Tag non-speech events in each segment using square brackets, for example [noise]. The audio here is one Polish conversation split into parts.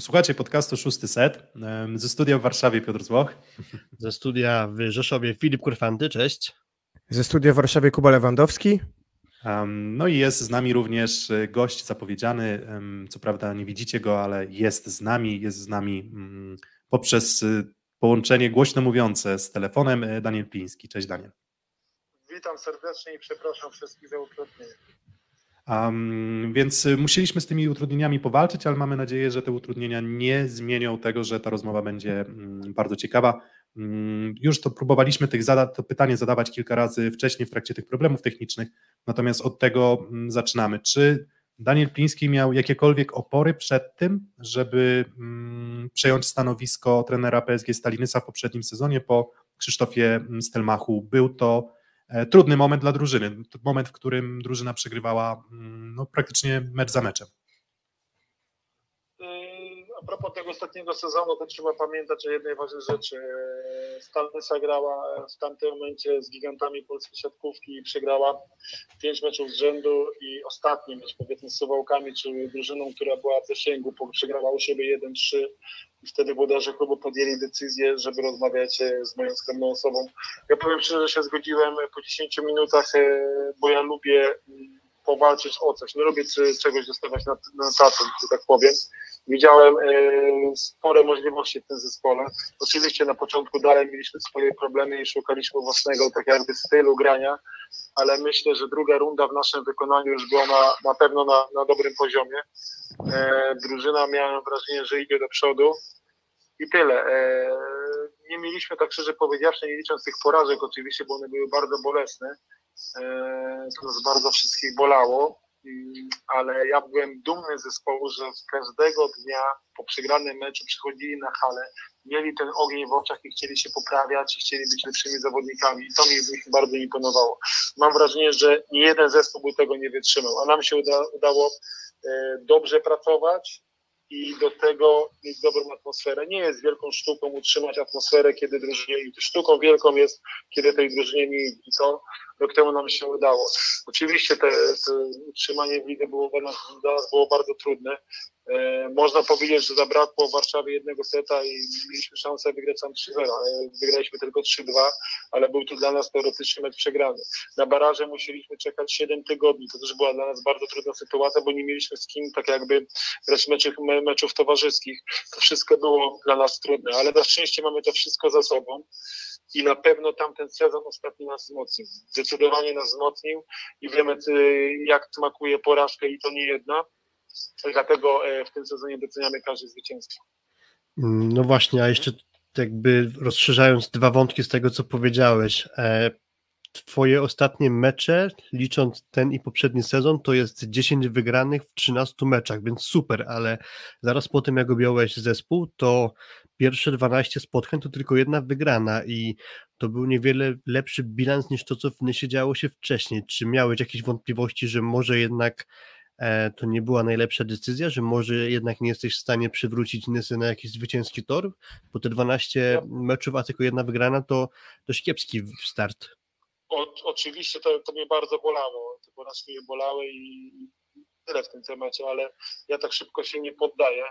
Słuchacie podcastu Szósty Set. Ze studia w Warszawie Piotr Złoch. Ze studia w Rzeszowie Filip Kurfanty, cześć. Ze studia w Warszawie Kuba Lewandowski. No i jest z nami również y, gość zapowiedziany. Co prawda nie widzicie go, ale jest z nami. Jest z nami mm, poprzez y, połączenie głośno mówiące z telefonem y, Daniel Piński. Cześć Daniel. Witam serdecznie i przepraszam wszystkich za utrudnienie. Um, więc musieliśmy z tymi utrudnieniami powalczyć, ale mamy nadzieję, że te utrudnienia nie zmienią tego, że ta rozmowa będzie mm, bardzo ciekawa. Um, już to próbowaliśmy tych zada to pytanie zadawać kilka razy wcześniej w trakcie tych problemów technicznych, natomiast od tego um, zaczynamy. Czy Daniel Pliński miał jakiekolwiek opory przed tym, żeby mm, przejąć stanowisko trenera PSG Stalinysa w poprzednim sezonie po Krzysztofie Stelmachu? Był to trudny moment dla drużyny. Moment, w którym drużyna przegrywała mm, no, praktycznie mecz za meczem. A propos tego ostatniego sezonu, to trzeba pamiętać o jednej ważnej rzeczy. Stalnysa grała w tamtym momencie z gigantami polskiej siatkówki i przegrała pięć meczów z rzędu i ostatni mecz powiedzmy z Suwałkami, czyli drużyną, która była w zasięgu, przegrała u siebie 1-3 i wtedy włodarze klubu podjęli decyzję, żeby rozmawiać e, z moją skromną osobą. Ja powiem szczerze, że się zgodziłem po 10 minutach, e, bo ja lubię mm, powalczyć o coś. Nie lubię czegoś dostawać na, na tacy, że tak powiem. Widziałem e, spore możliwości w tym zespole. Oczywiście na początku dalej mieliśmy swoje problemy i szukaliśmy własnego tak jakby stylu grania, ale myślę, że druga runda w naszym wykonaniu już była na, na pewno na, na dobrym poziomie. E, drużyna miałem wrażenie, że idzie do przodu i tyle. E, nie mieliśmy, tak szczerze powiedziawszy, nie licząc tych porażek oczywiście, bo one były bardzo bolesne, to nas bardzo wszystkich bolało, ale ja byłem dumny z zespołu, że każdego dnia po przegranym meczu przychodzili na halę, mieli ten ogień w oczach i chcieli się poprawiać i chcieli być lepszymi zawodnikami i to mi bardzo imponowało. Mam wrażenie, że nie jeden zespół by tego nie wytrzymał, a nam się uda, udało E, dobrze pracować i do tego mieć dobrą atmosferę. Nie jest wielką sztuką utrzymać atmosferę, kiedy drużynie idzie. Sztuką wielką jest, kiedy tej drużynie nie idzie. To rok temu nam się udało. Oczywiście te, te utrzymanie w lidze było dla nas, było bardzo trudne. E, można powiedzieć, że zabrakło w Warszawie jednego seta i mieliśmy szansę wygrać sam 3-0. Wygraliśmy tylko 3-2, ale był to dla nas teoretycznie mecz przegrany. Na baraże musieliśmy czekać 7 tygodni. To też była dla nas bardzo trudna sytuacja, bo nie mieliśmy z kim tak jakby grać meczów, meczów towarzyskich. To wszystko było dla nas trudne, ale na szczęście mamy to wszystko za sobą i na pewno tamten sezon ostatni nas wzmocnił. Zdecydowanie nas wzmocnił i wiemy, jak smakuje porażka i to nie jedna. Dlatego e, w tym sezonie doceniamy każde zwycięstwo. No właśnie, a jeszcze jakby rozszerzając dwa wątki z tego, co powiedziałeś. Twoje ostatnie mecze, licząc ten i poprzedni sezon, to jest 10 wygranych w 13 meczach, więc super, ale zaraz po tym, jak objąłeś zespół, to pierwsze 12 spotkań to tylko jedna wygrana i to był niewiele lepszy bilans niż to, co w Nysie działo się wcześniej. Czy miałeś jakieś wątpliwości, że może jednak e, to nie była najlepsza decyzja, że może jednak nie jesteś w stanie przywrócić Nysy na jakiś zwycięski tor? Bo te 12 no. meczów, a tylko jedna wygrana, to dość kiepski start. O, oczywiście to, to mnie bardzo bolało. Te porażki mnie bolały i tyle w tym temacie, ale ja tak szybko się nie poddaję.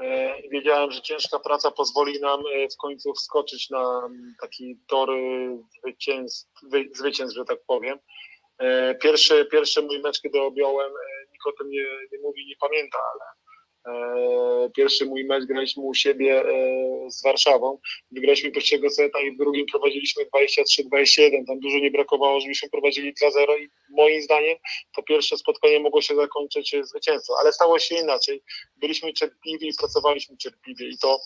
E, wiedziałem, że ciężka praca pozwoli nam e, w końcu wskoczyć na taki tor zwycięstw, że tak powiem. E, pierwszy, pierwszy mój mecz, kiedy objąłem, nikt o tym nie, nie mówi, nie pamięta, ale pierwszy mój mecz graliśmy u siebie e, z Warszawą. Wygraliśmy pierwszego seta i w drugim prowadziliśmy 23-21. Tam dużo nie brakowało, żebyśmy prowadzili 2-0 i moim zdaniem to pierwsze spotkanie mogło się zakończyć zwycięstwem. Ale stało się inaczej. Byliśmy cierpliwi i pracowaliśmy cierpliwie i to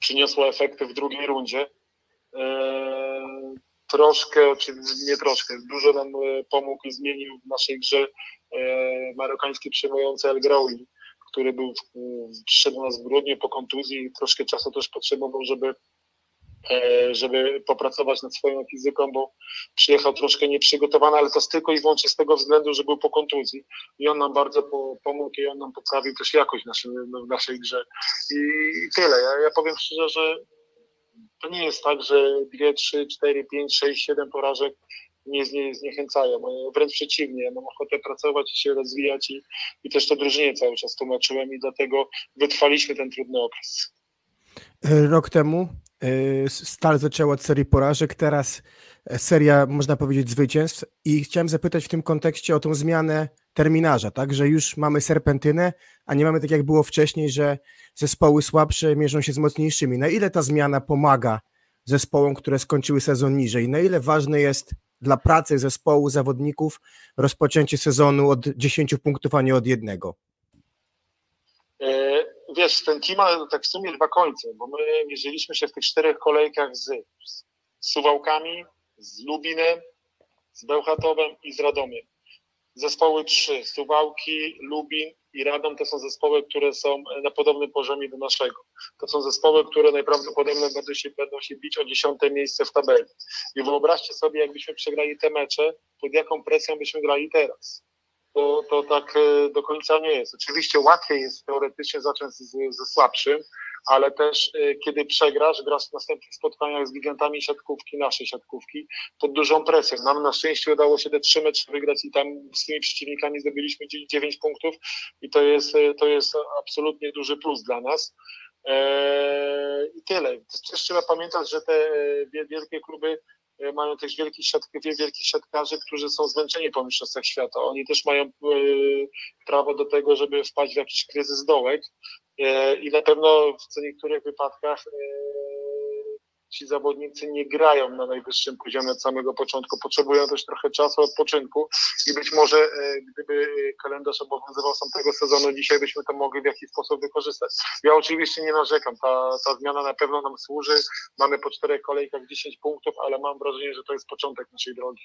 przyniosło efekty w drugiej rundzie. E, troszkę, czy nie troszkę, dużo nam pomógł i zmienił w naszej grze marokański przyjmujący El Graoui który był, przyszedł nas w grudniu po kontuzji i troszkę czasu też potrzebował, żeby e, żeby popracować nad swoją fizyką, bo przyjechał troszkę nieprzygotowany, ale to tylko i wyłącznie z tego względu, że był po kontuzji i on nam bardzo pomógł i on nam poprawił też jakość w naszej, w naszej grze i tyle. Ja, ja powiem szczerze, że to nie jest tak, że 2, 3, 4, 5, 6, 7 porażek nie zniechęcają. Wręcz przeciwnie, ja mam ochotę pracować i się rozwijać i, i też to drużynie cały czas tłumaczyłem i dlatego wytrwaliśmy ten trudny okres. Rok temu y, Stal zaczęła od serii porażek, teraz seria, można powiedzieć, zwycięstw i chciałem zapytać w tym kontekście o tą zmianę terminarza, tak, że już mamy serpentynę, a nie mamy tak jak było wcześniej, że zespoły słabsze mierzą się z mocniejszymi. Na ile ta zmiana pomaga zespołom, które skończyły sezon niżej? Na ile ważne jest dla pracy zespołu, zawodników rozpoczęcie sezonu od 10 punktów, a nie od jednego? E, wiesz, ten team ma tak w sumie dwa końce, bo my mierzyliśmy się w tych czterech kolejkach z Suwałkami, z Lubinem, z Bełchatowem i z Radomiem. Zespoły trzy, Suwałki, Lubin i Radom to są zespoły, które są na podobnym poziomie do naszego. To są zespoły, które najprawdopodobniej będą się, będą się bić o dziesiąte miejsce w tabeli. I wyobraźcie sobie, jakbyśmy przegrali te mecze, pod jaką presją byśmy grali teraz. To, to tak e, do końca nie jest. Oczywiście łatwiej jest teoretycznie zacząć ze słabszym, ale też y, kiedy przegrasz, grasz w następnych spotkaniach z gigantami siatkówki, naszej siatkówki, pod dużą presją. Nam na szczęście udało się te trzy mecze wygrać i tam z tymi przeciwnikami zdobyliśmy 9 punktów i to jest, y, to jest absolutnie duży plus dla nas. Eee, I tyle. Też trzeba pamiętać, że te y, wielkie kluby E, mają też wielkich, siatk wielkich siatkarzy, którzy są zmęczeni po mistrzostwach świata. Oni też mają e, prawo do tego, żeby wpaść w jakiś kryzys dołek e, i na pewno w niektórych wypadkach ci zawodnicy nie grają na najwyższym poziomie od samego początku, potrzebują też trochę czasu odpoczynku i być może e, gdyby kalendarz obowiązywał sam tego sezonu, dzisiaj byśmy to mogli w jakiś sposób wykorzystać. Ja oczywiście nie narzekam, ta, ta zmiana na pewno nam służy, mamy po czterech kolejkach 10 punktów, ale mam wrażenie, że to jest początek naszej drogi.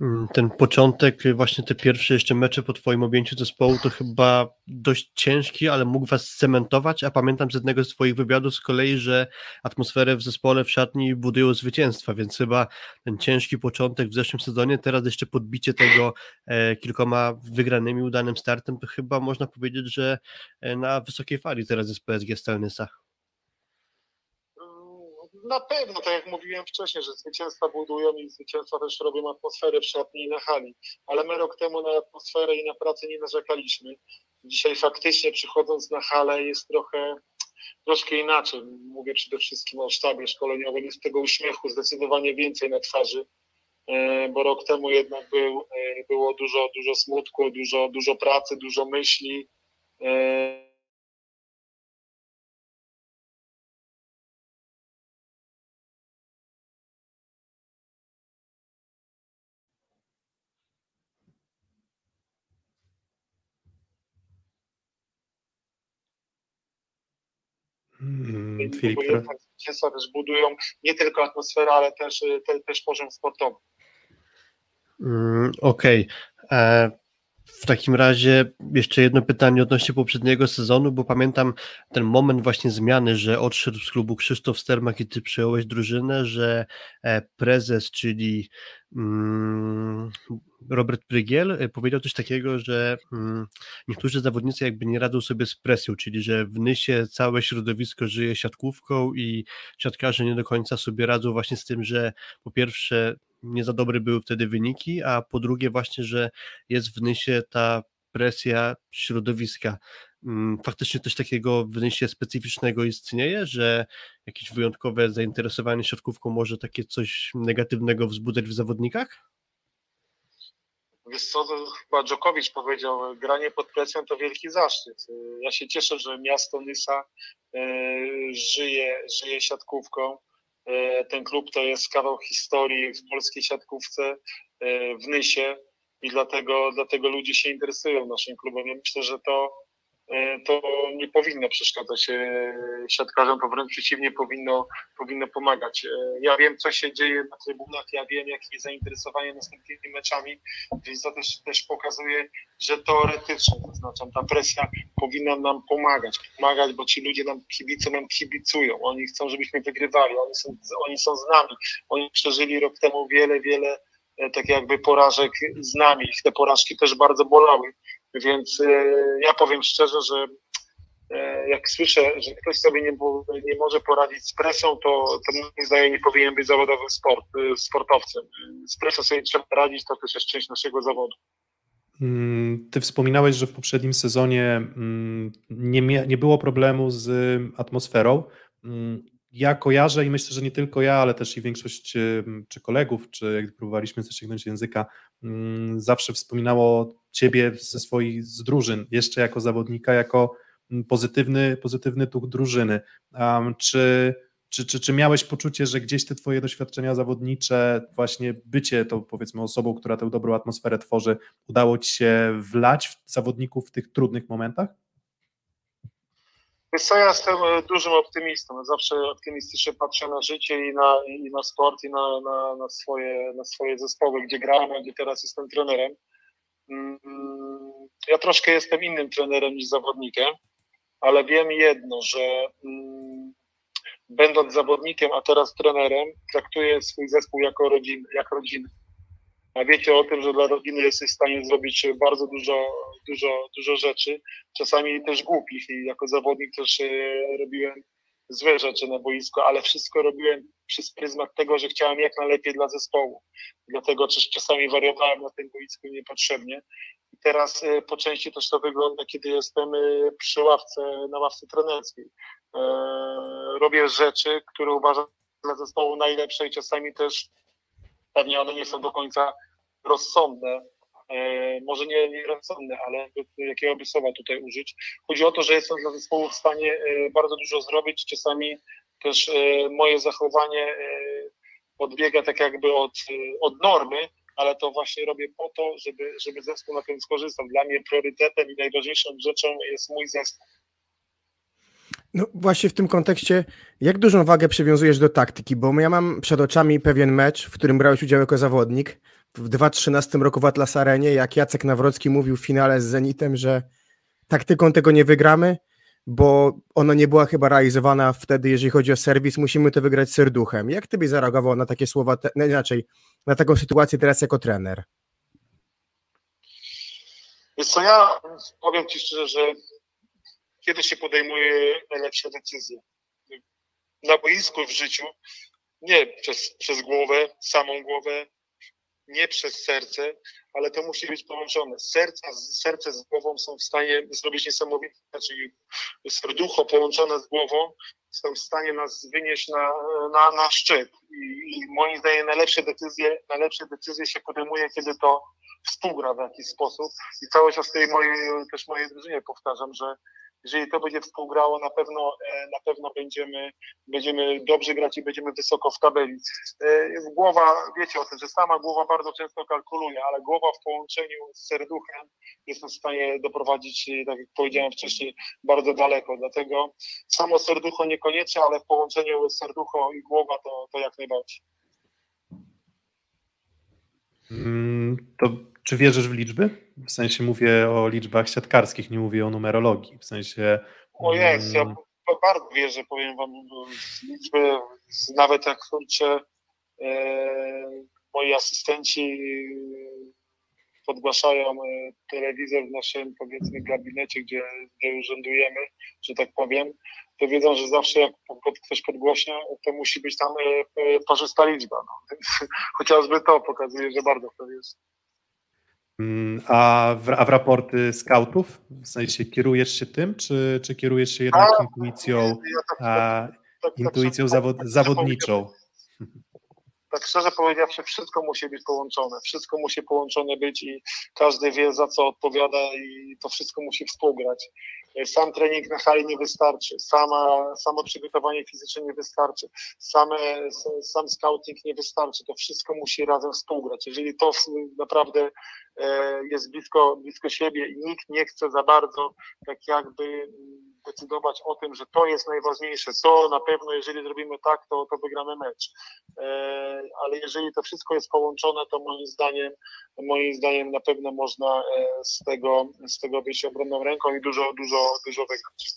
Mm, ten początek, właśnie te pierwsze jeszcze mecze po Twoim objęciu zespołu, to chyba dość ciężki, ale mógł Was cementować, a pamiętam z jednego z Twoich wywiadów z kolei, że atmosferę w zespole, w szatni budują zwycięstwa, więc chyba ten ciężki początek w zeszłym sezonie, teraz jeszcze podbicie tego e, kilkoma wygranymi, udanym startem, to chyba można powiedzieć, że e, na wysokiej fali teraz jest PSG Stelnysa na pewno, tak jak mówiłem wcześniej, że zwycięstwa budują i zwycięstwa też robią atmosferę w szatni i na hali. Ale my rok temu na atmosferę i na pracę nie narzekaliśmy. Dzisiaj faktycznie przychodząc na halę jest trochę troszkę inaczej. Mówię przede wszystkim o sztabie szkoleniowym. Jest tego uśmiechu zdecydowanie więcej na twarzy, e, bo rok temu jednak był, e, było dużo, dużo smutku, dużo, dużo pracy, dużo myśli. E, Filip, zwycięstwa też budują nie tylko atmosferę, ale też, y, te, też poziom sportowy. Mm, Okej. Okay. W takim razie jeszcze jedno pytanie odnośnie poprzedniego sezonu, bo pamiętam ten moment właśnie zmiany, że odszedł z klubu Krzysztof Stermak i ty przejąłeś drużynę, że e, prezes, czyli mm, Robert Prygiel e, powiedział coś takiego, że mm, niektórzy zawodnicy jakby nie radzą sobie z presją, czyli że w Nysie całe środowisko żyje siatkówką i siatkarze nie do końca sobie radzą właśnie z tym, że po pierwsze nie za dobre były wtedy wyniki, a po drugie właśnie, że jest w Nysie ta presja środowiska. Mm, faktycznie coś takiego w Nysie specyficznego istnieje, że jakieś wyjątkowe zainteresowanie siatkówką może takie coś negatywnego wzbudzać w zawodnikach? Wiesz co, to chyba Dżokowicz powiedział, granie pod presją to wielki zaszczyt. Ja się cieszę, że miasto Nysa e, żyje, żyje siatkówką. E, ten klub to jest kawał historii w polskiej siatkówce e, w Nysie i dlatego, dlatego ludzie się interesują naszym klubem. Ja myślę, że to to nie powinno przeszkadzać e, siatkarzom, to wręcz przeciwnie powinno, powinno pomagać. E, ja wiem, co się dzieje na trybunach, ja wiem, jakie jest zainteresowanie następnymi meczami, więc to też, też pokazuje, że teoretycznie, to ta presja powinna nam pomagać, pomagać, bo ci ludzie nam, kibice nam kibicują, oni chcą, żebyśmy wygrywali, oni są, oni są z nami, oni przeżyli rok temu wiele, wiele tak jakby porażek z nami, ich te porażki też bardzo bolały, więc e, ja powiem szczerze, że e, jak słyszę, że ktoś sobie nie, nie może poradzić z presją, to, to moim zdaniem nie powinien być zawodowym sport, sportowcem. Z presją sobie trzeba radzić, to też jest część naszego zawodu. Mm, ty wspominałeś, że w poprzednim sezonie mm, nie, nie było problemu z atmosferą. Mm, ja kojarzę i myślę, że nie tylko ja, ale też i większość czy kolegów, czy jak próbowaliśmy zasięgnąć języka, zawsze wspominało ciebie ze swoich z drużyn, jeszcze jako zawodnika, jako pozytywny, pozytywny duch drużyny. Um, czy czy, czy, czy miałeś poczucie, że gdzieś te twoje doświadczenia zawodnicze, właśnie bycie tą powiedzmy osobą, która tę dobrą atmosferę tworzy, udało ci się wlać w zawodników w tych trudnych momentach? Wiesz co, ja jestem e, dużym optymistą. Zawsze optymistycznie patrzę na życie i na, i na sport, i na, na, na, swoje, na swoje zespoły, gdzie grałem, gdzie teraz jestem trenerem. Mm, ja troszkę jestem innym trenerem niż zawodnikiem, ale wiem jedno, że mm, będąc zawodnikiem, a teraz trenerem, traktuję swój zespół jako rodzinę, jak rodzinę. A wiecie o tym, że dla rodziny jesteś w stanie zrobić bardzo dużo, dużo, dużo rzeczy, czasami też głupich i jako zawodnik też e, robiłem złe rzeczy na boisku, ale wszystko robiłem przez pryzmat tego, że chciałem jak najlepiej dla zespołu. Dlatego też czasami wariowałem na tym boisku niepotrzebnie. I teraz e, po części też to wygląda, kiedy jestem e, przy ławce, na ławce trenerskiej. Robię rzeczy, które uważam dla zespołu najlepsze i czasami też pewnie one nie są do końca rozsądne, e, może nie, nie rozsądne, ale jakiego by słowa tutaj użyć. Chodzi o to, że jestem dla zespołu w stanie e, bardzo dużo zrobić, czasami też e, moje zachowanie odbiega tak jakby od, od normy, ale to właśnie robię po to, żeby, żeby zespół na tym skorzystał. Dla mnie priorytetem i najważniejszą rzeczą jest mój zespół. No właśnie w tym kontekście, jak dużą wagę przywiązujesz do taktyki? Bo ja mam przed oczami pewien mecz, w którym brałeś udział jako zawodnik w 2013 roku w Atlas Arenie, jak Jacek Nawrocki mówił w finale z Zenitem, że taktyką tego nie wygramy, bo ona nie była chyba realizowana wtedy, jeżeli chodzi o serwis, musimy to wygrać serduchem. Jak ty byś zareagował na takie słowa, te, no inaczej, na taką sytuację teraz jako trener? Wiesz co, ja powiem Ci szczerze, że kiedy się podejmuje najlepsze decyzje? Na boisku w życiu, nie przez, przez głowę, samą głowę, nie przez serce, ale to musi być połączone. Serce, serce z głową są w stanie zrobić niesamowite czyli serducho połączone z głową są w stanie nas wynieść na, na, na szczyt. I, I moim zdaniem najlepsze decyzje, najlepsze decyzje się podejmuje, kiedy to współgra w jakiś sposób. I cały czas tej mojej, też mojej drużynie powtarzam, że jeżeli to będzie współgrało, na pewno, e, na pewno będziemy, będziemy dobrze grać i będziemy wysoko w tabeli. E, głowa, wiecie o tym, że sama głowa bardzo często kalkuluje, ale głowa w połączeniu z serduchem jest w stanie doprowadzić, e, tak jak powiedziałem wcześniej, bardzo daleko. Dlatego samo serducho niekoniecznie, ale w połączeniu serducho i głowa to, to jak najbardziej. Mm, to czy wierzysz w liczby? W sensie mówię o liczbach siatkarskich, nie mówię o numerologii. W sensie. O jest, ja mm, bardzo wierzę, powiem wam, liczby, nawet jak kurczę, e, moi asystenci podgłaszają e, telewizor w naszym powiedzmy gabinecie, gdzie, gdzie urzędujemy, że tak powiem, to wiedzą, że zawsze jak ktoś podgłośnia, to musi być tam e, e, parzysta liczba. No. [laughs] Chociażby to pokazuje, że bardzo to jest. Mm, a w, a w raporty scoutów? W sensie kierujesz się tym, czy, czy kierujesz się jednak a, intuicją, ja tak, a, tak, tak, intuicją tak, zawod, zawodniczą? tak szczerze powiedziawszy, wszystko musi być połączone. Wszystko musi połączone być i każdy wie, za co odpowiada i to wszystko musi współgrać. Sam trening na hali nie wystarczy, sama, samo przygotowanie fizyczne nie wystarczy, same, sam scouting nie wystarczy. To wszystko musi razem współgrać. Jeżeli to naprawdę e, jest blisko, blisko siebie i nikt nie chce za bardzo tak jakby decydować o tym, że to jest najważniejsze, to na pewno jeżeli zrobimy tak, to, to wygramy mecz. E, ale jeżeli to wszystko jest połączone, to moim zdaniem, moim zdaniem na pewno można e, z tego, z tego wyjść obronną ręką i dużo, dużo, dużo wygrać.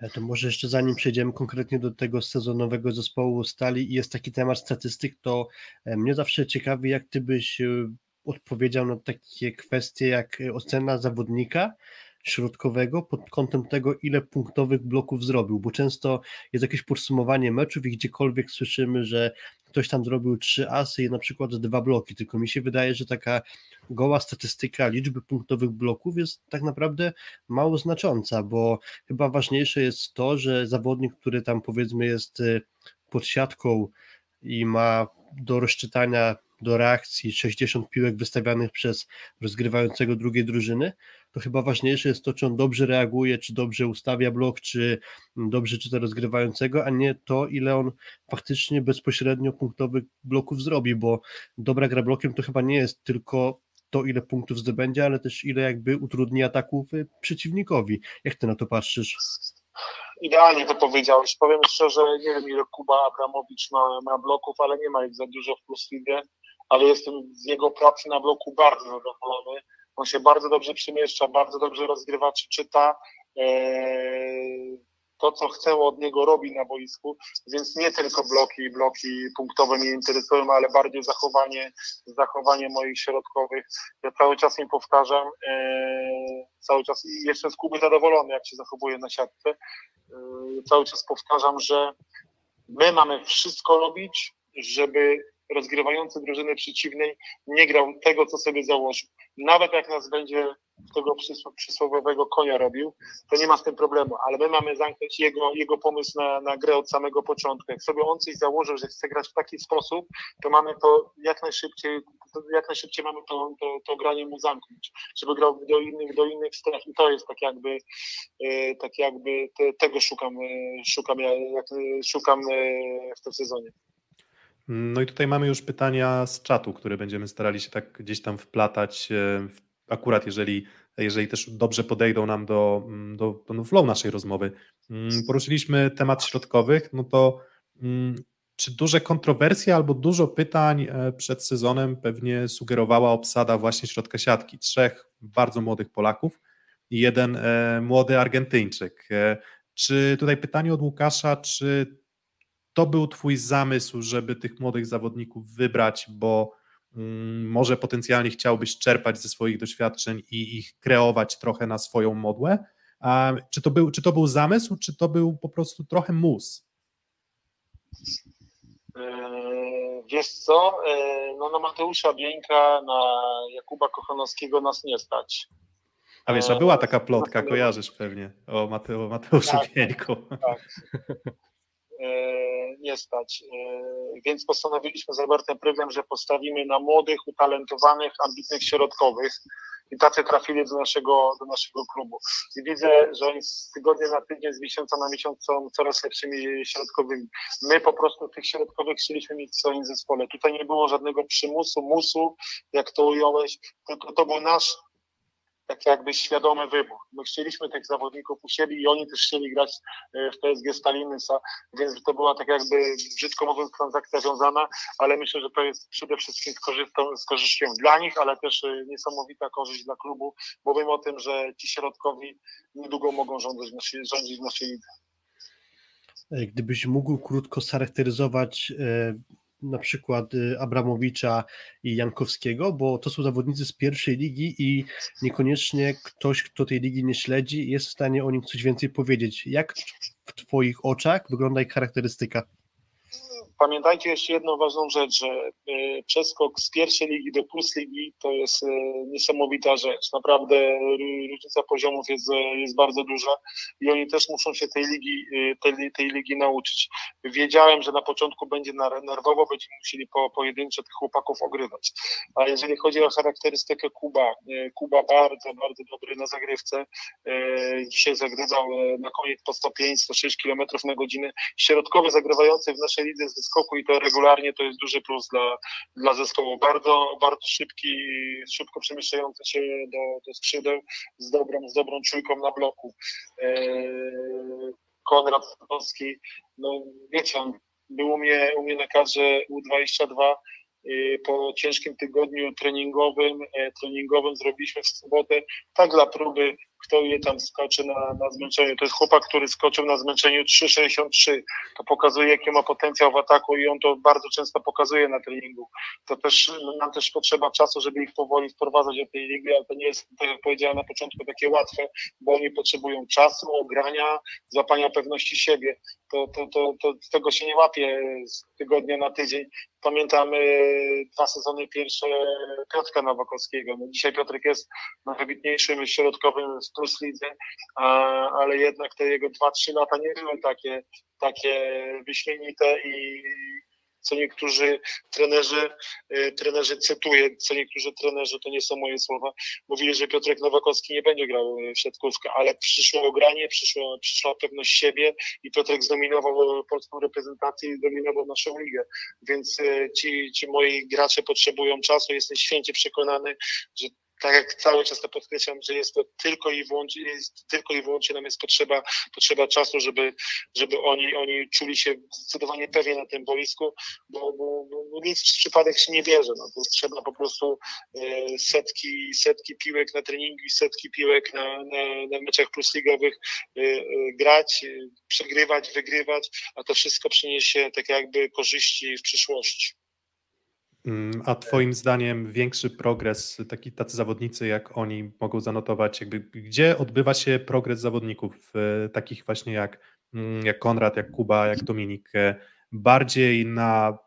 E, to może jeszcze zanim przejdziemy konkretnie do tego sezonowego zespołu Stali i jest taki temat statystyk, to mnie zawsze ciekawi, jak ty byś odpowiedział na takie kwestie jak ocena zawodnika, środkowego pod kątem tego, ile punktowych bloków zrobił, bo często jest jakieś podsumowanie meczów i gdziekolwiek słyszymy, że ktoś tam zrobił trzy asy i na przykład dwa bloki, tylko mi się wydaje, że taka goła statystyka liczby punktowych bloków jest tak naprawdę mało znacząca, bo chyba ważniejsze jest to, że zawodnik, który tam powiedzmy jest y, pod siatką i ma do rozczytania, do reakcji 60 piłek wystawianych przez rozgrywającego drugiej drużyny, to chyba ważniejsze jest to, czy on dobrze reaguje, czy dobrze ustawia blok, czy dobrze czyta rozgrywającego, a nie to, ile on faktycznie bezpośrednio punktowych bloków zrobi, bo dobra gra blokiem to chyba nie jest tylko to, ile punktów zdobędzie, ale też ile jakby utrudni ataków przeciwnikowi. Jak ty na to patrzysz? Idealnie to powiedziałeś. Powiem szczerze, nie wiem ile Kuba Abramowicz ma, ma bloków, ale nie ma ich za dużo w Plus Lidze, ale jestem z jego pracy na bloku bardzo zadowolony. On się bardzo dobrze przemieszcza, bardzo dobrze rozgrywa czy czyta. Eee, to, co chcę od niego robi na boisku, więc nie tylko bloki, bloki punktowe mnie interesują, ale bardziej zachowanie, zachowanie moich środkowych. Ja cały czas im powtarzam, e, cały czas i jestem z Kuby zadowolony, jak się zachowuje na siatce. E, cały czas powtarzam, że my mamy wszystko robić, żeby rozgrywający drużyny przeciwnej nie grał tego, co sobie założył. Nawet jak nas będzie tego przysłowiowego konia robił, to nie ma z tym problemu, ale my mamy zamknąć jego, jego pomysł na, na grę od samego początku. Jak sobie on coś założył, że chce grać w taki sposób, to mamy to jak najszybciej, jak najszybciej mamy to, to, to granie mu zamknąć, żeby grał do innych, do innych stref i to jest tak jakby, e, tak jakby te, tego szukam, e, szukam, jak, szukam e, w tym sezonie. No i tutaj mamy już pytania z czatu, które będziemy starali się tak gdzieś tam wplatać, e, akurat jeżeli, jeżeli też dobrze podejdą nam do, mm, do, do flow naszej rozmowy. Mm, poruszyliśmy temat środkowych, no to mm, czy duże kontrowersje albo dużo pytań e, przed sezonem pewnie sugerowała obsada właśnie środka siatki? Trzech bardzo młodych Polaków i jeden e, młody Argentyńczyk. Czy tutaj pytanie od Łukasza, czy to był Twój zamysł, żeby tych młodych zawodników wybrać, bo mm, może potencjalnie chciałbyś czerpać ze swoich doświadczeń i ich kreować trochę na swoją modłę? Czy, to był, czy to był zamysł, czy to był po prostu trochę mus? Eee, wiesz co, eee, no na Mateusza Bieńka, na Jakuba Kochanowskiego nas nie stać. A wiesz, a była taka plotka, kojarzysz pewnie, o Mateo, Mateuszu tak, Bieńku. Tak. E, nie stać. E, więc postanowiliśmy z Robertem Pryglem, że postawimy na młodych, utalentowanych, ambitnych środkowych i tacy trafili do naszego, do naszego klubu. I widzę, że oni z tygodnia na tydzień, z miesiąca na miesiąc są coraz lepszymi środkowymi. My po prostu tych środkowych chcieliśmy mieć w swoim zespole. Tutaj nie było żadnego przymusu, musu, jak to ująłeś, tylko to był nasz tak jakby świadomy wybór. My chcieliśmy tych zawodników u siebie i oni też chcieli grać e, w PSG Stalinysa, więc to była tak jakby brzydko mówiąc transakcja wiązana, ale myślę, że to jest przede wszystkim z, korzystą, z korzyścią dla nich, ale też e, niesamowita korzyść dla klubu, bo wiem o tym, że ci środkowi niedługo mogą rządzić rządzić w naszej lidze. E, gdybyś mógł krótko charakteryzować na przykład y, Abramowicza i Jankowskiego, bo to są zawodnicy z pierwszej ligi i niekoniecznie ktoś, kto tej ligi nie śledzi, jest w stanie o nim coś więcej powiedzieć. Jak w Twoich oczach wygląda ich charakterystyka? Pamiętajcie jeszcze jedną ważną rzecz, że e, przeskok z pierwszej ligi do plus ligi to jest e, niesamowita rzecz. Naprawdę różnica poziomów jest, e, jest bardzo duża i oni też muszą się tej ligi, tej, tej ligi nauczyć. Wiedziałem, że na początku będzie nerwowo, będziemy musieli po, pojedyncze tych chłopaków ogrywać. A jeżeli chodzi o charakterystykę Kuba, Kuba bardzo, bardzo dobry na zagrywce. Dzisiaj zagrywał na koniec po 105-106 km na godzinę. Środkowy zagrywający w naszej lidze z skoku i to regularnie to jest duży plus dla, dla zespołu. Bardzo, bardzo szybki, szybko przemieszczający się do, do skrzydeł z dobrą, z dobrą czujką na bloku. Eee, Konrad Sadowski, no wiecie, on był u mnie, u mnie na kadrze U22 y, po ciężkim tygodniu treningowym, e, treningowym zrobiliśmy w sobotę tak dla próby kto je tam skoczy na, na zmęczeniu. To jest chłopak, który skoczył na zmęczeniu 3,63. To pokazuje, jaki ma potencjał w ataku i on to bardzo często pokazuje na treningu. To też nam też potrzeba czasu, żeby ich powoli wprowadzać do tej ligi, ale to nie jest, tak jak powiedziałem na początku, takie łatwe, bo oni potrzebują czasu, ogrania, złapania pewności siebie. To, to, to, to tego się nie łapie z tygodnia na tydzień. Pamiętam dwa sezony pierwsze Piotrka Nowakowskiego. No dzisiaj Piotrek jest najwybitniejszym środkowym w Plus Lidze, ale jednak te jego 2-3 lata nie były takie, takie wyśmienite i co niektórzy trenerzy, y, trenerzy cytuję, co niektórzy trenerzy, to nie są moje słowa, mówili, że Piotrek Nowakowski nie będzie grał w siatkówkę, ale przyszło granie, przyszło, przyszła pewność siebie i Piotrek zdominował polską reprezentację i zdominował naszą ligę, więc y, ci, ci moi gracze potrzebują czasu, jestem święcie przekonany, że tak jak cały czas to podkreślam, że jest to tylko i wyłącznie, jest, tylko i wyłącznie nam jest potrzeba, potrzeba czasu, żeby, żeby oni, oni czuli się zdecydowanie pewnie na tym boisku, bo, bo, bo nic w przypadek się nie bierze. No, to trzeba po prostu e, setki, setki piłek na treningu i setki piłek na, na, na meczach plusligowych e, e, grać, przegrywać, wygrywać, a to wszystko przyniesie tak jakby korzyści w przyszłości. Mm, a Twoim zdaniem większy progres, taki, tacy zawodnicy jak oni mogą zanotować, jakby gdzie odbywa się progres zawodników, e, takich właśnie jak, mm, jak Konrad, jak Kuba, jak Dominik, e, bardziej na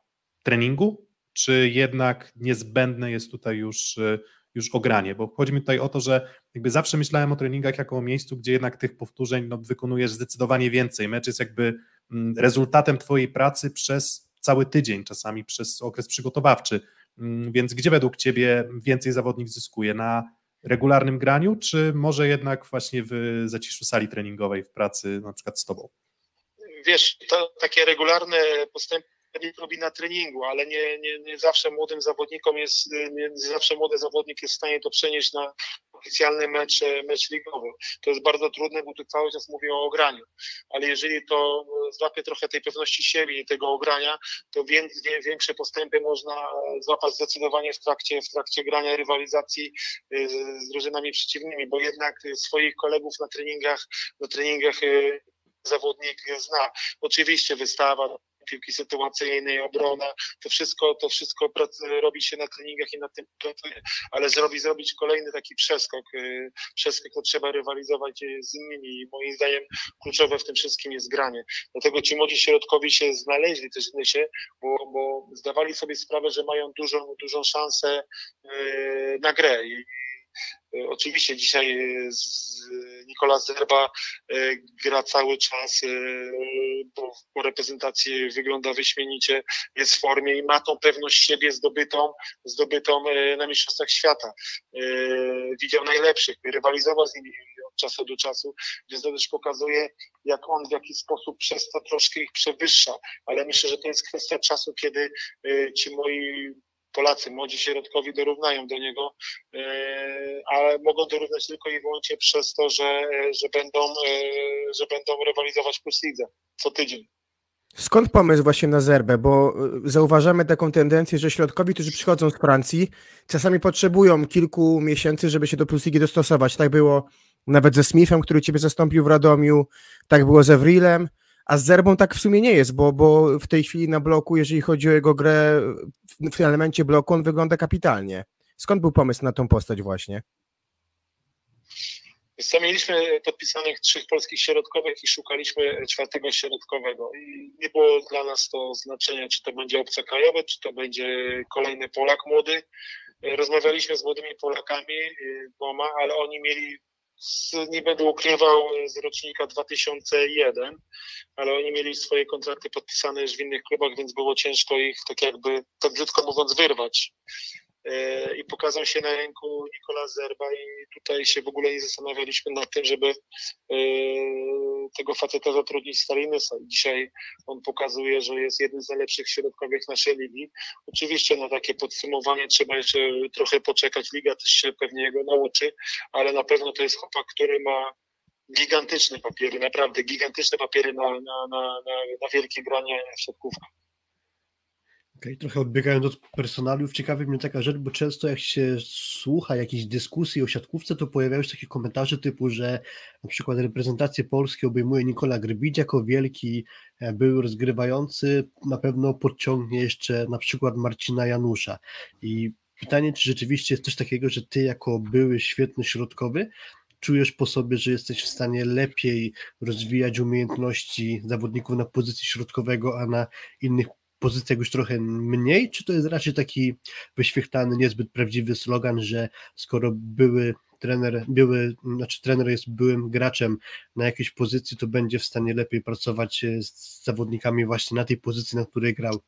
treningu, czy jednak niezbędne jest tutaj już, e, już ogranie? Bo chodzi mi tutaj o to, że jakby zawsze myślałem o treningach jako o miejscu, gdzie jednak tych powtórzeń no, wykonujesz zdecydowanie więcej. Mecz jest jakby mm, rezultatem Twojej pracy przez cały tydzień, czasami przez okres przygotowawczy. Mm, więc gdzie według Ciebie więcej zawodnik zyskuje? Na regularnym graniu, czy może jednak właśnie w zaciszu sali treningowej, w pracy na przykład z Tobą? Wiesz, to takie regularne postępy robi na treningu, ale nie, nie, nie zawsze młodym zawodnikom jest, nie zawsze młody zawodnik jest w stanie to przenieść na oficjalny mecz, mecz ligowy. To jest bardzo trudne, bo tu cały czas mówię o ograniu, ale jeżeli to złapie trochę tej pewności siebie i tego ogrania, to większe postępy można złapać zdecydowanie w trakcie, w trakcie grania rywalizacji z drużynami przeciwnymi, bo jednak swoich kolegów na treningach, na treningach zawodnik zna. Oczywiście wystawa, piłki sytuacyjnej, obrona, to wszystko, to wszystko robi się na treningach i na tym pracuje, ale zrobi, zrobić kolejny taki przeskok, y, przeskok to trzeba rywalizować y, z innymi i moim zdaniem kluczowe w tym wszystkim jest granie. Dlatego ci młodzi środkowi się znaleźli też w się, bo, bo zdawali sobie sprawę, że mają dużą, dużą szansę y, na grę oczywiście dzisiaj e, Nikola Zerba e, gra cały czas, bo po reprezentacji wygląda wyśmienicie, jest w formie i ma tą pewność siebie zdobytą, zdobytą na Mistrzostwach Świata. Widział najlepszych, rywalizował z nimi od czasu do czasu, więc to też pokazuje, jak on w jakiś sposób przez to troszkę ich przewyższa, ale myślę, że to jest kwestia czasu, kiedy ci moi Polacy, młodzi środkowi dorównają do niego, e, ale mogą dorównać tylko i wyłącznie przez to, że, że, będą, e, że będą rywalizować plus lidze co tydzień. Skąd pomysł właśnie na Zerbę? Bo e, zauważamy taką tendencję, że środkowi, którzy przychodzą z Francji, czasami potrzebują kilku miesięcy, żeby się do Plus Ligi dostosować. Tak było nawet ze Smithem, który ciebie zastąpił w Radomiu, tak było ze Wrilem, a z Zerbą tak w sumie nie jest, bo, bo w tej chwili na bloku, jeżeli chodzi o jego grę w elemencie bloku, on wygląda kapitalnie. Skąd był pomysł na tą postać właśnie? Co, mieliśmy podpisanych trzech polskich środkowych i szukaliśmy czwartego środkowego. I nie było dla nas to znaczenia, czy to będzie obcokrajowy, czy to będzie kolejny Polak młody. Rozmawialiśmy z młodymi Polakami y, dwoma, ale oni mieli z, nie będę ukrywał, z rocznika 2001, ale oni mieli swoje kontrakty podpisane już w innych klubach, więc było ciężko ich, tak jakby, tak brzydko mówiąc, wyrwać. E, i pokazał się na rynku Nikola Zerba i tutaj się w ogóle nie zastanawialiśmy nad tym, żeby e, tego faceta zatrudnić Stalinysa. Dzisiaj on pokazuje, że jest jednym z najlepszych środkowych naszej ligi. Oczywiście na takie podsumowanie trzeba jeszcze trochę poczekać, liga też się pewnie jego nauczy, ale na pewno to jest chłopak, który ma gigantyczne papiery, naprawdę gigantyczne papiery na, na, na, na, na wielkie granie w. Okay, trochę odbiegając od personaliów, ciekawi mnie taka rzecz, bo często jak się słucha jakiejś dyskusji o siatkówce, to pojawiają się takie komentarze typu, że na przykład reprezentację Polski obejmuje Nikola Grbić jako wielki e, były rozgrywający, na pewno podciągnie jeszcze na przykład Marcina Janusza. I pytanie, czy rzeczywiście jest coś takiego, że ty jako były świetny środkowy czujesz po sobie, że jesteś w stanie lepiej rozwijać umiejętności zawodników na pozycji środkowego, a na innych pozycjach już trochę mniej, czy to jest raczej taki wyświechtany, niezbyt prawdziwy slogan, że skoro były trener, były, znaczy trener jest byłym graczem na jakiejś pozycji, to będzie w stanie lepiej pracować z zawodnikami właśnie na tej pozycji, na której grał.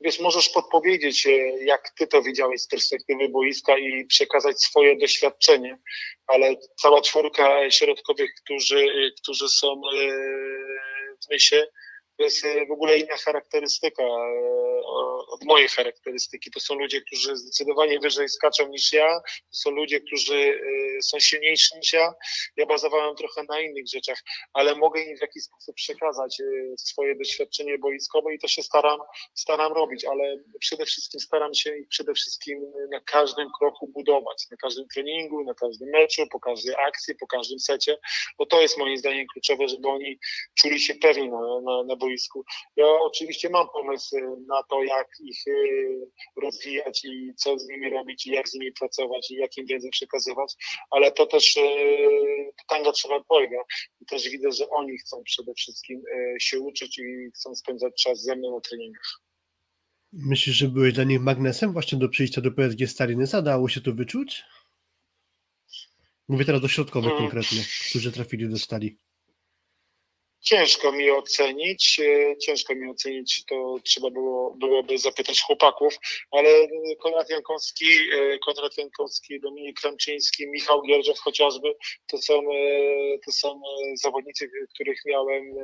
Wiesz, możesz podpowiedzieć, e, jak ty to widziałeś z perspektywy boiska i przekazać swoje doświadczenie, ale cała czwórka środkowych, którzy, którzy są e, w myśle, to jest e, w ogóle inna charakterystyka e, od mojej charakterystyki. To są ludzie, którzy zdecydowanie wyżej skaczą niż ja, to są ludzie, którzy e, są silniejsi niż ja. Ja bazowałem trochę na innych rzeczach, ale mogę im w jakiś sposób przekazać swoje doświadczenie boiskowe i to się staram, staram robić, ale przede wszystkim staram się ich przede wszystkim na każdym kroku budować, na każdym treningu, na każdym meczu, po każdej akcji, po każdym secie, bo to jest moim zdaniem kluczowe, żeby oni czuli się pewni na, na, na boisku boisku. Ja oczywiście mam pomysł na to, jak ich y, rozwijać i co z nimi robić i jak z nimi pracować i jak im wiedzę przekazywać, ale to też y, tanga trzeba dwojga i też widzę, że oni chcą przede wszystkim y, się uczyć i chcą spędzać czas ze mną na treningach. Myślisz, że byłeś dla nich magnesem właśnie do przyjścia do PSG Stalinysa? Dało się to wyczuć? Mówię teraz do środkowych hmm. konkretnie, którzy trafili do stali. Ciężko mi ocenić, e, ciężko mi ocenić, to trzeba było, byłoby zapytać chłopaków, ale Konrad Jankowski, e, Konrad Jankowski, Dominik Kramczyński, Michał Gierżew chociażby, to są, e, to są zawodnicy, których miałem,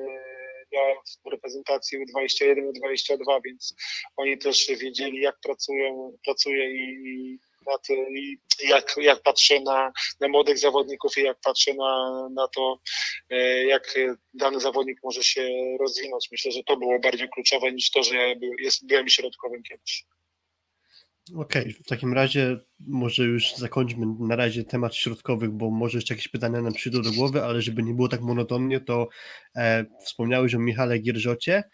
miałem w reprezentacji U21, U22, więc oni też wiedzieli, jak pracują, pracuje i i jak, jak patrzę na, na młodych zawodników i jak patrzę na, na to, e, jak dany zawodnik może się rozwinąć. Myślę, że to było bardziej kluczowe niż to, że ja byłem środkowym kiedyś. Okej, okay, w takim razie może już zakończmy na razie temat środkowych, bo może jeszcze jakieś pytania nam przyjdą do głowy, ale żeby nie było tak monotonnie, to e, wspomniałeś o Michale Gierżocie.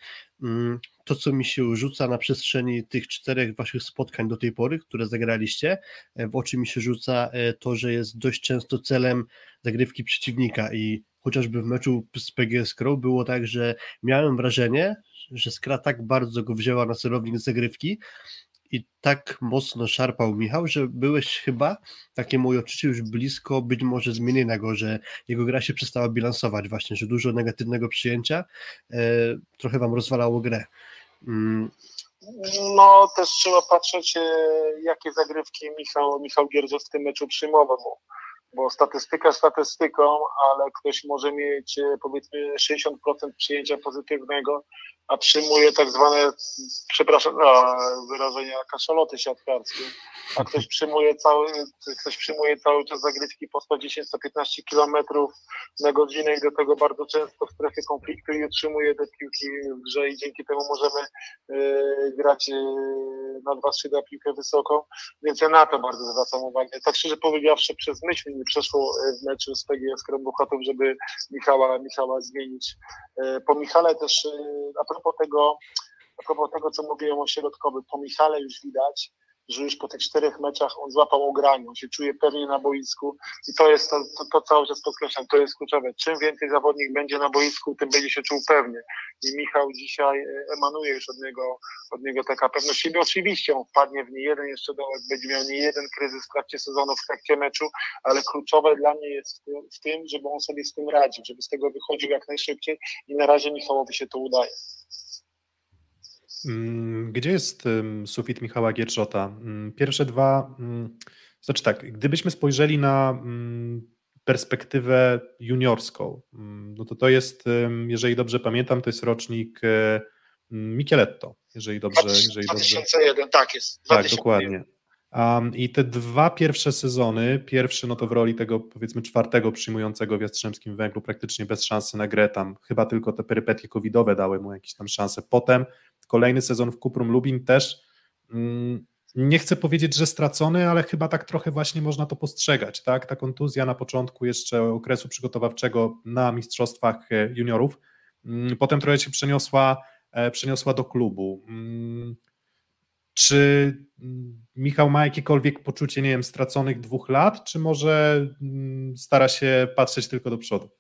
Mm, to, co mi się rzuca na przestrzeni tych czterech waszych spotkań do tej pory, które zagraliście, e, w oczy mi się rzuca e, to, że jest dość często celem zagrywki przeciwnika i chociażby w meczu z PGS Crow było tak, że miałem wrażenie, że Skra tak bardzo go wzięła na celownik zagrywki, i tak mocno szarpał Michał, że byłeś chyba, takie moje odczucie, już blisko być może zmienienia go, że jego gra się przestała bilansować właśnie, że dużo negatywnego przyjęcia e, trochę wam rozwalało grę. Mm. No też trzeba patrzeć, e, jakie zagrywki Michał, Michał Gierdzo w tym meczu przyjmował, bo, bo statystyka statystyką, ale ktoś może mieć e, powiedzmy 60% przyjęcia pozytywnego, a przyjmuje tak zwane, przepraszam, no, wyrażenia kaszaloty siatkarskie, a ktoś przyjmuje cały, ktoś przyjmuje cały czas zagrywki po 110-115 km na godzinę i do tego bardzo często w strefie konfliktu i utrzymuje te piłki w grze i dzięki temu możemy y, grać y, na dwa skrzydła piłkę wysoką, więc ja na to bardzo zwracam uwagę. Tak szczerze powiedziawszy, przez myśl mi przeszło w meczu z PGS Krąbuchatów, żeby Michała, Michała zmienić. Y, po Michale też, a propos tego, a propos tego, co mówiłem o środkowym, po Michale już widać, że już po tych czterech meczach on złapał ogranie, on się czuje pewnie na boisku i to jest to, to, to cały czas podkreślam, to jest kluczowe. Czym więcej zawodnik będzie na boisku, tym będzie się czuł pewnie. I Michał dzisiaj e, emanuje już od niego, od niego taka pewność siebie. Oczywiście on wpadnie w nie jeden jeszcze dołek, będzie miał nie jeden kryzys w trakcie sezonu, w trakcie meczu, ale kluczowe dla mnie jest w tym, żeby on sobie z tym radził, żeby z tego wychodził jak najszybciej i na razie Michałowi się to udaje. Mm, gdzie jest sufit Michała Gierczota? Mm, pierwsze dwa, mm, znaczy tak, gdybyśmy spojrzeli na perspektywę juniorską, no to to jest, jeżeli dobrze pamiętam, to jest rocznik e, Micheletto, jeżeli dobrze... Jeżeli 2001, dobrze... tak jest. 2001. Tak, dokładnie. Um, I te dwa pierwsze sezony, pierwszy no to w roli tego powiedzmy czwartego przyjmującego w Jastrzębskim Węglu praktycznie bez szansy na grę, tam chyba tylko te perypetie covidowe dały mu jakieś tam szanse. Potem kolejny sezon w Kuprum Lubin też mm, nie chcę powiedzieć, że stracony, ale chyba tak trochę właśnie można to postrzegać, tak? Ta kontuzja na początku jeszcze okresu przygotowawczego na mistrzostwach e, juniorów, mm, potem trochę się przeniosła, e, przeniosła do klubu. Mm, czy Michał ma jakiekolwiek poczucie, nie wiem, straconych dwóch lat, czy może stara się patrzeć tylko do przodu?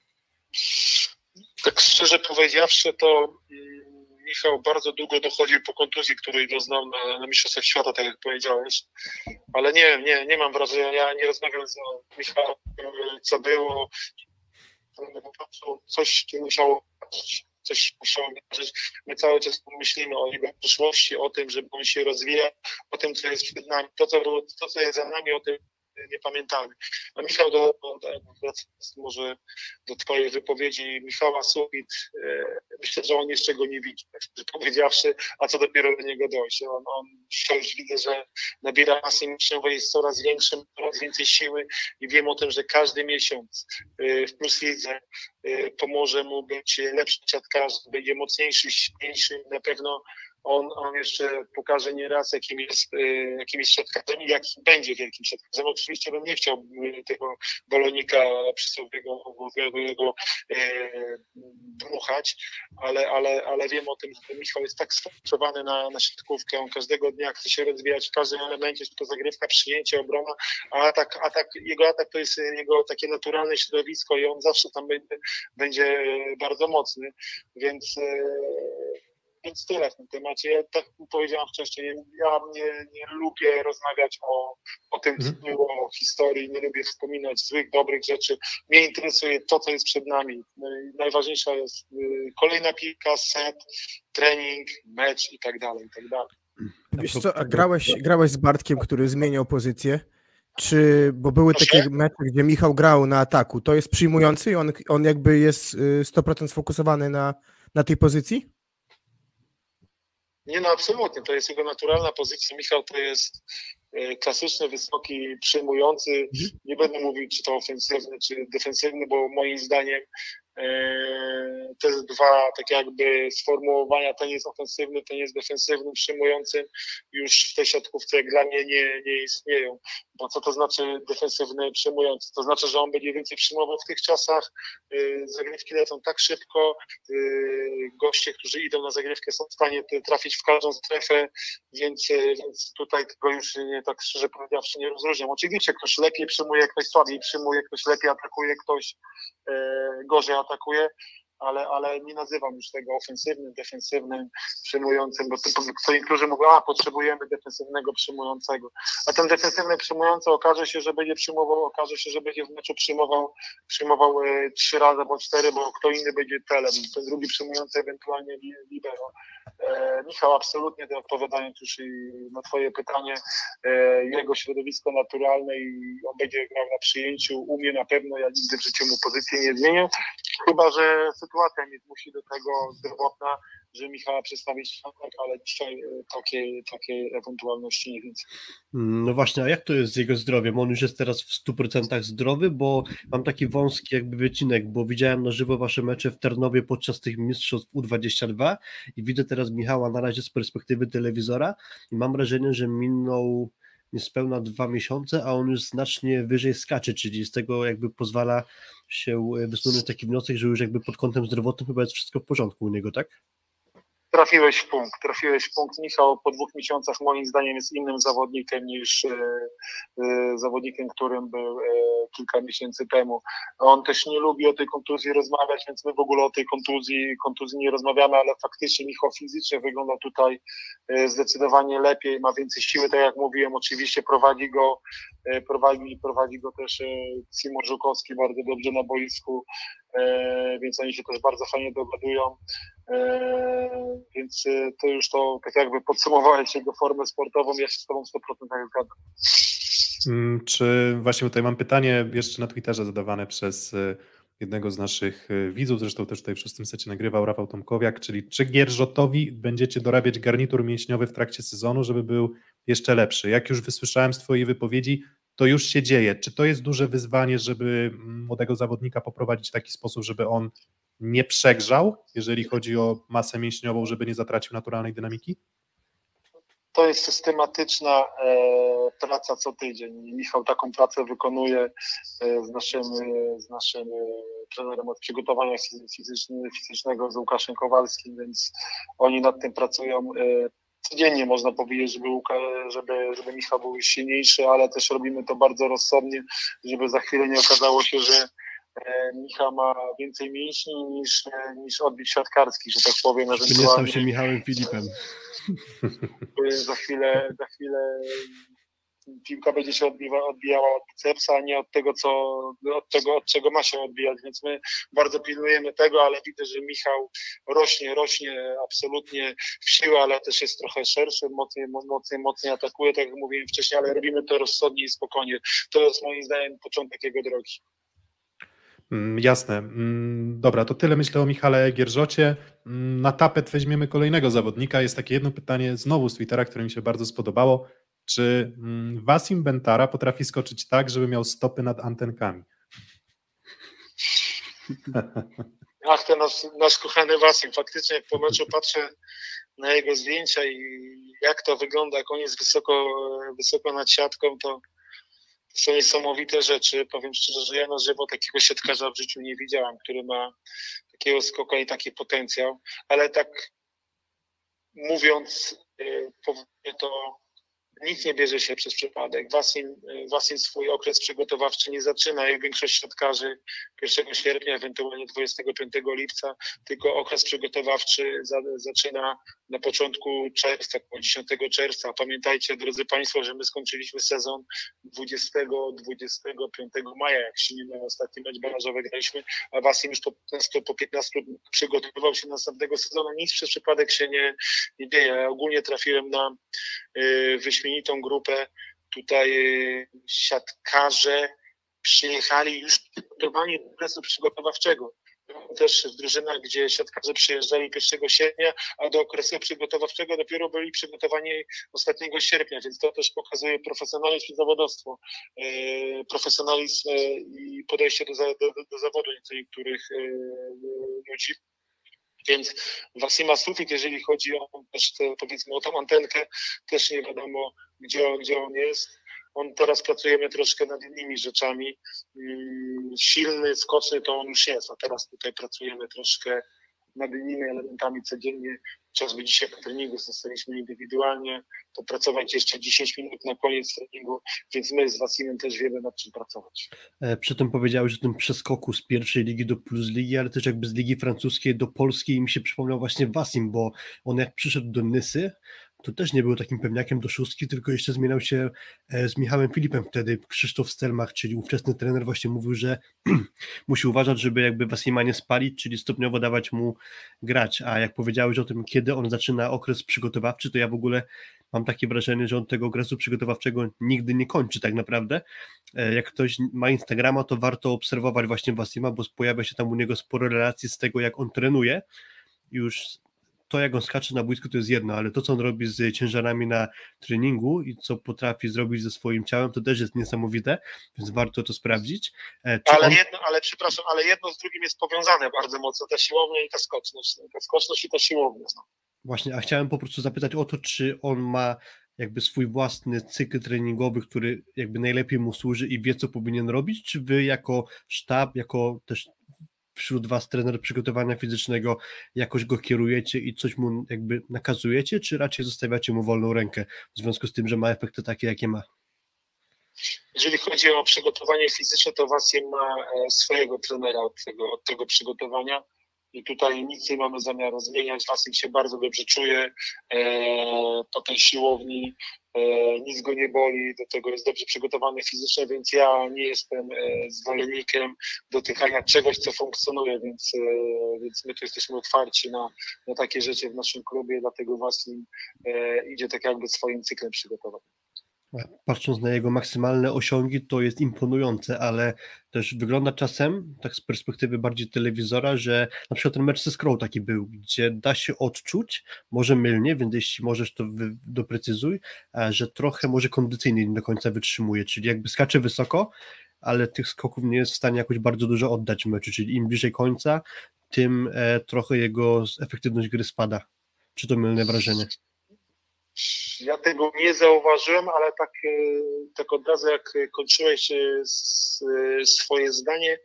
Tak szczerze powiedziawszy, to Michał bardzo długo dochodził po kontuzji, której doznał na, na Mistrzostwach Świata, tak jak powiedziałeś. Ale nie, nie, nie mam wrażenia, ja nie rozmawiam z Michałem, co było. Po prostu coś musiało coś musiało wydarzyć. My cały czas myślimy o jego przyszłości, o tym, żeby on się rozwijał, o tym, co jest przed nami. To, co, to, co jest za nami, o tym nie pamiętamy. A Michał, do, do, może do Twojej wypowiedzi Michała Sufit, e, myślę, że on jeszcze go nie widzi, tak powiedziawszy, a co dopiero do niego dojść. On, on już widzę, że nabiera masy mięśniowej, jest coraz większym, coraz więcej siły i wiem o tym, że każdy miesiąc e, w Plus Lidze e, pomoże mu być lepszym siatkarzem, będzie mocniejszy, silniejszy, na pewno on, on jeszcze pokaże nieraz, jakim jest, y, jakim jest siatkarzem i jaki będzie wielkim siatkarzem. Oczywiście bym nie chciał y, tego balonika przysłowiowego go dmuchać, ale, ale, ale wiem o tym, że Michał jest tak sfokusowany na, na siatkówkę, on każdego dnia chce się rozwijać w każdym elemencie, czy to zagrywka, przyjęcie, obrona, a atak, atak, jego atak to jest jego takie naturalne środowisko i on zawsze tam będzie, będzie bardzo mocny, więc więc tyle w tym temacie. Ja tak powiedziałam wcześniej, ja nie, nie lubię rozmawiać o, o tym, co mhm. było, o historii, nie lubię wspominać złych, dobrych rzeczy. Mnie interesuje to, co jest przed nami. No najważniejsza jest y, kolejna piłka, set, trening, mecz i tak dalej, i tak dalej. Wiesz co, a grałeś, grałeś z Bartkiem, który zmieniał pozycję? Czy, bo były takie mecze, gdzie Michał grał na ataku, to jest przyjmujący i on, on jakby jest 100% y, sfokusowany na, na tej pozycji? Nie, no absolutnie, to jest jego naturalna pozycja. Michał to jest e, klasyczny, wysoki, przyjmujący. Mhm. Nie będę mówił, czy to ofensywny, czy defensywny, bo moim zdaniem Eee, te dwa tak jakby sformułowania, ten jest ofensywny, ten jest defensywny, przyjmującym, już w tej siatkówce dla mnie nie, nie istnieją. Bo co to znaczy defensywny, przyjmujący? To znaczy, że on będzie więcej przyjmował w tych czasach, eee, zagrywki lecą tak szybko, eee, goście, którzy idą na zagrywkę są w stanie trafić w każdą strefę, więc, więc tutaj tego już nie, tak szczerze powiedziawszy nie rozróżniam. Oczywiście ktoś lepiej przyjmuje, ktoś słabiej przyjmuje, ktoś lepiej atakuje, ktoś gorzej atakuje, ale, ale nie nazywam już tego ofensywnym, defensywnym, przyjmującym, bo co niektórzy mówią, a potrzebujemy defensywnego przyjmującego. A ten defensywny przyjmujący okaże się, że będzie przyjmował, okaże się, że będzie w meczu przyjmował, przyjmował e, trzy razy albo cztery, bo kto inny będzie telem, ten drugi przyjmujący ewentualnie libero. E, Michał, absolutnie odpowiadając już na Twoje pytanie, e, jego środowisko naturalne i on będzie grał na przyjęciu, umie na pewno, ja nigdy w życiu mu pozycji nie zmienię, chyba, że sytuacja mnie zmusi do tego zdrowotna, że Michała przedstawić tak, ale dzisiaj e, takiej, takiej ewentualności nie widzę. Mm, no właśnie, a jak to jest z jego zdrowiem? On już jest teraz w 100% zdrowy, bo mam taki wąski jakby wycinek, bo widziałem na żywo wasze mecze w Tarnowie podczas tych mistrzostw U22 i widzę teraz Michała na razie z perspektywy telewizora i mam wrażenie, że minął niespełna dwa miesiące, a on już znacznie wyżej skacze, czyli z tego jakby pozwala się wysunąć taki wniosek, że już jakby pod kątem zdrowotnym chyba jest wszystko w porządku u niego, tak? Trafiłeś w punkt, trafiłeś w punkt. Michał po dwóch miesiącach moim zdaniem jest innym zawodnikiem niż e, e, zawodnikiem, którym był e, kilka miesięcy temu. On też nie lubi o tej kontuzji rozmawiać, więc my w ogóle o tej kontuzji, kontuzji nie rozmawiamy, ale faktycznie Michał fizycznie wygląda tutaj zdecydowanie lepiej, ma więcej siły, tak jak mówiłem, oczywiście prowadzi go, prowadzi, prowadzi go też Simon Żukowski bardzo dobrze na boisku, więc oni się też bardzo fajnie dogadują. Więc to już to tak jakby podsumowałeś jego formę sportową, ja się z Tobą 100% zgadzam. Mm, czy właśnie tutaj mam pytanie jeszcze na Twitterze zadawane przez e, jednego z naszych e, widzów, zresztą też tutaj w szóstym secie nagrywał Rafał Tomkowiak, czyli czy Gierżotowi będziecie dorabiać garnitur mięśniowy w trakcie sezonu, żeby był jeszcze lepszy? Jak już wysłyszałem z Twojej wypowiedzi, to już się dzieje. Czy to jest duże wyzwanie, żeby młodego zawodnika poprowadzić w taki sposób, żeby on nie przegrzał, jeżeli chodzi o masę mięśniową, żeby nie zatracił naturalnej dynamiki? To jest systematyczna e, praca co tydzień. Michał taką pracę wykonuje e, z naszym, e, z naszym trenerem od przygotowania fizyczne, fizycznego z Łukaszem Kowalskim, więc oni nad tym pracują codziennie można powiedzieć, żeby, żeby, żeby Michał był silniejszy, ale też robimy to bardzo rozsądnie, żeby za chwilę nie okazało się, że e, Michał ma więcej mięśni niż, e, niż odbić siatkarski, że tak powiem. Czy nie stał się Michałem Filipem. Za chwilę, za chwilę piłka będzie się odbiła, odbijała od bicepsa, a nie od tego, co, od tego, od czego ma się odbijać, więc my bardzo pilnujemy tego, ale widzę, że Michał rośnie, rośnie absolutnie w siłę, ale też jest trochę szerszy, mocniej, mocniej, mocniej atakuje, tak jak mówiłem wcześniej, ale robimy to rozsądnie i spokojnie. To jest moim zdaniem początek jego drogi. Mm, jasne. Mm, dobra, to tyle myślę o Michale Gierżocie. Mm, na tapet weźmiemy kolejnego zawodnika. Jest takie jedno pytanie znowu z Twittera, które mi się bardzo spodobało. Czy Wasim Bentara potrafi skoczyć tak, żeby miał stopy nad antenkami? [laughs] Ach, ten nasz, nasz kochany Wasim. Faktycznie po meczu patrzę na jego zdjęcia i jak to wygląda, jak on jest wysoko, wysoko nad siatką, to są niesamowite rzeczy. Powiem szczerze, że ja na żywo takiego siatkarza w życiu nie widziałam, który ma takiego skoka i taki potencjał, ale tak mówiąc, y, to nic nie bierze się przez przypadek. Wasin, Wasin swój okres przygotowawczy nie zaczyna, jak większość środkarzy 1 sierpnia, ewentualnie 25 lipca, tylko okres przygotowawczy za, zaczyna na początku czerwca, 10 czerwca. Pamiętajcie, drodzy Państwo, że my skończyliśmy sezon 20-25 maja, jak się nie na ostatni mecz barażowy graliśmy, a Wasin już po 15, po 15 przygotowywał się na następnego sezonu. Nic przez przypadek się nie, nie dzieje. Ja ogólnie trafiłem na wyśmienitą grupę tutaj y, siatkarze przyjechali już przygotowani do okresu przygotowawczego. Też w drużynach, gdzie siatkarze przyjeżdżali 1 sierpnia, a do okresu przygotowawczego dopiero byli przygotowani ostatniego sierpnia, więc to też pokazuje profesjonalizm i zawodowstwo, y, profesjonalizm i podejście do, do, do zawodu niektórych ludzi. Więc Wasima Sufit, jeżeli chodzi o też te, powiedzmy o tą antenkę, też nie wiadomo, gdzie, gdzie on jest. On teraz pracujemy troszkę nad innymi rzeczami. Mm, silny, skoczny to on już jest, a teraz tutaj pracujemy troszkę nad innymi elementami codziennie. Chociażby dzisiaj po treningu zostaliśmy indywidualnie popracować jeszcze 10 minut na koniec treningu, więc my z Wasinem też wiemy nad czym pracować. E, przy tym powiedziałeś o tym przeskoku z pierwszej ligi do plus ligi, ale też jakby z ligi francuskiej do polskiej mi się przypomniał właśnie Wasim, bo on jak przyszedł do Nysy, to też nie był takim pewniakiem do szóstki, tylko jeszcze zmieniał się e, z Michałem Filipem wtedy. Krzysztof Stelmach, czyli ówczesny trener, właśnie mówił, że [clears throat] musi uważać, żeby jakby Wasima nie spalić, czyli stopniowo dawać mu grać. A jak powiedziałeś o tym, kiedy on zaczyna okres przygotowawczy, to ja w ogóle mam takie wrażenie, że on tego okresu przygotowawczego nigdy nie kończy tak naprawdę. E, jak ktoś ma Instagrama, to warto obserwować właśnie Wasima, bo pojawia się tam u niego sporo relacji z tego, jak on trenuje. Już to, jak on skacze na boisku, to jest jedno, ale to, co on robi z ciężarami na treningu i co potrafi zrobić ze swoim ciałem, to też jest niesamowite, więc warto to sprawdzić. E, ale, on... jedno, ale przepraszam, ale jedno z drugim jest powiązane bardzo mocno, ta siłownia i ta skoczność. Ta skoczność i ta siłownia. No. Właśnie, a chciałem po prostu zapytać o to, czy on ma jakby swój własny cykl treningowy, który jakby najlepiej mu służy i wie, co powinien robić, czy wy jako sztab, jako też wśród was trener przygotowania fizycznego jakoś go kierujecie i coś mu jakby nakazujecie, czy raczej zostawiacie mu wolną rękę w związku z tym, że ma efekty takie, jakie ma? Jeżeli chodzi o przygotowanie fizyczne, to Wasiem ma e, swojego trenera od tego, od tego przygotowania i tutaj nic nie mamy zamiaru zmieniać. Wasym się bardzo dobrze czuje. E, po tej siłowni, e, nic go nie boli, do tego jest dobrze przygotowany fizycznie, więc ja nie jestem e, zwolennikiem dotykania czegoś, co funkcjonuje, więc, więc my tu jesteśmy otwarci na, na takie rzeczy w naszym klubie, dlatego Wasim e, idzie tak jakby swoim cyklem przygotowania patrząc na jego maksymalne osiągi, to jest imponujące, ale też wygląda czasem, tak z perspektywy bardziej telewizora, że na przykład ten mecz ze Scroll taki był, gdzie da się odczuć, może mylnie, więc jeśli możesz to doprecyzuj, że trochę może kondycyjnie nie do końca wytrzymuje, czyli jakby skacze wysoko, ale tych skoków nie jest w stanie jakoś bardzo dużo oddać w meczu, czyli im bliżej końca, tym e, trochę jego efektywność gry spada. Czy to mylne wrażenie? Ja tego nie zauważyłem, ale tak, e, tak od razu jak kończyłeś e, swoje zdanie,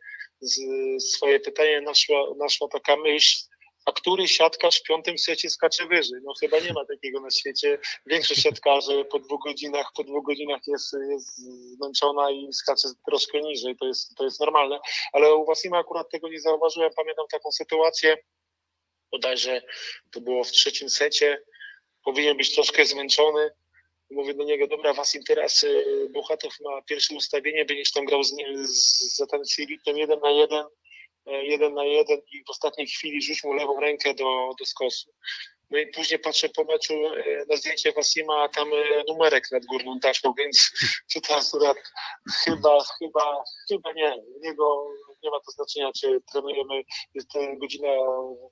swoje pytanie, naszła, naszła taka myśl, a który siatkarz w piątym secie skacze wyżej? No chyba nie ma takiego na świecie. Większość siatkarzy po dwóch godzinach, po dwóch godzinach jest, jest zmęczona i skacze troszkę niżej, to jest, to jest normalne, ale u Wasima akurat tego nie zauważyłem. Pamiętam taką sytuację, bodajże to było w trzecim secie, powinien być troszkę zmęczony, mówię do niego, dobra, Wasim teraz y, Bohatow ma pierwsze ustawienie, będziesz tam grał z, z, z Atancilitem jeden na jeden, E, jeden na jeden i w ostatniej chwili rzuć mu lewą rękę do, do skosu. No i później patrzę po meczu e, na zdjęcie Wasima, a tam e, numerek nad górną taczką, więc [laughs] czy to akurat chyba, chyba, chyba nie. Niego nie ma to znaczenia, czy trenujemy godzinę,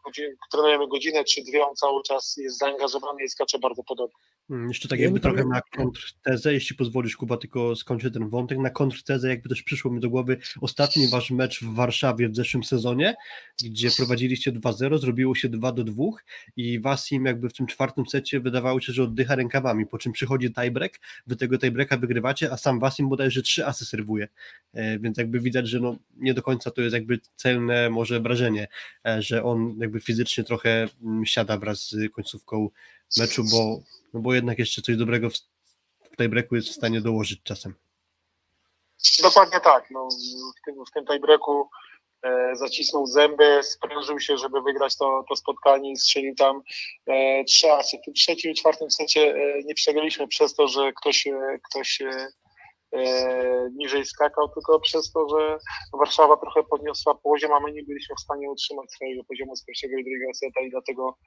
godzinę, trenujemy godzinę, czy dwie, on cały czas jest zaangażowany i skacze bardzo podobnie. Hmm, jeszcze tak jakby trochę na kontrtezę, jeśli pozwolisz Kuba, tylko skończę ten wątek, na kontrtezę jakby też przyszło mi do głowy ostatni wasz mecz w Warszawie w zeszłym sezonie, gdzie prowadziliście 2-0, zrobiło się 2-2 i Wasim jakby w tym czwartym secie wydawało się, że oddycha rękawami, po czym przychodzi tiebreak, wy tego tiebreaka wygrywacie, a sam Wasim bodajże trzy asy serwuje, e, więc jakby widać, że no nie do końca to jest jakby celne może wrażenie, e, że on jakby fizycznie trochę mm, siada wraz z końcówką meczu, bo no bo jednak jeszcze coś dobrego w, w tiebreaku jest w stanie dołożyć czasem. Dokładnie tak. No, w tym, w tym e, zacisnął zęby, sprężył się, żeby wygrać to, to spotkanie i strzelił tam e, trzy asy. W tym trzecim i czwartym secie e, nie przegraliśmy przez to, że ktoś, e, ktoś e, niżej skakał, tylko przez to, że Warszawa trochę podniosła poziom, a my nie byliśmy w stanie utrzymać swojego poziomu z pierwszego i drugiego seta i dlatego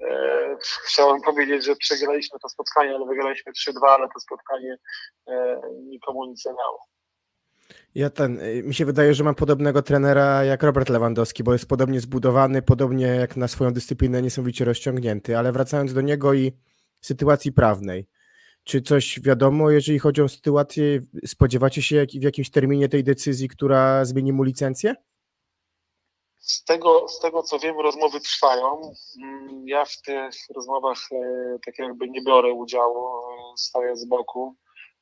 E, chciałem powiedzieć, że przegraliśmy to spotkanie, ale wygraliśmy 3-2, ale to spotkanie e, nikomu nic nie dało. Ja ten, e, mi się wydaje, że mam podobnego trenera jak Robert Lewandowski, bo jest podobnie zbudowany, podobnie jak na swoją dyscyplinę niesamowicie rozciągnięty, ale wracając do niego i sytuacji prawnej, czy coś wiadomo, jeżeli chodzi o sytuację, spodziewacie się w jakimś terminie tej decyzji, która zmieni mu licencję? Z tego, z tego co wiem, rozmowy trwają. Mm, ja w tych rozmowach e, tak jakby nie biorę udziału, e, staję z boku.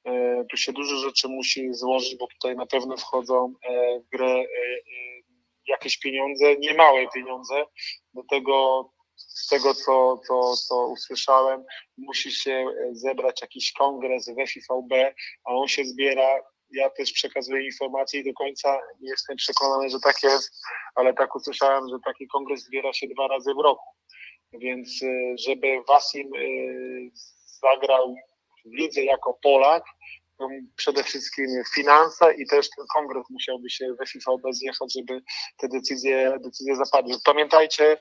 E, tu się dużo rzeczy musi złożyć, bo tutaj na pewno wchodzą w grę jakieś pieniądze, niemałe pieniądze. Do tego, z tego co, co, co usłyszałem, musi się zebrać jakiś kongres w FIVB, a on się zbiera ja też przekazuję informacje i do końca nie jestem przekonany, że tak jest, ale tak usłyszałem, że taki kongres zbiera się dwa razy w roku. Więc y, żeby Wasim y, zagrał w lidze jako Polak, przede wszystkim finanse i też ten kongres musiałby się we FIVB zjechać, żeby te decyzje, decyzje zapadły. Pamiętajcie,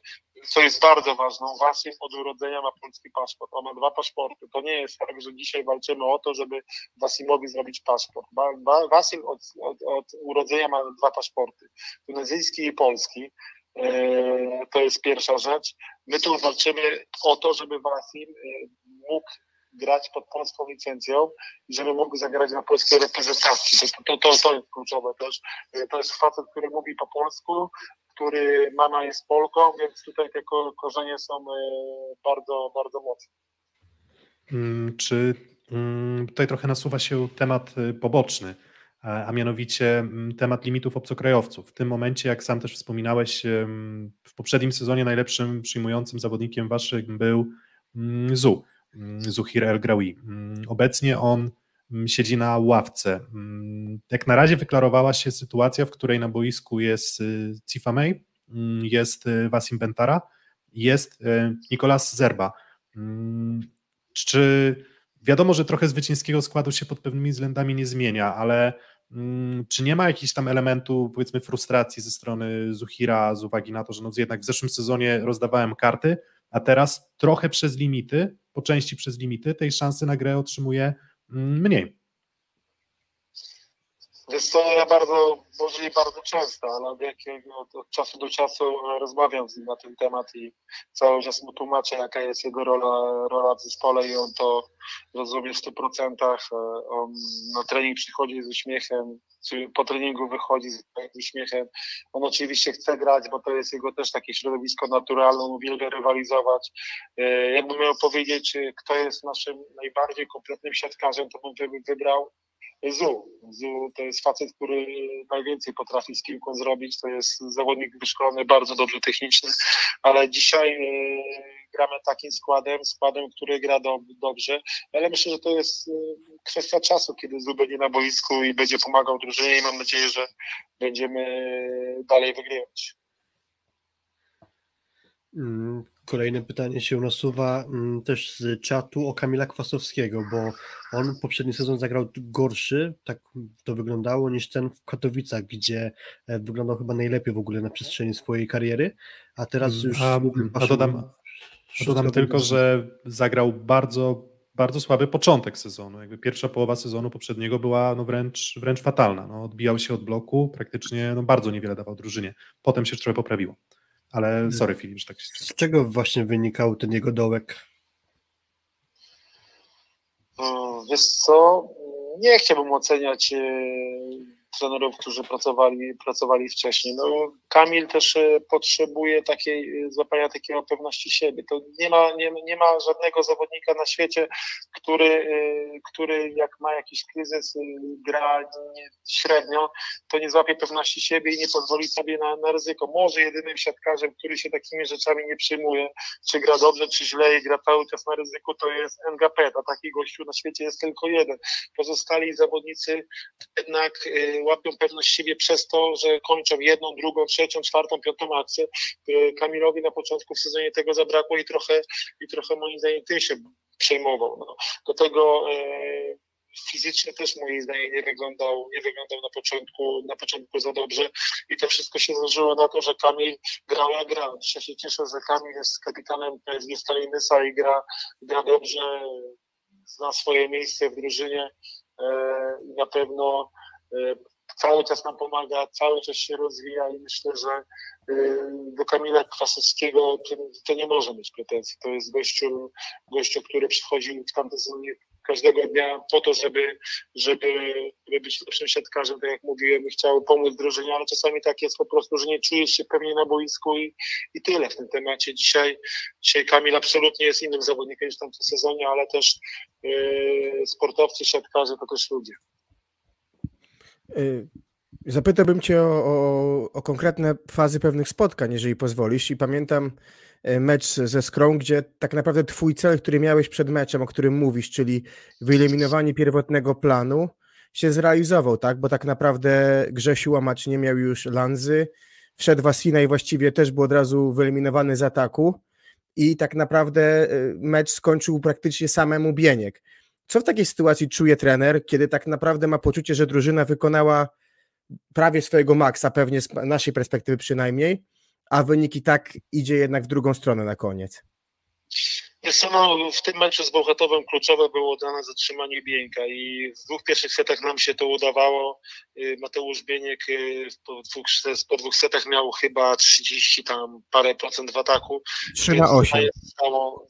co jest bardzo ważne, Wasim od urodzenia ma polski paszport. On ma dwa paszporty. To nie jest tak, że dzisiaj walczymy o to, żeby Wasimowi zrobić paszport. Wasim od, od, od urodzenia ma dwa paszporty. Tunezyjski i polski. E, to jest pierwsza rzecz. My tu walczymy o to, żeby Wasim e, mógł grać pod polską licencją i żeby mógł zagrać na polskiej reprezentacji. To, to, to, jest kluczowe też. E, to jest facet, który mówi po polsku, który mama jest Polką, więc tutaj te korzenie są e, bardzo, bardzo mocne. Mm, czy mm, tutaj trochę nasuwa się temat e, poboczny, a mianowicie mm, temat limitów obcokrajowców. W tym momencie, jak sam też wspominałeś, w poprzednim sezonie najlepszym przyjmującym zawodnikiem waszych był Zu, Zuhir El Graoui. Obecnie on Mm, siedzi na ławce. Mm, jak na razie wyklarowała się sytuacja, w której na boisku jest y, Cifa May, mm, jest y, Wasim Bentara, jest y, Nikolas Zerba. Czy wiadomo, że trochę zwycięskiego składu się pod pewnymi względami nie zmienia, ale czy nie ma jakichś tam elementu, powiedzmy, frustracji ze strony Zuhira z uwagi na to, że no jednak w zeszłym sezonie rozdawałem karty, a teraz trochę przez limity, po części przez limity, tej szansy na grę otrzymuje mniej. Wiesz co, ja bardzo, może nie bardzo często, ale od, jakiego, od czasu do czasu rozmawiam z nim na ten temat i cały czas mu tłumaczę, jaka jest jego rola, rola w zespole i on to rozumie w 100%. On na trening przychodzi z uśmiechem, po treningu wychodzi z uśmiechem. On oczywiście chce grać, bo to jest jego też takie środowisko naturalne, on uwielbia rywalizować. E, jakbym miał powiedzieć, kto jest naszym najbardziej kompletnym siatkarzem, to bym wybrał Zu. Zu to jest facet, który najwięcej potrafi z piłką zrobić. To jest zawodnik wyszkolony, bardzo dobrze techniczny, ale dzisiaj e, gramy takim składem, składem, który gra do, dobrze, ale myślę, że to jest e, kwestia czasu, kiedy Zu będzie na boisku i będzie pomagał drużynie i mam nadzieję, że będziemy dalej wygrywać. Mm, Kolejne pytanie się nasuwa mm, też z czatu o Kamila Kwasowskiego, bo on poprzedni sezon zagrał gorszy, tak to wyglądało, niż ten w Katowicach, gdzie e, wyglądał chyba najlepiej w ogóle na przestrzeni swojej kariery, a teraz mm, już... A, a dodam, dodam tylko, że zagrał bardzo, bardzo słaby początek sezonu. Jakby pierwsza połowa sezonu poprzedniego była no wręcz, wręcz fatalna. No, odbijał się od bloku, praktycznie no, bardzo niewiele dawał drużynie. Potem się trochę poprawiło. Ale hmm. sorry Filip, że tak się... Z czego właśnie wynikał ten jego dołek? Wiesz co, nie chciałbym oceniać e, trenerów, którzy pracowali, pracowali wcześniej. No, Kamil też e, potrzebuje takiej, e, złapania takiej pewności siebie. To nie ma, nie, nie ma żadnego zawodnika na świecie, który, e, który jak ma jakiś kryzys, gra średnio, to nie złapie pewności siebie i nie pozwoli sobie na, na ryzyko. Może jedynym siatkarzem, który się takimi rzeczami nie przyjmuje, czy gra dobrze, czy źle i gra cały czas na ryzyku, to jest NGP, a takich gościu na świecie jest tylko jeden. Pozostali zawodnicy jednak łapią pewność siebie przez to, że kończą jedną, drugą, trzecią, czwartą, piątą akcję. E, Kamilowi na początku w sezonie tego zabrakło i trochę, i trochę moim zdaniem tym się przejmował. No. Do tego e, fizycznie też moim zdaniem nie wyglądał, nie wyglądał na początku, na początku za dobrze i to wszystko się złożyło na to, że Kamil grał jak grał. Dzisiaj się cieszę, że Kamil jest kapitanem PSG Stalinysa i gra, gra dobrze, zna swoje miejsce w drużynie e, i na pewno cały czas nam pomaga, cały czas się rozwija i myślę, że y, do Kamila Kwasowskiego to, nie może mieć pretensji. To jest gościu, gościu który przychodził w tamtym sezonie każdego dnia po to, żeby, żeby, żeby być lepszym siatkarzem, tak jak mówiłem, i chciał pomóc drużynie, ale czasami tak jest po prostu, że nie czujesz się pewnie na boisku i, i tyle w tym temacie. Dzisiaj, dzisiaj Kamil absolutnie jest innym zawodnikiem niż w tamtym sezonie, ale też yy, sportowcy, siatkarze to też ludzie. Y, zapytałbym Cię o, o, o, konkretne fazy pewnych spotkań, jeżeli pozwolisz. I pamiętam y, mecz ze Skrą, gdzie tak naprawdę Twój cel, który miałeś przed meczem, o którym mówisz, czyli wyeliminowanie pierwotnego planu, się zrealizował, tak? Bo tak naprawdę Grzesiu Łamacz nie miał już Lanzy, wszedł Wasina i właściwie też był od razu wyeliminowany z ataku i tak naprawdę y, mecz skończył praktycznie samemu Bieniek. Co w takiej sytuacji czuje trener, kiedy tak naprawdę ma poczucie, że drużyna wykonała prawie swojego maksa, pewnie z naszej perspektywy przynajmniej, a wynik i tak idzie jednak w drugą stronę na koniec? no, w tym meczu z Bełchatowem kluczowe było dla nas zatrzymanie Bieńka i w dwóch pierwszych setach nam się to udawało. Y, Mateusz Bieniek y, po dwóch, po dwóch setach miał chyba 30 tam parę procent w ataku. 3 na 8. Zostało,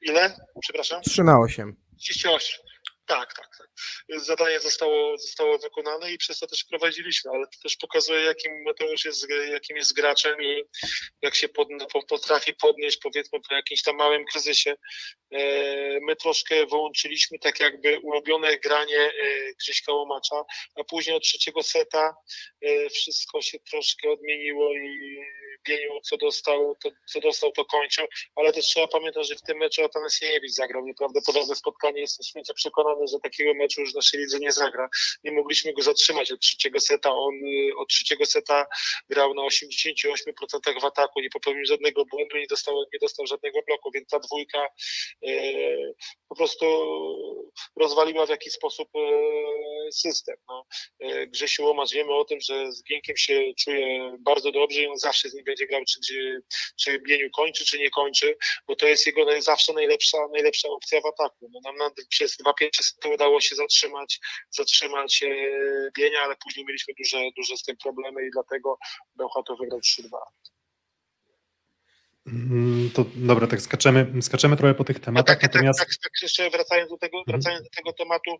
ile? Przepraszam? 3 na 8. 38. Tak, tak, tak. Zadanie zostało, zostało wykonane i przez to też prowadziliśmy, ale to też pokazuje, jakim Mateusz jest, jakim jest graczem i jak się pod, potrafi podnieść, powiedzmy, po jakimś tam małym kryzysie. E, my troszkę wyłączyliśmy tak jakby ulubione granie e, Grześka Łomacza, a później od trzeciego seta e, wszystko się troszkę odmieniło i Bieniu, co dostał, to, co dostał, to kończył, ale też trzeba pamiętać, że w tym meczu Atanasiewicz zagrał nieprawdopodobne spotkanie. Jestem święcie przekonany, że takiego meczu już w naszej lidze nie zagra. Nie mogliśmy go zatrzymać od trzeciego seta. On y, od trzeciego seta grał na 88% w ataku, nie popełnił żadnego błędu, nie dostał, nie dostał żadnego bloku, więc ta dwójka e, po prostu rozwaliła w jakiś sposób e, system. No. E, Grzesiu Łomasz, wiemy o tym, że z Gienkiem się czuje bardzo dobrze i on zawsze z nim będzie grał, czy, czy, Bieniu kończy, czy nie kończy, bo to jest jego zawsze najlepsza, najlepsza opcja w ataku. No nam, przez dwa pierwsze niestety udało się zatrzymać, zatrzymać Bienia, ale później mieliśmy duże, duże z tym problemy i dlatego Bełchatów wygrał 3-2. Mm, to dobra, tak skaczemy, skaczemy trochę po tych tematach, tak, tak, natomiast... Tak, tak, tak, jeszcze wracając do, tego, mhm. wracając do tego tematu,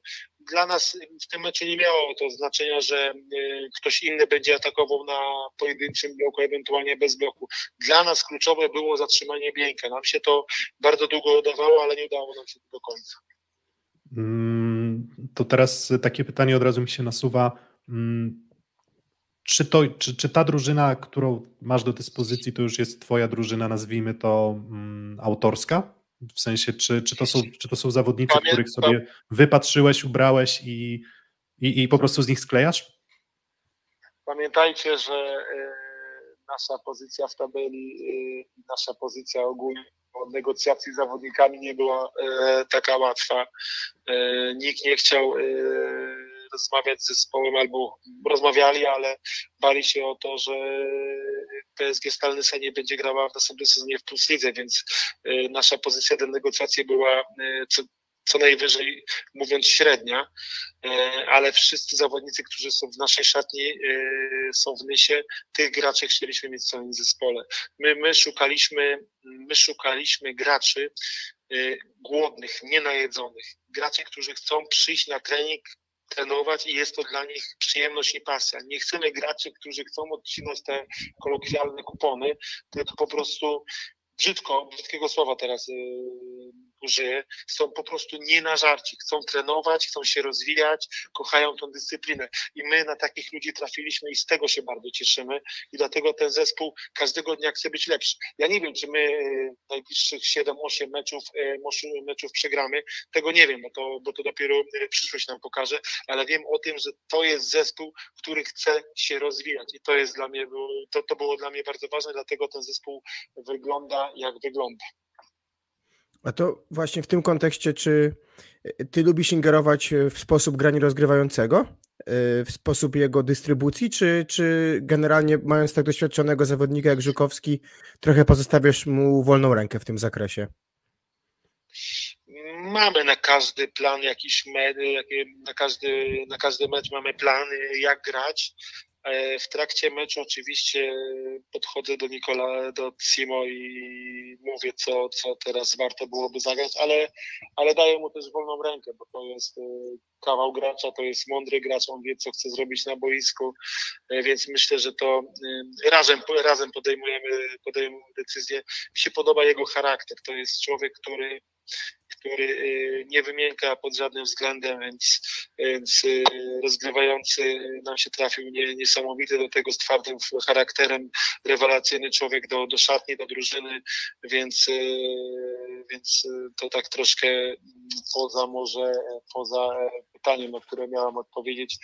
dla nas w tym meczu nie miało to znaczenia, że y, ktoś inny będzie atakował na pojedynczym bloku, ewentualnie bez bloku. Dla nas kluczowe było zatrzymanie Bieńka. Nam się to bardzo długo udawało, ale nie udało nam się do końca. Mm, to teraz takie pytanie od razu mi się nasuwa. Mm, czy, to, czy, czy ta drużyna, którą masz do dyspozycji, to już jest twoja drużyna, nazwijmy to um, autorska? W sensie, czy, czy, to są, czy to są zawodnicy, Pamiętam. których sobie wypatrzyłeś, ubrałeś i, i, i po prostu z nich sklejasz? Pamiętajcie, że y, nasza pozycja w tabeli, y, nasza pozycja ogólnie od negocjacji z zawodnikami nie była y, taka łatwa. Nikt nie chciał rozmawiać z zespołem albo rozmawiali, ale bali się o to, że PSG Stalny nie będzie grała w następnym sezonie w Plus Lidze, więc y, nasza pozycja do negocjacji była y, co, co najwyżej mówiąc średnia, y, ale wszyscy zawodnicy, którzy są w naszej szatni, są w Nysie, tych graczy chcieliśmy mieć w całym zespole. My, my, szukaliśmy, my szukaliśmy graczy głodnych, nienajedzonych, graczy, którzy chcą przyjść na trening trenować i jest to dla nich przyjemność i pasja. Nie chcemy graczy, którzy chcą odcinać te kolokwialne kupony, tylko po prostu brzydko, brzydkiego słowa teraz użyję, są po prostu nie na żarci, chcą trenować, chcą się rozwijać, kochają tą dyscyplinę. I my na takich ludzi trafiliśmy i z tego się bardzo cieszymy. I dlatego ten zespół każdego dnia chce być lepszy. Ja nie wiem, czy my e, najbliższych 7-8 meczów, e, meczów przegramy, tego nie wiem, bo to, bo to dopiero e, przyszłość nam pokaże, ale wiem o tym, że to jest zespół, który chce się rozwijać. I to jest dla mnie, to, to było dla mnie bardzo ważne, dlatego ten zespół wygląda jak wygląda. A to właśnie w tym kontekście, czy e, ty lubisz ingerować e, w sposób grania rozgrywającego, e, w sposób jego dystrybucji, czy, czy generalnie mając tak doświadczonego zawodnika jak Żukowski, trochę pozostawiasz mu wolną rękę w tym zakresie? Mamy na każdy plan jakiś mecz, na każdy, na każdy mecz mamy plan, jak grać. E, w trakcie meczu oczywiście podchodzę do Nikola, do Simo i mówię, co, co teraz warto byłoby zagrać, ale, ale daję mu też wolną rękę, bo to jest e, kawał gracza, to jest mądry gracz, on wie, co chce zrobić na boisku, e, więc myślę, że to razem, razem podejmujemy, podejmujemy decyzję. Mi się podoba jego charakter, to jest człowiek, który który y, nie wymienka pod żadnym względem, więc, więc y, rozgrywający nam się trafił nie, niesamowity, do tego z twardym charakterem, rewelacyjny człowiek do, do szatni, do drużyny, więc, y, więc to tak troszkę poza może, poza pytaniem, na które miałam odpowiedzieć,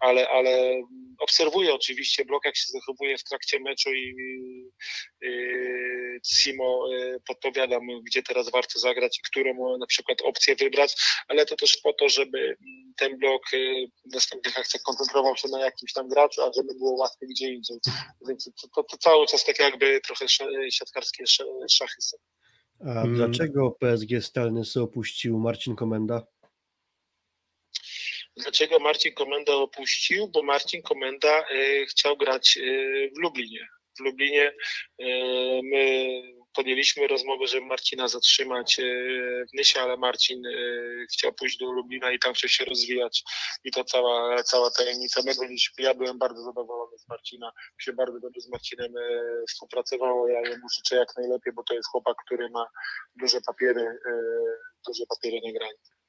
ale, ale obserwuję oczywiście blok, jak się zachowuje w trakcie meczu i Simo podpowiada mu, gdzie teraz warto zagrać i którą na przykład opcję wybrać, ale to też po to, żeby mm, ten blok y, w następnych akcjach koncentrował się na jakimś tam graczu, a żeby było łatwiej gdzie indziej. Więc to, to, to cały czas tak jakby trochę siatkarskie szachy są. A dlaczego PSG Stalny opuścił Marcin Komenda? Dlaczego Marcin Komenda opuścił? Bo Marcin Komenda y, chciał grać y, w Lublinie. W Lublinie y, my podjęliśmy rozmowę, żeby Marcina zatrzymać e, w Nysie, ale Marcin e, chciał pójść do Lublina i tam chciał się rozwijać i to cała, cała tajemnica. Byliśmy, ja byłem bardzo zadowolony z Marcina, się bardzo dobrze z Marcinem e, współpracowało, ja mu życzę jak najlepiej, bo to jest chłopak, który ma duże papiery, duże papiery na granicy.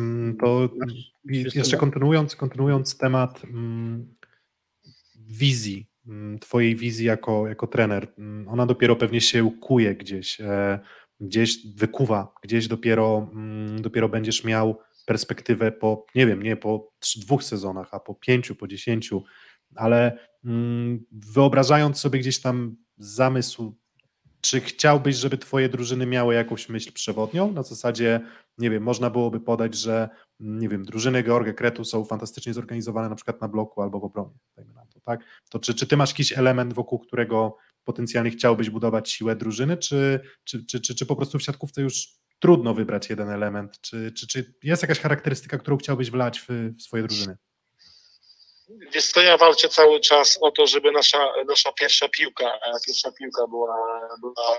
Mm, to jeszcze kontynuując, kontynuując temat mm, wizji Mm, twojej wizji jako, jako trener. Ona dopiero pewnie się ukuje gdzieś, e, gdzieś wykuwa, gdzieś dopiero, dopiero będziesz miał perspektywę po, nie wiem, nie po dwóch sezonach, a po pięciu, po dziesięciu, ale wyobrażając sobie gdzieś tam zamysł, czy chciałbyś, żeby twoje drużyny miały jakąś myśl przewodnią? Na zasadzie, nie wiem, można byłoby podać, że nie wiem, drużyny Georgia Kretu są fantastycznie zorganizowane na przykład na bloku albo w obronie, dajmy na to, tak? To czy, czy ty masz jakiś element, wokół którego potencjalnie chciałbyś budować siłę drużyny, czy, czy, czy, czy, czy po prostu w siatkówce już trudno wybrać jeden element. Czy, czy, czy jest jakaś charakterystyka, którą chciałbyś wlać w, w swoje drużyny? Wiesz co, ja walczę cały czas o to, żeby nasza, nasza pierwsza piłka, pierwsza piłka była, była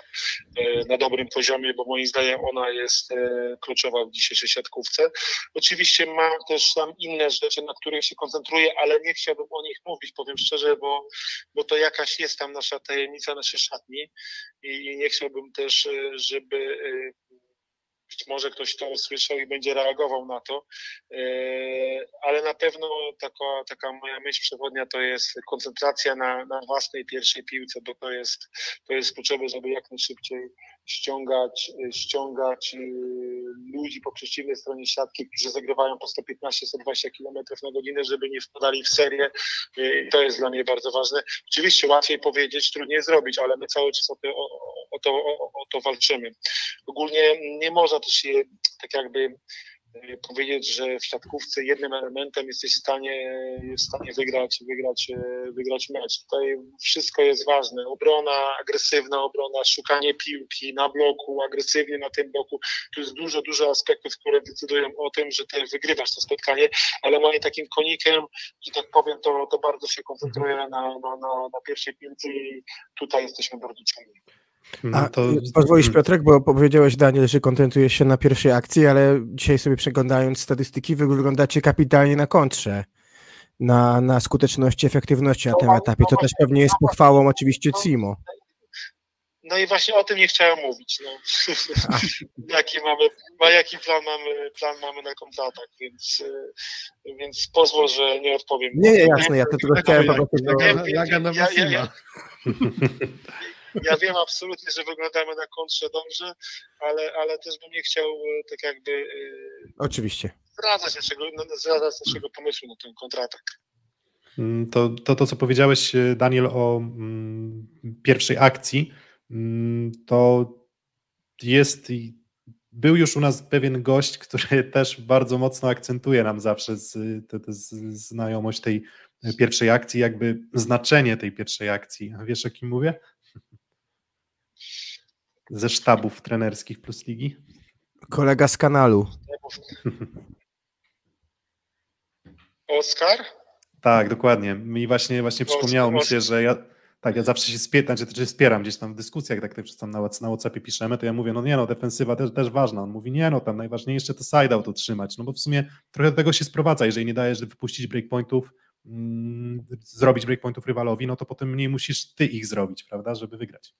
e, na dobrym poziomie, bo moim zdaniem ona jest e, kluczowa w dzisiejszej siatkówce. Oczywiście mam też tam inne rzeczy, na których się koncentruję, ale nie chciałbym o nich mówić, powiem szczerze, bo, bo to jakaś jest tam nasza tajemnica naszej szatni i nie chciałbym też, e, żeby być może ktoś to usłyszał i będzie reagował na to, e, ale na pewno taka, taka moja myśl przewodnia to jest koncentracja na, na własnej pierwszej piłce, bo to jest, to jest kluczowe, żeby jak najszybciej ściągać, ściągać e, ludzi po przeciwnej stronie siatki, którzy zagrywają po 115-120 km na godzinę, żeby nie wpadali w serię. E, to jest dla mnie bardzo ważne. Oczywiście łatwiej powiedzieć, trudniej zrobić, ale my cały czas o, o, o to, o, o to walczymy. Ogólnie nie można też je tak jakby e, powiedzieć, że w siatkówce jednym elementem jesteś w stanie, w stanie wygrać, wygrać, e, wygrać mecz. Tutaj wszystko jest ważne. Obrona, agresywna obrona, szukanie piłki na bloku, agresywnie na tym bloku. Tu jest dużo, dużo aspektów, które decydują o tym, że ty wygrywasz to spotkanie, ale moim takim konikiem, że tak powiem, to, to bardzo się koncentruje na, na, na, na pierwszej piłce i tutaj jesteśmy bardzo ciągli. No A, to... Pozwolisz Piotrek, bo powiedziałeś Daniel, że koncentrujesz się na pierwszej akcji, ale dzisiaj sobie przeglądając statystyki wyglądacie kapitalnie na kontrze, na, na skuteczności, efektywności na tym etapie. To też pewnie jest pochwałą oczywiście CIMO. No i właśnie o tym nie chciałem mówić. No. jaki, mamy, jaki plan mamy, plan mamy na kontratak, więc, więc pozwól, że nie odpowiem. Nie, nie, jasne, ja to tylko chciałem po prostu... Ja, ja, ja, ja wiem absolutnie, że wyglądamy na kontrze dobrze, ale, ale też bym nie chciał e, tak jakby. E, Oczywiście. Zdradzać naszego, no, zdradzać naszego pomysłu na ten kontratak. Mm, to, to, to, co powiedziałeś, e, Daniel, o mm, pierwszej akcji, mm, to jest. Był już u nas pewien gość, który [laughs] też bardzo mocno akcentuje nam zawsze z, te, te, z, znajomość tej pierwszej akcji, jakby znaczenie tej pierwszej akcji. A wiesz, o kim mówię? Ze sztabów trenerskich Plus Ligi? Kolega z kanalu. [laughs] Oskar? Tak, dokładnie. I właśnie, właśnie przypomniało mi się, że ja, tak, ja zawsze się spieram, znaczy wspieram gdzieś tam w dyskusjach, tak, tak tam na, na WhatsAppie piszemy, to ja mówię, no nie no, defensywa też, też ważna. On mówi, nie no, tam najważniejsze to side-out utrzymać, no bo w sumie trochę do tego się sprowadza, jeżeli nie dajesz wypuścić breakpointów, mm, zrobić breakpointów rywalowi, no to potem mniej musisz ty ich zrobić, prawda, żeby wygrać.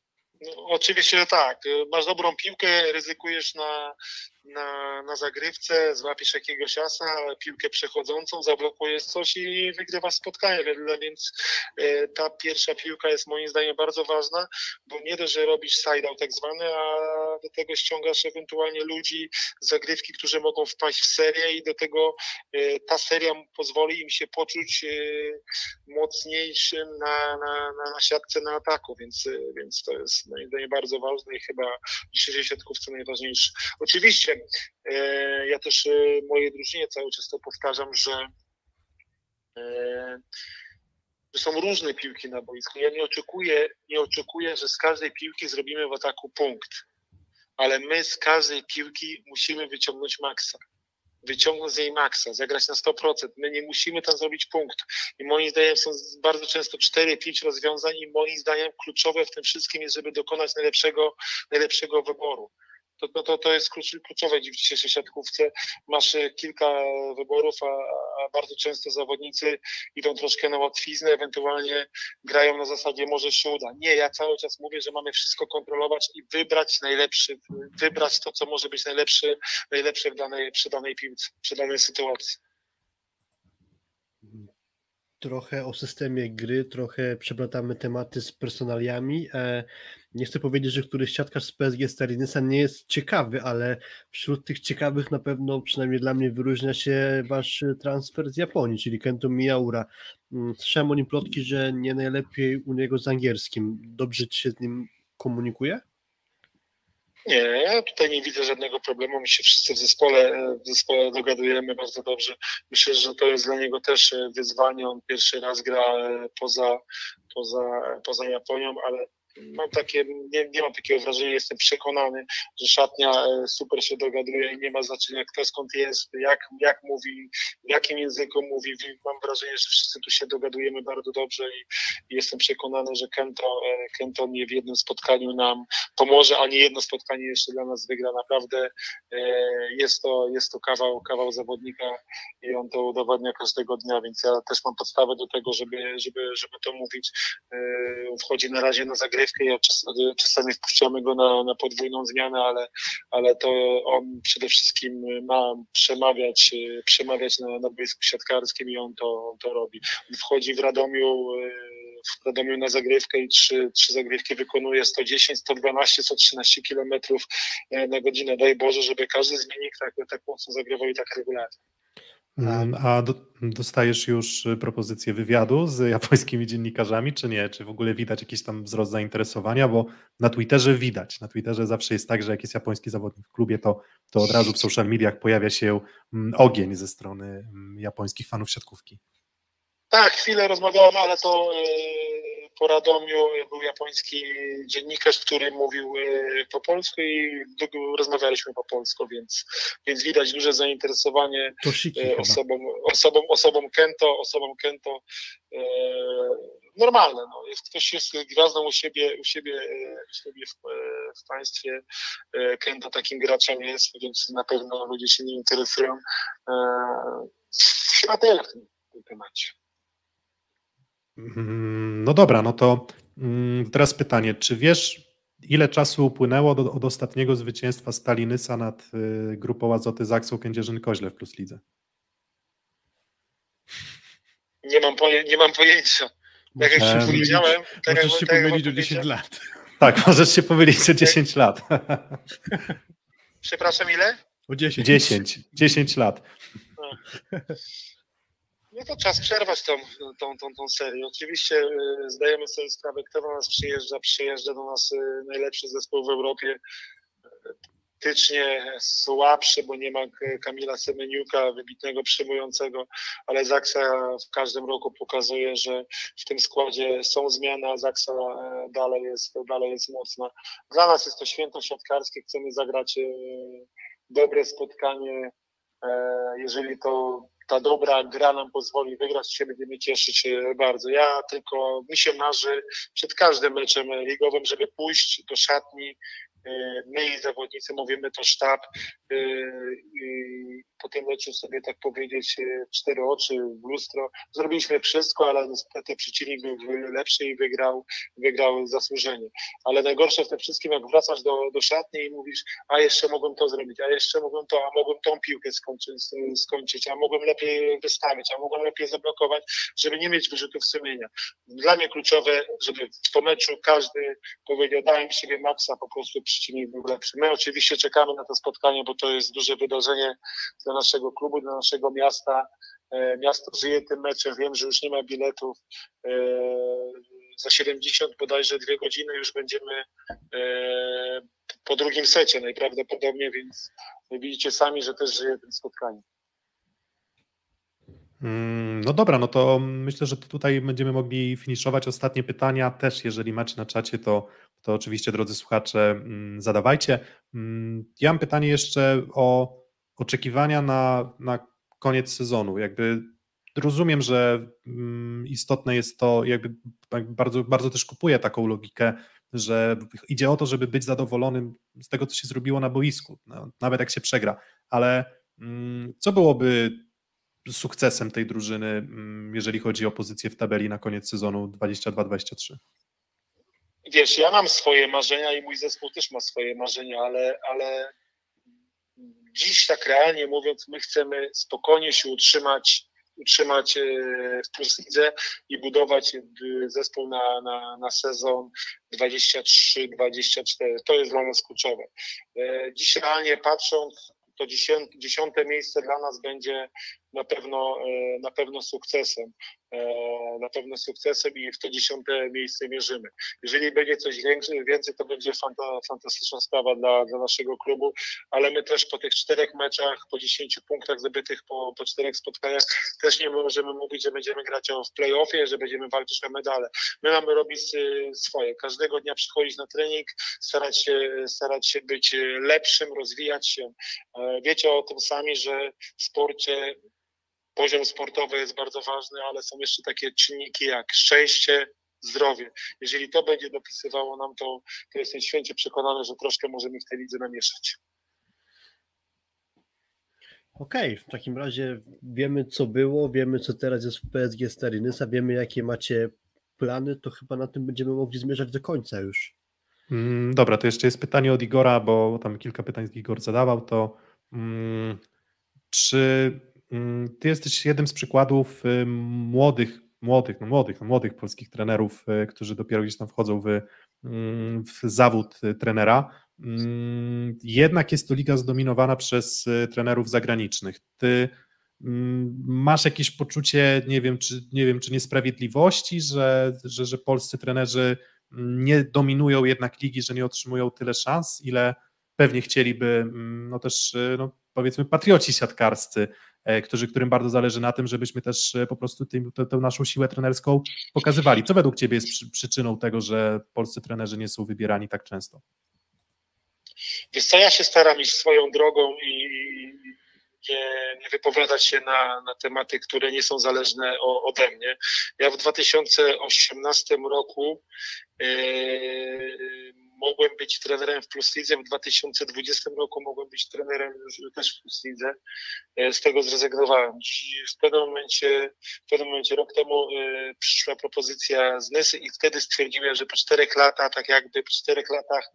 Oczywiście tak. Masz dobrą piłkę, ryzykujesz na, na, na zagrywce, złapiesz jakiegoś asa, piłkę przechodzącą, zablokujesz coś i wygrywasz spotkanie. Więc e, ta pierwsza piłka jest moim zdaniem bardzo ważna, bo nie dość, że robisz side-out tak zwany, a do tego ściągasz ewentualnie ludzi z zagrywki, którzy mogą wpaść w serię i do tego e, ta seria pozwoli im się poczuć e, mocniejszym na, na, na, na siatce na ataku, więc, więc to jest moim zdaniem bardzo ważne i chyba dzisiejszej siatkówce najważniejsze. Oczywiście ja też e, mojej drużynie cały czas to powtarzam, że, e, że są różne piłki na boisku. Ja nie oczekuję, nie oczekuję, że z każdej piłki zrobimy w ataku punkt, ale my z każdej piłki musimy wyciągnąć maksa wyciągnąć z jej maksa, zagrać na 100%. My nie musimy tam zrobić punkt. I moim zdaniem są bardzo często 4-5 rozwiązań i moim zdaniem kluczowe w tym wszystkim jest, żeby dokonać najlepszego, najlepszego wyboru to, to, to, to jest kluczowe w dzisiejszej siatkówce. Masz e, kilka wyborów, a, a, bardzo często zawodnicy idą troszkę na łatwiznę, ewentualnie grają na zasadzie może się uda. Nie, ja cały czas mówię, że mamy wszystko kontrolować i wybrać najlepszy, wybrać to, co może być najlepsze, najlepsze w danej, przy danej piłce, przy danej sytuacji trochę o systemie gry, trochę przeplatamy tematy z personaliami. E, nie chcę powiedzieć, że któryś siatkarz z PSG Starinysa nie jest ciekawy, ale wśród tych ciekawych na pewno, przynajmniej dla mnie, wyróżnia się wasz transfer z Japonii, czyli Kento Miyaura. Mm, słyszałem o nim plotki, że nie najlepiej u niego z angielskim. Dobrze ci się z nim komunikuje? Nie, ja tutaj nie widzę żadnego problemu. My się wszyscy w zespole, w zespole dogadujemy bardzo dobrze. Myślę, że to jest dla niego też wyzwanie. On pierwszy raz gra poza, poza, poza Japonią, ale mam takie, nie, nie mam takiego wrażenia, jestem przekonany, że szatnia e, super się dogaduje i nie ma znaczenia kto skąd jest, jak, jak mówi, w jakim języku mówi. Mam wrażenie, że wszyscy tu się dogadujemy bardzo dobrze i, i jestem przekonany, że Kento, e, Kento nie w jednym spotkaniu nam pomoże, ani jedno spotkanie jeszcze dla nas wygra. Naprawdę e, jest to, jest to kawał, kawał zawodnika i on to udowadnia każdego dnia, więc ja też mam podstawę do tego, żeby, żeby, żeby to mówić. Wchodzi na razie na zagrywkę i czasami wpuszczamy go na, na podwójną zmianę, ale, ale to on przede wszystkim ma przemawiać, przemawiać na, na boisku siatkarskim i on to, to robi. On wchodzi w Radomiu w Radomiu na zagrywkę i trzy, trzy zagrywki wykonuje 110, 112, 113 kilometrów e, na godzinę. Daj Boże, żeby każdy zmiennik tak, tak mocno zagrywał i tak regularnie. Mm, a do, dostajesz już y, propozycję wywiadu z japońskimi dziennikarzami, czy nie? Czy w ogóle widać jakiś tam wzrost zainteresowania? Bo na Twitterze widać. Na Twitterze zawsze jest tak, że jak jest japoński zawodnik w klubie, to, to od razu w social mediach pojawia się mm, ogień ze strony mm, japońskich fanów siatkówki. Tak, chwilę rozmawiałem, ale to y, po Radomiu był japoński dziennikarz, który mówił y, po polsku i rozmawialiśmy po polsku, więc, więc widać duże zainteresowanie y, osobą, osobą, osobą Kento, osobą Kento normalne. No. Jest, ktoś jest gwiazdą u siebie, u siebie, u siebie w, w państwie. Kento takim graczem jest, więc na pewno ludzie się nie interesują. Chyba tyle w tym, w tym temacie. Mm, no dobra, no to mm, teraz pytanie, czy wiesz, ile czasu upłynęło do, od ostatniego zwycięstwa Stalinysa nad y, grupą Azoty Zaksą Kędzierzyn-Koźle w Plus Lidze? Nie mam, poje, nie mam pojęcia. Tak jak się powiedziałem... Tak możesz się pomylić o 10 lat. Tak, możesz się pomylić o 10 lat. Przepraszam, ile? O 10. 10, 10 lat. No. No to czas przerwać tą, tą, tą, tą serię. Oczywiście y, zdajemy sobie sprawę, kto do nas przyjeżdża. Przyjeżdża do nas y, najlepszy zespół w Europie. Tycznie słabszy, bo nie ma Kamila Semeniuka, wybitnego przyjmującego, ale Zaksa w każdym roku pokazuje, że w tym składzie są zmiany, a Zaksa e, dalej jest, dalej jest mocna. Dla nas jest to święto siatkarskie, chcemy zagrać e, dobre spotkanie. E, jeżeli to ta dobra gra nam pozwoli wygrać, się będziemy cieszyć bardzo. Ja tylko, mi się marzy przed każdym meczem ligowym, żeby pójść do szatni, e, my i zawodnicy mówimy to sztab e, po tym meczu sobie tak powiedzieć e, cztery oczy w lustro. Zrobiliśmy wszystko, ale niestety przeciwnik był lepszy i wygrał, wygrał zasłużenie. Ale najgorsze w tym wszystkim, jak wracasz do, do szatni i mówisz, a jeszcze mogłem to zrobić, a jeszcze mogłem to, a mogłem tą piłkę skończyć, skończyć a mogłem lepiej wystawić, a mogłem lepiej zablokować, żeby nie mieć wyrzutów sumienia. Dla mnie kluczowe, żeby po meczu każdy powiedział, dałem siebie maksa, po prostu był lepszy. My oczywiście czekamy na to spotkanie, bo to jest duże wydarzenie dla naszego klubu, dla naszego miasta. E, miasto żyje tym meczem, wiem, że już nie ma biletów. E, za 70 bodajże dwie godziny już będziemy e, po drugim secie najprawdopodobniej, więc widzicie sami, że też żyje tym spotkaniem. Mm, no dobra, no to myślę, że tutaj będziemy mogli finiszować ostatnie pytania. Też, jeżeli macie na czacie, to, to oczywiście, drodzy słuchacze, mm, zadawajcie. Mm, ja mam pytanie jeszcze o oczekiwania na, na koniec sezonu. Jakby rozumiem, że mm, istotne jest to, jakby bardzo, bardzo też kupuję taką logikę, że idzie o to, żeby być zadowolonym z tego, co się zrobiło na boisku, no, nawet jak się przegra. Ale co byłoby sukcesem tej drużyny, jeżeli chodzi o pozycję w tabeli na koniec sezonu 22-23? Wiesz, ja mam swoje marzenia i mój zespół też ma swoje marzenia, ale, ale dziś tak realnie mówiąc, my chcemy spokojnie się utrzymać, utrzymać e, w Plus Lidze i budować e, zespół na, na, na sezon 23-24. To jest dla nas kluczowe. E, dziś realnie patrząc, to dziesiąte miejsce dla nas będzie na pewno, e, na pewno sukcesem. E, na pewno sukcesem i w to dziesiąte miejsce mierzymy. Jeżeli będzie coś więcej, to będzie fantastyczna sprawa dla, dla naszego klubu, ale my też po tych czterech meczach, po dziesięciu punktach zdobytych po, po czterech spotkaniach, też nie możemy mówić, że będziemy grać w playoffie, że będziemy walczyć o medale. My mamy robić y, swoje. Każdego dnia przychodzić na trening, starać się, starać się być lepszym, rozwijać się. E, wiecie o tym sami, że w sporcie poziom sportowy jest bardzo ważny, ale są jeszcze takie czynniki jak szczęście, zdrowie. Jeżeli to będzie dopisywało nam, to, to jestem święcie przekonany, że troszkę możemy w tej lidze namieszać. Okej, okay, w takim razie wiemy co było, wiemy co teraz jest w PSG Starynysa, wiemy jakie macie plany, to chyba na tym będziemy mogli zmierzać do końca już. Mm, dobra, to jeszcze jest pytanie od Igora, bo tam kilka pytań Igor zadawał, to mm, czy ty jesteś jednym z przykładów y, młodych, młodych, no młodych, no młodych polskich trenerów, y, którzy dopiero gdzieś tam wchodzą w, mm, w zawód y, trenera. Mm, jednak jest to liga zdominowana przez trenerów zagranicznych. Ty masz jakieś poczucie, nie wiem, czy, nie wiem, czy niesprawiedliwości, że, że, że polscy trenerzy nie dominują jednak ligi, że nie otrzymują tyle szans, ile pewnie chcieliby, no też no, powiedzmy patrioci siatkarscy, którzy, którym bardzo zależy na tym, żebyśmy też e, po prostu tę, naszą siłę trenerską pokazywali. Co według Ciebie jest przy, przyczyną tego, że polscy trenerzy nie są wybierani tak często? Wiesz co, ja się staram iść swoją drogą i nie, nie wypowiadać się na, na tematy, które nie są zależne o, ode mnie. Ja w 2018 roku yy, mogłem być trenerem w Plus Lidze, w 2020 roku mogłem być trenerem też w Plus Lidze, e, z tego zrezygnowałem. W pewnym momencie, w pewnym momencie rok temu e, przyszła propozycja z Nysy i wtedy stwierdziłem, że po czterech latach, tak jakby po czterech latach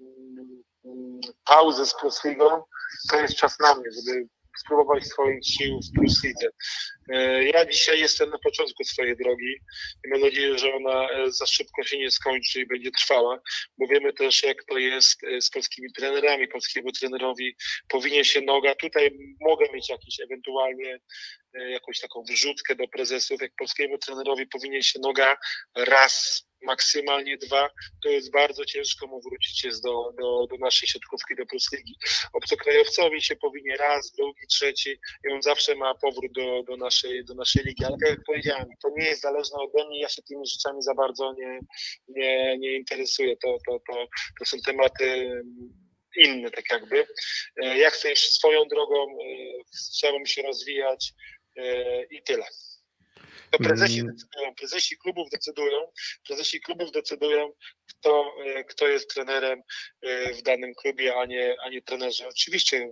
mm, mm, pauzy z Plus to jest czas na mnie, żeby spróbować swoich sił w Plus. E, ja dzisiaj jestem na początku swojej drogi i mam nadzieję, że ona e, za szybko się nie skończy i będzie trwała, bo wiemy też, jak to jest e, z polskimi trenerami. Polskiemu trenerowi powinien się noga. Tutaj mogę mieć jakiś ewentualnie jakąś taką wrzutkę do prezesów, jak polskiemu trenerowi powinien się noga raz maksymalnie dwa, to jest bardzo ciężko mu wrócić jest do, do, do naszej siatkówki, do Plus Ligi. Obcokrajowcowi się powinien raz, drugi, trzeci i on zawsze ma powrót do, do, naszej, do naszej ligi. Ale tak jak powiedziałem, to nie jest zależne ode mnie, ja się tymi rzeczami za bardzo nie, nie, nie interesuję. To, to, to, to są tematy inne, tak jakby. E, ja chcę iść swoją drogą, e, chciałbym się rozwijać e, i tyle. To prezesi mm. decydują, prezesi klubów decydują, prezesi klubów decydują, kto, e, kto jest trenerem e, w danym klubie, a nie, a nie trenerzy. Oczywiście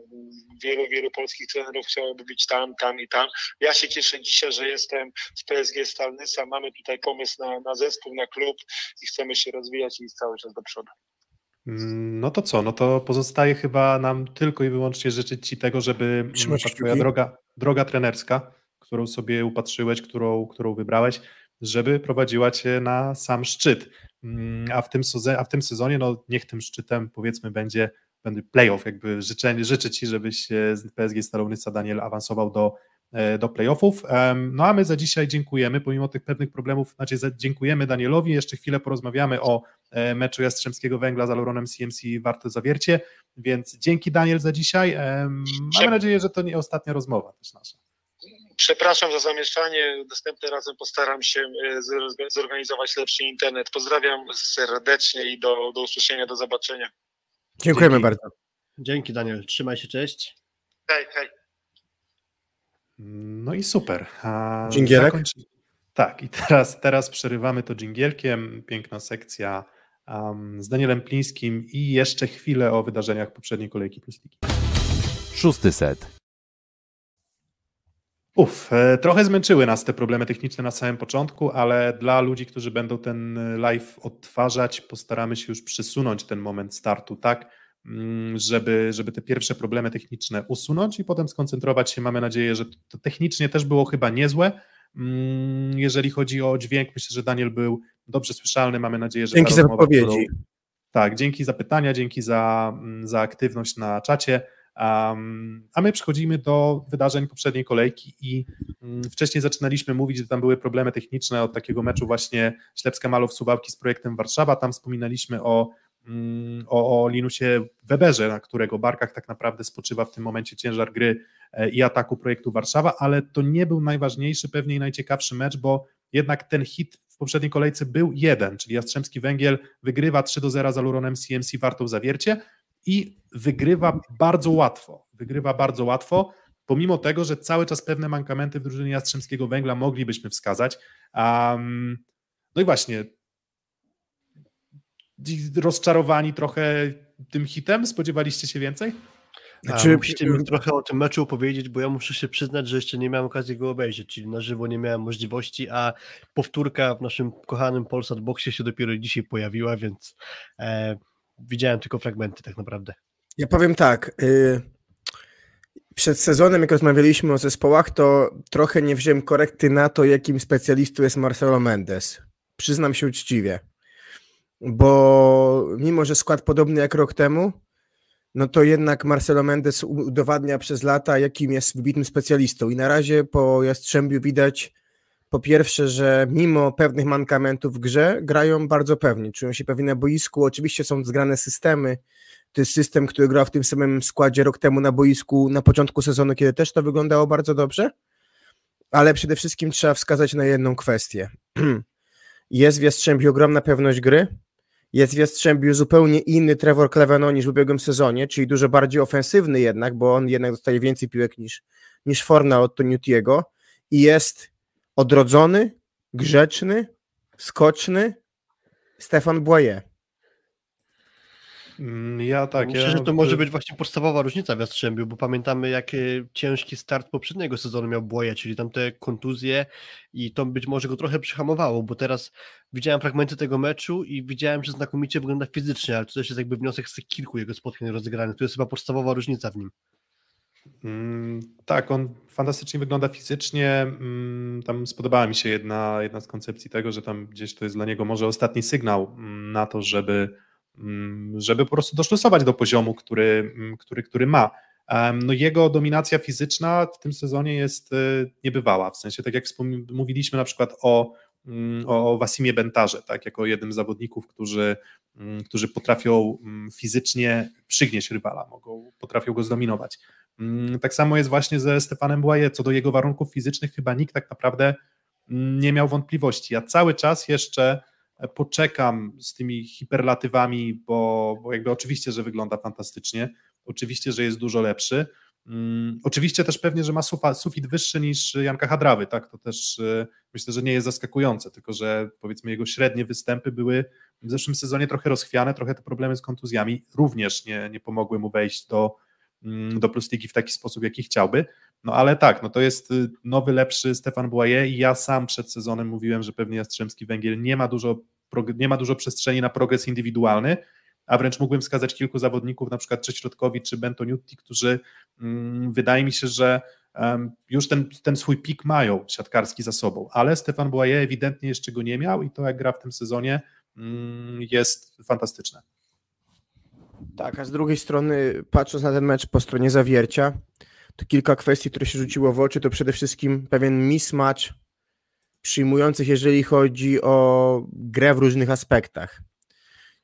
wielu, wielu polskich trenerów chciałoby być tam, tam i tam. Ja się cieszę dzisiaj, że jestem w PSG Stalnysa, mamy tutaj pomysł na, na zespół, na klub i chcemy się rozwijać i iść cały czas do przodu. Mm, no to co? No to pozostaje chyba nam tylko i wyłącznie życzyć Ci tego, żeby ta Twoja droga, droga trenerska którą sobie upatrzyłeś, którą, którą wybrałeś, żeby prowadziła cię na sam szczyt. Mm, a w tym, sezonie, a w tym sezonie, no niech tym szczytem powiedzmy będzie, będzie playoff, jakby życzę, życzę Ci, żebyś z PSG Stalownica Daniel awansował do, e, do playoffów. No a my za dzisiaj dziękujemy, pomimo tych pewnych problemów, znaczy dziękujemy Danielowi, jeszcze chwilę porozmawiamy o e, meczu Jastrzębskiego Węgla z Aluronem CMC Warte Zawiercie, więc dzięki Daniel za dzisiaj. Mamy nadzieję, że to nie ostatnia rozmowa też nasza. Przepraszam za zamieszanie. Następnym razem postaram się e, zorganizować lepszy internet. Pozdrawiam serdecznie i do, do usłyszenia, do zobaczenia. Dziękujemy Dzięki. bardzo. Dzięki Daniel. Trzymaj się, cześć. Hej, hej. No i super. Dżingielek? Zakończy... Tak, i teraz, teraz przerywamy to dżingielkiem. Piękna sekcja um, z Danielem Plińskim i jeszcze chwilę o wydarzeniach poprzedniej kolejki Plus Ligi. Szósty set. Uf, e, trochę zmęczyły nas te problemy techniczne na samym początku, ale dla ludzi, którzy będą ten live odtwarzać, postaramy się już przesunąć ten moment startu, tak, mm, żeby, żeby te pierwsze problemy techniczne usunąć i potem skoncentrować się. Mamy nadzieję, że to technicznie też było chyba niezłe. Mm, jeżeli chodzi o dźwięk, myślę, że Daniel był dobrze słyszalny. Mamy nadzieję, że. Dzięki za odpowiedzi. tak, dzięki za pytania, dzięki za, mm, za aktywność na czacie. Um, a my przechodzimy do wydarzeń poprzedniej kolejki i um, wcześniej zaczynaliśmy mówić, że tam były problemy techniczne od takiego meczu właśnie Ślepska Malow Suwałki z projektem Warszawa. Tam wspominaliśmy o, um, o, o Linusie Weberze, na którego barkach tak naprawdę spoczywa w tym momencie ciężar gry e, i ataku projektu Warszawa, ale to nie był najważniejszy, pewnie i najciekawszy mecz, bo jednak ten hit w poprzedniej kolejce był jeden, czyli Jastrzębski Węgiel wygrywa 3 do 0 za Luronem CMC Wartą Zawiercie, i wygrywa bardzo łatwo. Wygrywa bardzo łatwo, pomimo tego, że cały czas pewne mankamenty w drużynie Jastrzębskiego Węgla moglibyśmy wskazać. Um, no i właśnie, rozczarowani trochę tym hitem? Spodziewaliście się więcej? Znaczy, musicie mi trochę o tym meczu opowiedzieć, bo ja muszę się przyznać, że jeszcze nie miałem okazji go obejrzeć, czyli na żywo nie miałem możliwości, a powtórka w naszym kochanym Polsat Boxie się dopiero dzisiaj pojawiła, więc e, widziałem tylko fragmenty tak naprawdę. Ja powiem tak. Y, przed sezonem, jak rozmawialiśmy o zespołach, to trochę nie wziąłem korekty na to, jakim specjalistą jest Marcelo Mendes. Przyznam się uczciwie. Bo mimo, że skład podobny jak rok temu, no to jednak Marcelo Mendes udowadnia przez lata, jakim jest wybitnym specjalistą. I na razie po Jastrzębiu widać, po pierwsze, że mimo pewnych mankamentów w grze grają bardzo pewnie, czują się pewnie na boisku. Oczywiście są zgrane systemy. To jest system, który grał w tym samym składzie rok temu na boisku na początku sezonu, kiedy też to wyglądało bardzo dobrze. Ale przede wszystkim trzeba wskazać na jedną kwestię. [clears throat] Jest w Jastrzębiu ogromna pewność gry. Jest w Jastrzębiu zupełnie inny Trevor Cleveno niż w ubiegłym sezonie, czyli dużo bardziej ofensywny jednak, bo on jednak dostaje więcej piłek niż, niż Forna od Toniutiego. I jest odrodzony, grzeczny, skoczny Stefan Boye. Mm, ja tak. Myślę, ja... że to może być właśnie podstawowa różnica w Jastrzębiu, bo pamiętamy, jak e, ciężki start poprzedniego sezonu miał Błoje, czyli tam te kontuzje i to być może go trochę przyhamowało, bo teraz widziałem fragmenty tego meczu i widziałem, że znakomicie wygląda fizycznie, ale to też jest jakby wniosek z kilku jego spotkań rozegranych. To jest chyba podstawowa różnica w nim. Mm, tak, on fantastycznie wygląda fizycznie. Mm, tam spodobała mi się jedna, jedna z koncepcji tego, że tam gdzieś to jest dla niego może ostatni sygnał mm, na to, żeby, żeby po prostu doszlosować do poziomu, który, który, który ma. No jego dominacja fizyczna w tym sezonie jest y, niebywała, w sensie tak jak mówiliśmy na przykład o, o Wasimie Bentarze, tak, jako jednym z zawodników, którzy, którzy potrafią fizycznie przygnieść rywala, mogą, potrafią go zdominować. Mm, tak samo jest właśnie ze Stefanem Błaje. Co do jego warunków fizycznych, chyba nikt tak naprawdę mm, nie miał wątpliwości. Ja cały czas jeszcze poczekam z tymi hiperlatywami, bo, bo jakby oczywiście, że wygląda fantastycznie, oczywiście, że jest dużo lepszy. Um, oczywiście też pewnie, że ma sufit wyższy niż Janka Hadrawy, tak? To też y, myślę, że nie jest zaskakujące, tylko że powiedzmy jego średnie występy były w zeszłym sezonie trochę rozchwiane, trochę te problemy z kontuzjami również nie, nie pomogły mu wejść do, Mm, do Plus Ligi w taki sposób, jaki chciałby. No ale tak, no to jest y, nowy, lepszy Stefan Błaje i ja sam przed sezonem mówiłem, że pewnie Jastrzębski Węgiel nie ma dużo, nie ma dużo przestrzeni na progres indywidualny, a wręcz mógłbym wskazać kilku zawodników, na przykład czy Środkowi, czy Bentoniutti, którzy mm, wydaje mi się, że już ten, ten swój pik mają siatkarski za sobą, ale Stefan Błaje ewidentnie jeszcze go nie miał i to jak gra w tym sezonie mm, jest fantastyczne. Tak, a z drugiej strony, patrząc na ten mecz po stronie zawiercia, to kilka kwestii, które się rzuciło w oczy, to przede wszystkim pewien mismatch przyjmujących, jeżeli chodzi o grę w różnych aspektach.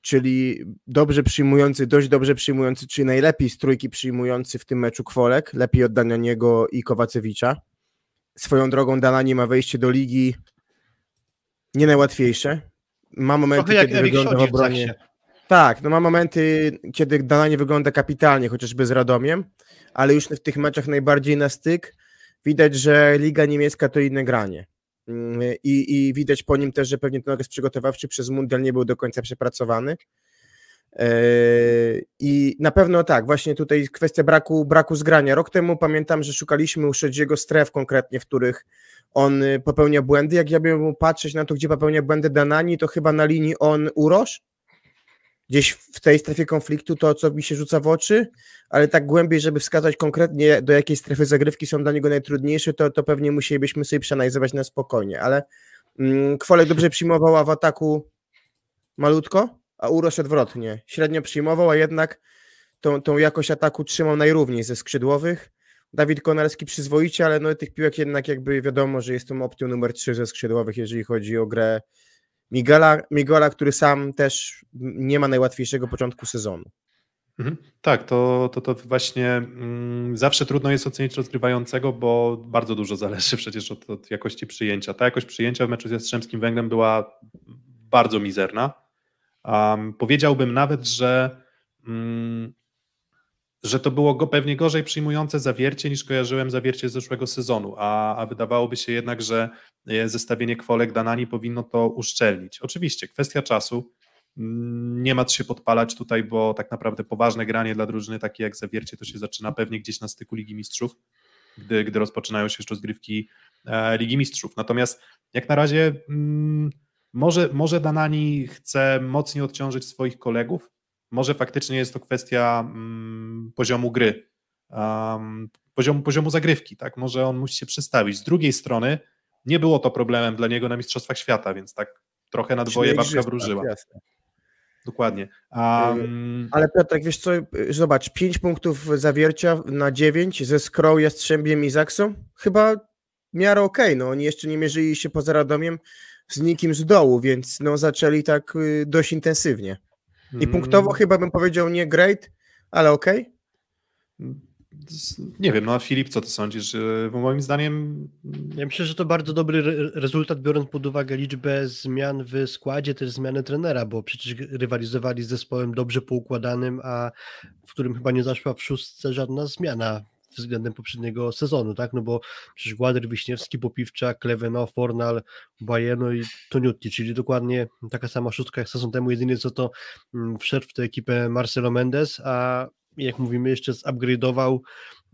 Czyli dobrze przyjmujący, dość dobrze przyjmujący, czy najlepiej z trójki przyjmujący w tym meczu Kwolek, lepiej od Danianiego i Kowacewicza. Swoją drogą Danani ma wejście do ligi nie najłatwiejsze. Ma momenty, kiedy wygląda w obronie. Tak, no ma momenty, kiedy Dananie wygląda kapitalnie, chociażby z Radomiem, ale już w tych meczach najbardziej na styk widać, że Liga Niemiecka to inne granie. Mm, I, I widać po nim też, że pewnie ten okres przygotowawczy przez Mundial nie był do końca przepracowany. E, I na pewno tak, właśnie tutaj kwestia braku, braku zgrania. Rok temu pamiętam, że szukaliśmy u Szedziego stref konkretnie, w których on popełnia błędy. Jak ja bym patrzeć na to, gdzie popełnia błędy Danani, to chyba na linii on Urosz, gdzieś w tej strefie konfliktu to, co mi się rzuca w oczy, ale tak głębiej, żeby wskazać konkretnie, do jakiej strefy zagrywki są dla niego najtrudniejsze, to, to pewnie musielibyśmy sobie przeanalizować na spokojnie, ale mm, Kwolek dobrze przyjmowała w ataku malutko, a Uroś odwrotnie. Średnio przyjmował, a jednak tą, tą jakość ataku trzymał najrówniej ze skrzydłowych. Dawid Konarski przyzwoicie, ale no tych piłek jednak jakby wiadomo, że jest tą opcją numer 3 ze skrzydłowych, jeżeli chodzi o grę Miguela, Miguela, który sam też nie ma najłatwiejszego początku sezonu. Mhm. Tak, to, to, to właśnie mm, zawsze trudno jest ocenić rozgrywającego, bo bardzo dużo zależy [laughs] przecież od, od, jakości przyjęcia. Ta jakość przyjęcia w meczu z Jastrzębskim Węglem była bardzo mizerna. Um, powiedziałbym nawet, że mm, że to było go pewnie gorzej przyjmujące zawiercie niż kojarzyłem zawiercie z zeszłego sezonu, a, a wydawałoby się jednak, że e, zestawienie kwolek Danani powinno to uszczelnić. Oczywiście, kwestia czasu, mm, nie ma co się podpalać tutaj, bo tak naprawdę poważne granie dla drużyny takie jak zawiercie to się zaczyna pewnie gdzieś na styku Ligi Mistrzów, gdy, gdy rozpoczynają się już rozgrywki e, Ligi Mistrzów. Natomiast jak na razie mm, może, może Danani chce mocniej odciążyć swoich kolegów, może faktycznie jest to kwestia um, poziomu gry, um, poziomu, poziomu zagrywki, tak? Może on musi się przestawić. Z drugiej strony nie było to problemem dla niego na Mistrzostwach Świata, więc tak trochę na dwoje babka wróżyła. Dokładnie. Um... Ale Piotrek, wiesz co, zobacz, 5 punktów zawiercia na 9 ze Skroł, Jastrzębiem i Zaksą, chyba miarę okej, okay. no oni jeszcze nie mierzyli się poza Radomiem z nikim z dołu, więc no zaczęli tak y, dość intensywnie. I punktowo hmm. chyba bym powiedział nie great, ale okej. Okay. Nie wiem, no a Filip, co ty sądzisz? Bo moim zdaniem. Ja myślę, że to bardzo dobry rezultat, biorąc pod uwagę liczbę zmian w składzie, też zmiany trenera, bo przecież rywalizowali z zespołem dobrze poukładanym, a w którym chyba nie zaszła w szóstce żadna zmiana względem poprzedniego sezonu, tak? No bo przecież Głader, Wiśniewski, Popiwczak, Leweno, Fornal, Bajeno i Toniutti, czyli dokładnie taka sama szóstka jak sezon temu, jedynie co to mm, wszedł w tę ekipę Marcelo Mendes, a jak mówimy jeszcze zupgrade'ował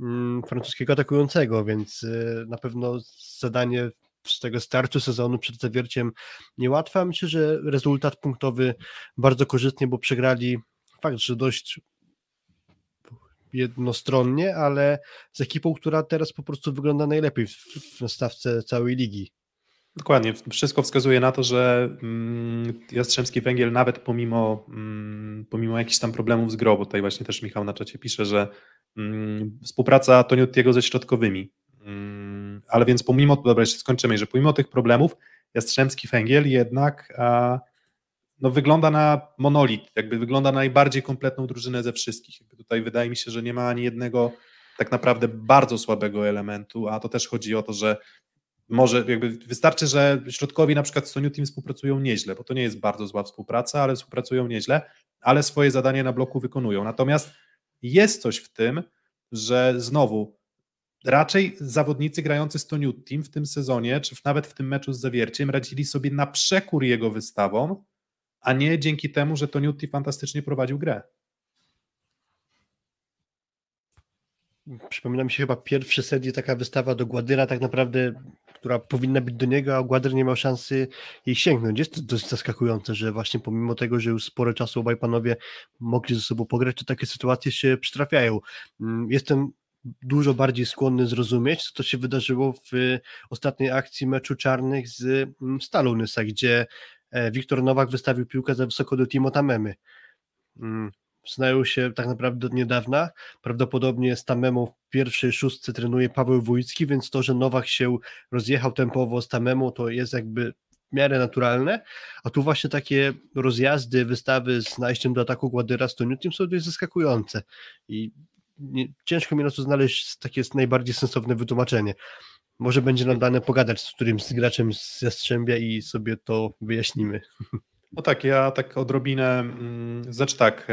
mm, francuskiego atakującego, więc y, na pewno zadanie z tego startu sezonu przed zawierciem niełatwe. Myślę, że rezultat punktowy bardzo korzystnie, bo przegrali fakt, że dość jednostronnie, ale z ekipą, która teraz po prostu wygląda najlepiej w, w stawce całej ligi. Dokładnie. Wszystko wskazuje na to, że mm, Jastrzębski Węgiel nawet pomimo, mm, pomimo jakichś tam problemów z grą, bo tutaj właśnie też Michał na czacie pisze, że mm, współpraca Toniutiego ze środkowymi, ale więc pomimo, dobra, jeszcze skończymy, że pomimo tych problemów Jastrzębski Węgiel jednak no, wygląda na monolit, jakby wygląda na najbardziej kompletną drużynę ze wszystkich. Jakby tutaj wydaje mi się, że nie ma ani jednego tak naprawdę bardzo słabego elementu, a to też chodzi o to, że może jakby wystarczy, że środkowi na przykład z Soniu Team współpracują nieźle, bo to nie jest bardzo zła współpraca, ale współpracują nieźle, ale swoje zadanie na bloku wykonują. Natomiast jest coś w tym, że znowu raczej zawodnicy grający z Toniu Team w tym sezonie, czy nawet w tym meczu z Zawierciem radzili sobie na przekór jego wystawom, a nie dzięki temu, że to Newty fantastycznie prowadził grę. Przypomina mi się chyba pierwszy set taka wystawa do Gładyra, tak naprawdę, która powinna być do niego, a Gładyr nie miał szansy jej sięgnąć. Jest to dość zaskakujące, że właśnie pomimo tego, że już sporo czasu obaj panowie mogli ze sobą pograć, to takie sytuacje się przytrafiają. Mm, jestem dużo bardziej skłonny zrozumieć, co to się wydarzyło w ostatniej akcji meczu czarnych z mm, Stalą Nysa, gdzie Wiktor Nowak wystawił piłkę za wysoko do Timota Memy. Mm, znają się tak naprawdę od niedawna. Prawdopodobnie z Tamemą w pierwszej szóstce trenuje Paweł Wójcki, więc to, że Nowak się rozjechał tempowo z Tamemą, to jest jakby w miarę naturalne, a tu właśnie takie rozjazdy, wystawy z najściem do ataku Gładyra z Toniutim są dość zaskakujące i nie, ciężko mi na to znaleźć takie najbardziej sensowne wytłumaczenie. Może będzie nam dane pogadać z którymś z graczem z Jastrzębia i sobie to wyjaśnimy. No tak, ja tak odrobinę, znaczy tak,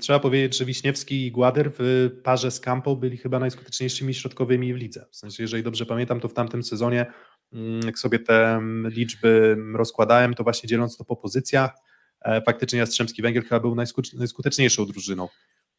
trzeba powiedzieć, że Wiśniewski i Gładyr w parze z Campo byli chyba najskuteczniejszymi środkowymi w lidze. W sensie, jeżeli dobrze pamiętam, to w tamtym sezonie, mm, jak sobie te liczby rozkładałem, to właśnie dzieląc to po pozycjach, e, faktycznie Jastrzębski Węgiel chyba był najskuteczniejszą drużyną.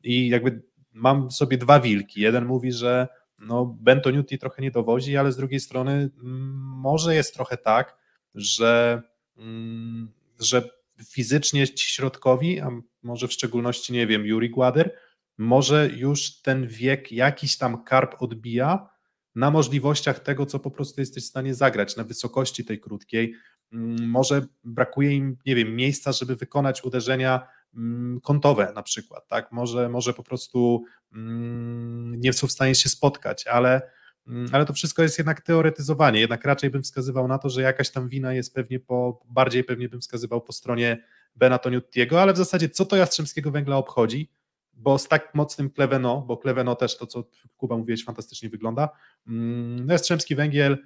I jakby mam sobie dwa wilki. Jeden mówi, że no Bentoniuti trochę nie dowozi, ale z drugiej strony mm, może jest trochę tak, że, mm, że fizycznie ci środkowi, a może w szczególności, nie wiem, Juri Gładyr, może już ten wiek jakiś tam karp odbija na możliwościach tego, co po prostu jesteś w stanie zagrać, na wysokości tej krótkiej. Mm, może brakuje im, nie wiem, miejsca, żeby wykonać uderzenia mm, kątowe na przykład, tak? Może, może po prostu mm, nie są w stanie się spotkać, ale, mm, ale to wszystko jest jednak teoretyzowanie, jednak raczej bym wskazywał na to, że jakaś tam wina jest pewnie po, bardziej pewnie bym wskazywał po stronie Benatoniutiego, ale w zasadzie co to Jastrzębskiego Węgla obchodzi, bo z tak mocnym Kleveno, bo Kleveno też to, co Kuba mówiłeś, fantastycznie wygląda, no Jastrzębski Węgiel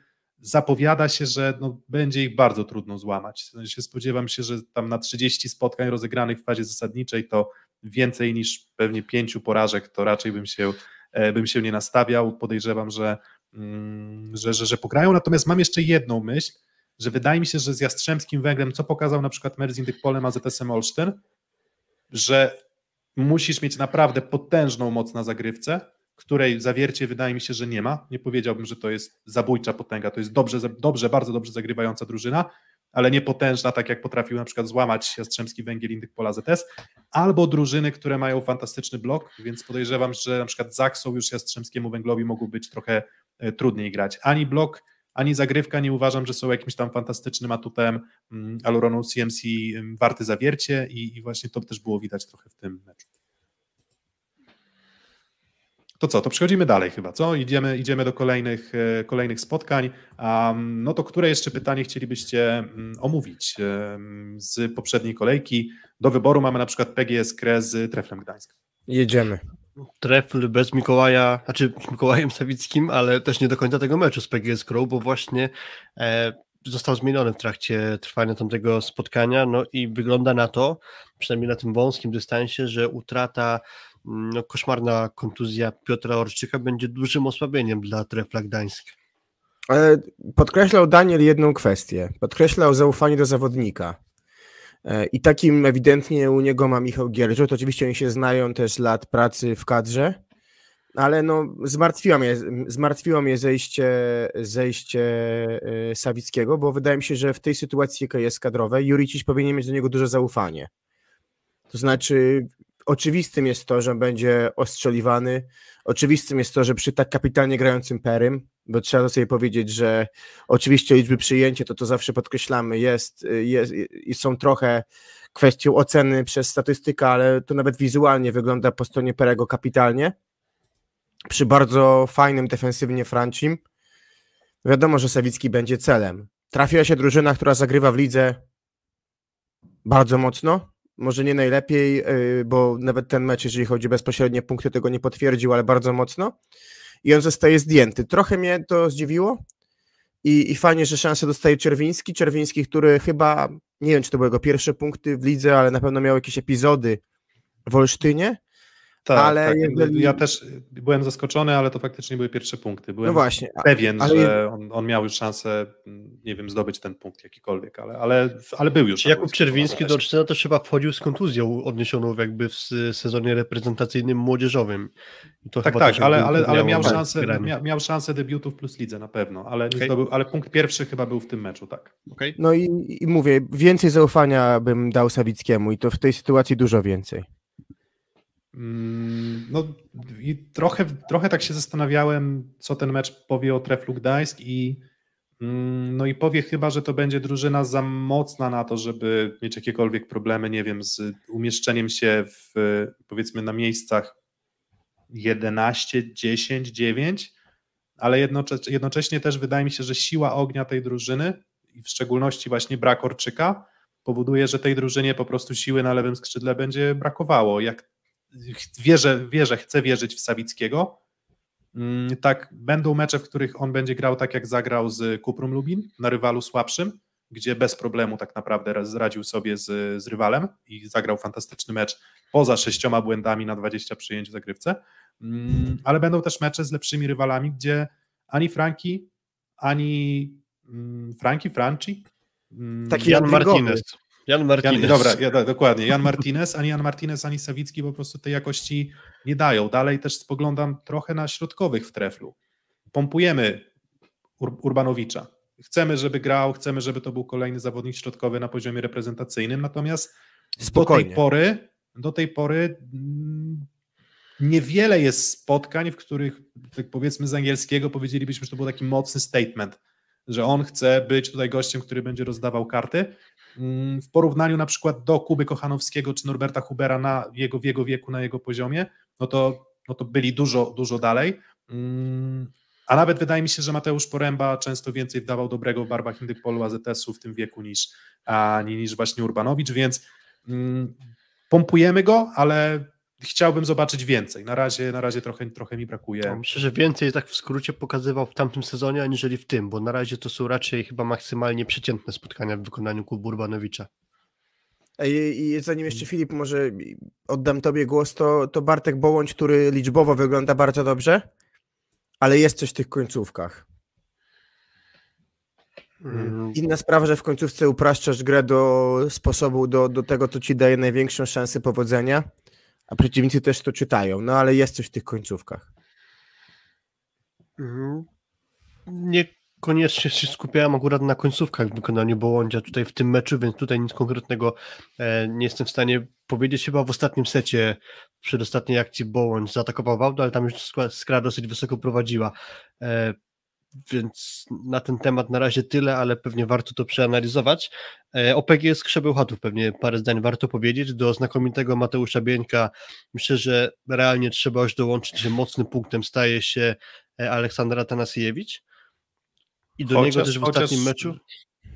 zapowiada się, że no, będzie ich bardzo trudno złamać. Spodziewam się, że tam na 30 spotkań rozegranych w fazie zasadniczej to więcej niż pewnie pięciu porażek, to raczej bym się, e, bym się nie nastawiał. Podejrzewam, że, mm, że, że, że pograją. Natomiast mam jeszcze jedną myśl, że wydaje mi się, że z Jastrzębskim Węglem, co pokazał na przykład Merzin Polem AZS-em Olsztyn, że musisz mieć naprawdę potężną moc na zagrywce, której zawiercie wydaje mi się, że nie ma. Nie powiedziałbym, że to jest zabójcza potęga, to jest dobrze, dobrze bardzo dobrze zagrywająca drużyna, ale nie potężna, tak jak potrafił na przykład złamać Jastrzębski Węgiel Indyk Pola ZS, albo drużyny, które mają fantastyczny blok, więc podejrzewam, że na przykład Zaksą już Jastrzębskiemu Węglowi mogą być trochę e, trudniej grać. Ani blok, ani zagrywka nie uważam, że są jakimś tam fantastycznym atutem mm, Aluronu CMC mm, warty zawiercie i, i właśnie to też było widać trochę w tym meczu. To co, to przechodzimy dalej chyba, co? Idziemy, idziemy do kolejnych, e, kolejnych spotkań. Um, no to które jeszcze pytanie chcielibyście um, omówić um, z poprzedniej kolejki? Do wyboru mamy na przykład PGS Kre z Treflem Gdańsk. Jedziemy. Trefl bez Mikołaja, znaczy Mikołajem Sawickim, ale też nie do końca tego meczu z PGS Crow, bo właśnie e, został zmieniony w trakcie trwania tamtego spotkania, no i wygląda na to, przynajmniej na tym wąskim dystansie, że utrata no, koszmarna kontuzja Piotra Orczyka będzie dużym osłabieniem dla Trefla Gdańsk. Podkreślał Daniel jedną kwestię. Podkreślał zaufanie do zawodnika. E, I takim ewidentnie u niego ma Michał Gierżut. Oczywiście oni się znają też lat pracy w kadrze, ale no, zmartwiło mnie, zmartwiło mnie zejście, zejście e, Sawickiego, bo wydaje mi się, że w tej sytuacji, jaka jest kadrowej, Juriciś powinien mieć do niego duże zaufanie. To znaczy, Oczywistym jest to, że będzie ostrzeliwany. Oczywistym jest to, że przy tak kapitalnie grającym Perym, bo trzeba sobie powiedzieć, że oczywiście liczby przyjęcia, to to zawsze podkreślamy, jest, jest, są trochę kwestią oceny przez statystykę, ale to nawet wizualnie wygląda po stronie Perego kapitalnie. Przy bardzo fajnym defensywnie Francim. Wiadomo, że Sawicki będzie celem. Trafiła się drużyna, która zagrywa w lidze bardzo mocno, może nie najlepiej, y, bo nawet ten mecz, jeżeli chodzi o bezpośrednie punkty, tego nie potwierdził, ale bardzo mocno. I on zostaje zdjęty. Trochę mnie to zdziwiło i, i fajnie, że szansę dostaje Czerwiński. Czerwiński, który chyba, nie wiem, czy to były jego pierwsze punkty w lidze, ale na pewno miał jakieś epizody w Olsztynie tak, ale tak. Jeżeli... ja też byłem zaskoczony, ale to faktycznie były pierwsze punkty. Byłem no właśnie, pewien, ale... że on, on, miał już szansę, nie wiem, zdobyć ten punkt jakikolwiek, ale, ale, ale był już. Jakub Czerwiński do Olsztyna też chyba wchodził z kontuzją odniesioną jakby w sezonie reprezentacyjnym młodzieżowym. tak, tak, ale, ale, ale miał, szansę, miał, miał szansę debiutów plus lidze na pewno, ale, okay. zdobył, ale punkt pierwszy chyba był w tym meczu, tak. Okay. No i, i mówię, więcej zaufania bym dał Sawickiemu i to w tej sytuacji dużo więcej. Mm, no i trochę, trochę tak się zastanawiałem, co ten mecz powie o Treflu Gdańsk i mm, no i powie chyba, że to będzie drużyna za mocna na to, żeby mieć jakiekolwiek problemy, nie wiem, z umieszczeniem się w, powiedzmy na miejscach 11, 10, 9, ale jednocześnie, jednocześnie też wydaje mi się, że siła ognia tej drużyny i w szczególności właśnie brak Orczyka powoduje, że tej drużynie po prostu siły na lewym skrzydle będzie brakowało. Jak wierzę, wierzę, chcę wierzyć w Sawickiego. Mm, tak, będą mecze, w których on będzie grał tak, jak zagrał z Kuprum Lubin na rywalu słabszym, gdzie bez problemu tak naprawdę zradził sobie z, z rywalem i zagrał fantastyczny mecz poza sześcioma błędami na 20 przyjęć w zagrywce. Mm, ale będą też mecze z lepszymi rywalami, gdzie ani Franki, ani mm, Franki, Franci. Taki Jan Martinez. Jan Martinez. Jan, dobra, ja, dokładnie. Jan Martinez, ani Jan Martinez, ani Sawicki po prostu tej jakości nie dają. Dalej też spoglądam trochę na środkowych w treflu. Pompujemy Ur Urbanowicza. Chcemy, żeby grał, chcemy, żeby to był kolejny zawodnik środkowy na poziomie reprezentacyjnym, natomiast Spokojnie. do tej pory, do tej pory mm, niewiele jest spotkań, w których tak powiedzmy z angielskiego powiedzielibyśmy, że to był taki mocny statement, że on chce być tutaj gościem, który będzie rozdawał karty. Mm, w porównaniu na przykład do Kuby Kochanowskiego czy Norberta Hubera na jego, w jego wieku, na jego poziomie, no to, no to byli dużo, dużo dalej. Mm, a nawet wydaje mi się, że Mateusz Poręba często więcej wdawał dobrego w barwach Indykpolu AZS-u w tym wieku niż, a, niż właśnie Urbanowicz, więc mm, pompujemy go, ale chciałbym zobaczyć więcej. Na razie, na razie trochę, trochę mi brakuje. No, myślę, że więcej tak w skrócie pokazywał w tamtym sezonie, aniżeli w tym, bo na razie to są raczej chyba maksymalnie przeciętne spotkania w wykonaniu klubu Urbanowicza. I, I zanim jeszcze Filip, może oddam Tobie głos, to, to Bartek Bołądź, który liczbowo wygląda bardzo dobrze, ale jest coś w tych końcówkach. Mm. Inna sprawa, że w końcówce upraszczasz grę do sposobu, do, do tego, co ci daje największą szansę powodzenia, a przeciwnicy też to czytają, no ale jest coś w tych końcówkach. Mhm. Niekoniecznie się skupiałem akurat na końcówkach w wykonaniu Bołądzia tutaj w tym meczu, więc tutaj nic konkretnego e, nie jestem w stanie powiedzieć. Chyba w ostatnim secie, w przedostatniej akcji Bołądź zaatakował Wałdę, ale tam już Skra dosyć wysoko prowadziła. Więc na ten temat na razie tyle, ale pewnie warto to przeanalizować. E, o PGS Krzebełchatów pewnie parę zdań warto powiedzieć. Do znakomitego Mateusza Bieńka myślę, że realnie trzeba już dołączyć, że mocnym punktem staje się e, Aleksandra Tanasiewicz. I do chociaż, niego też w ostatnim meczu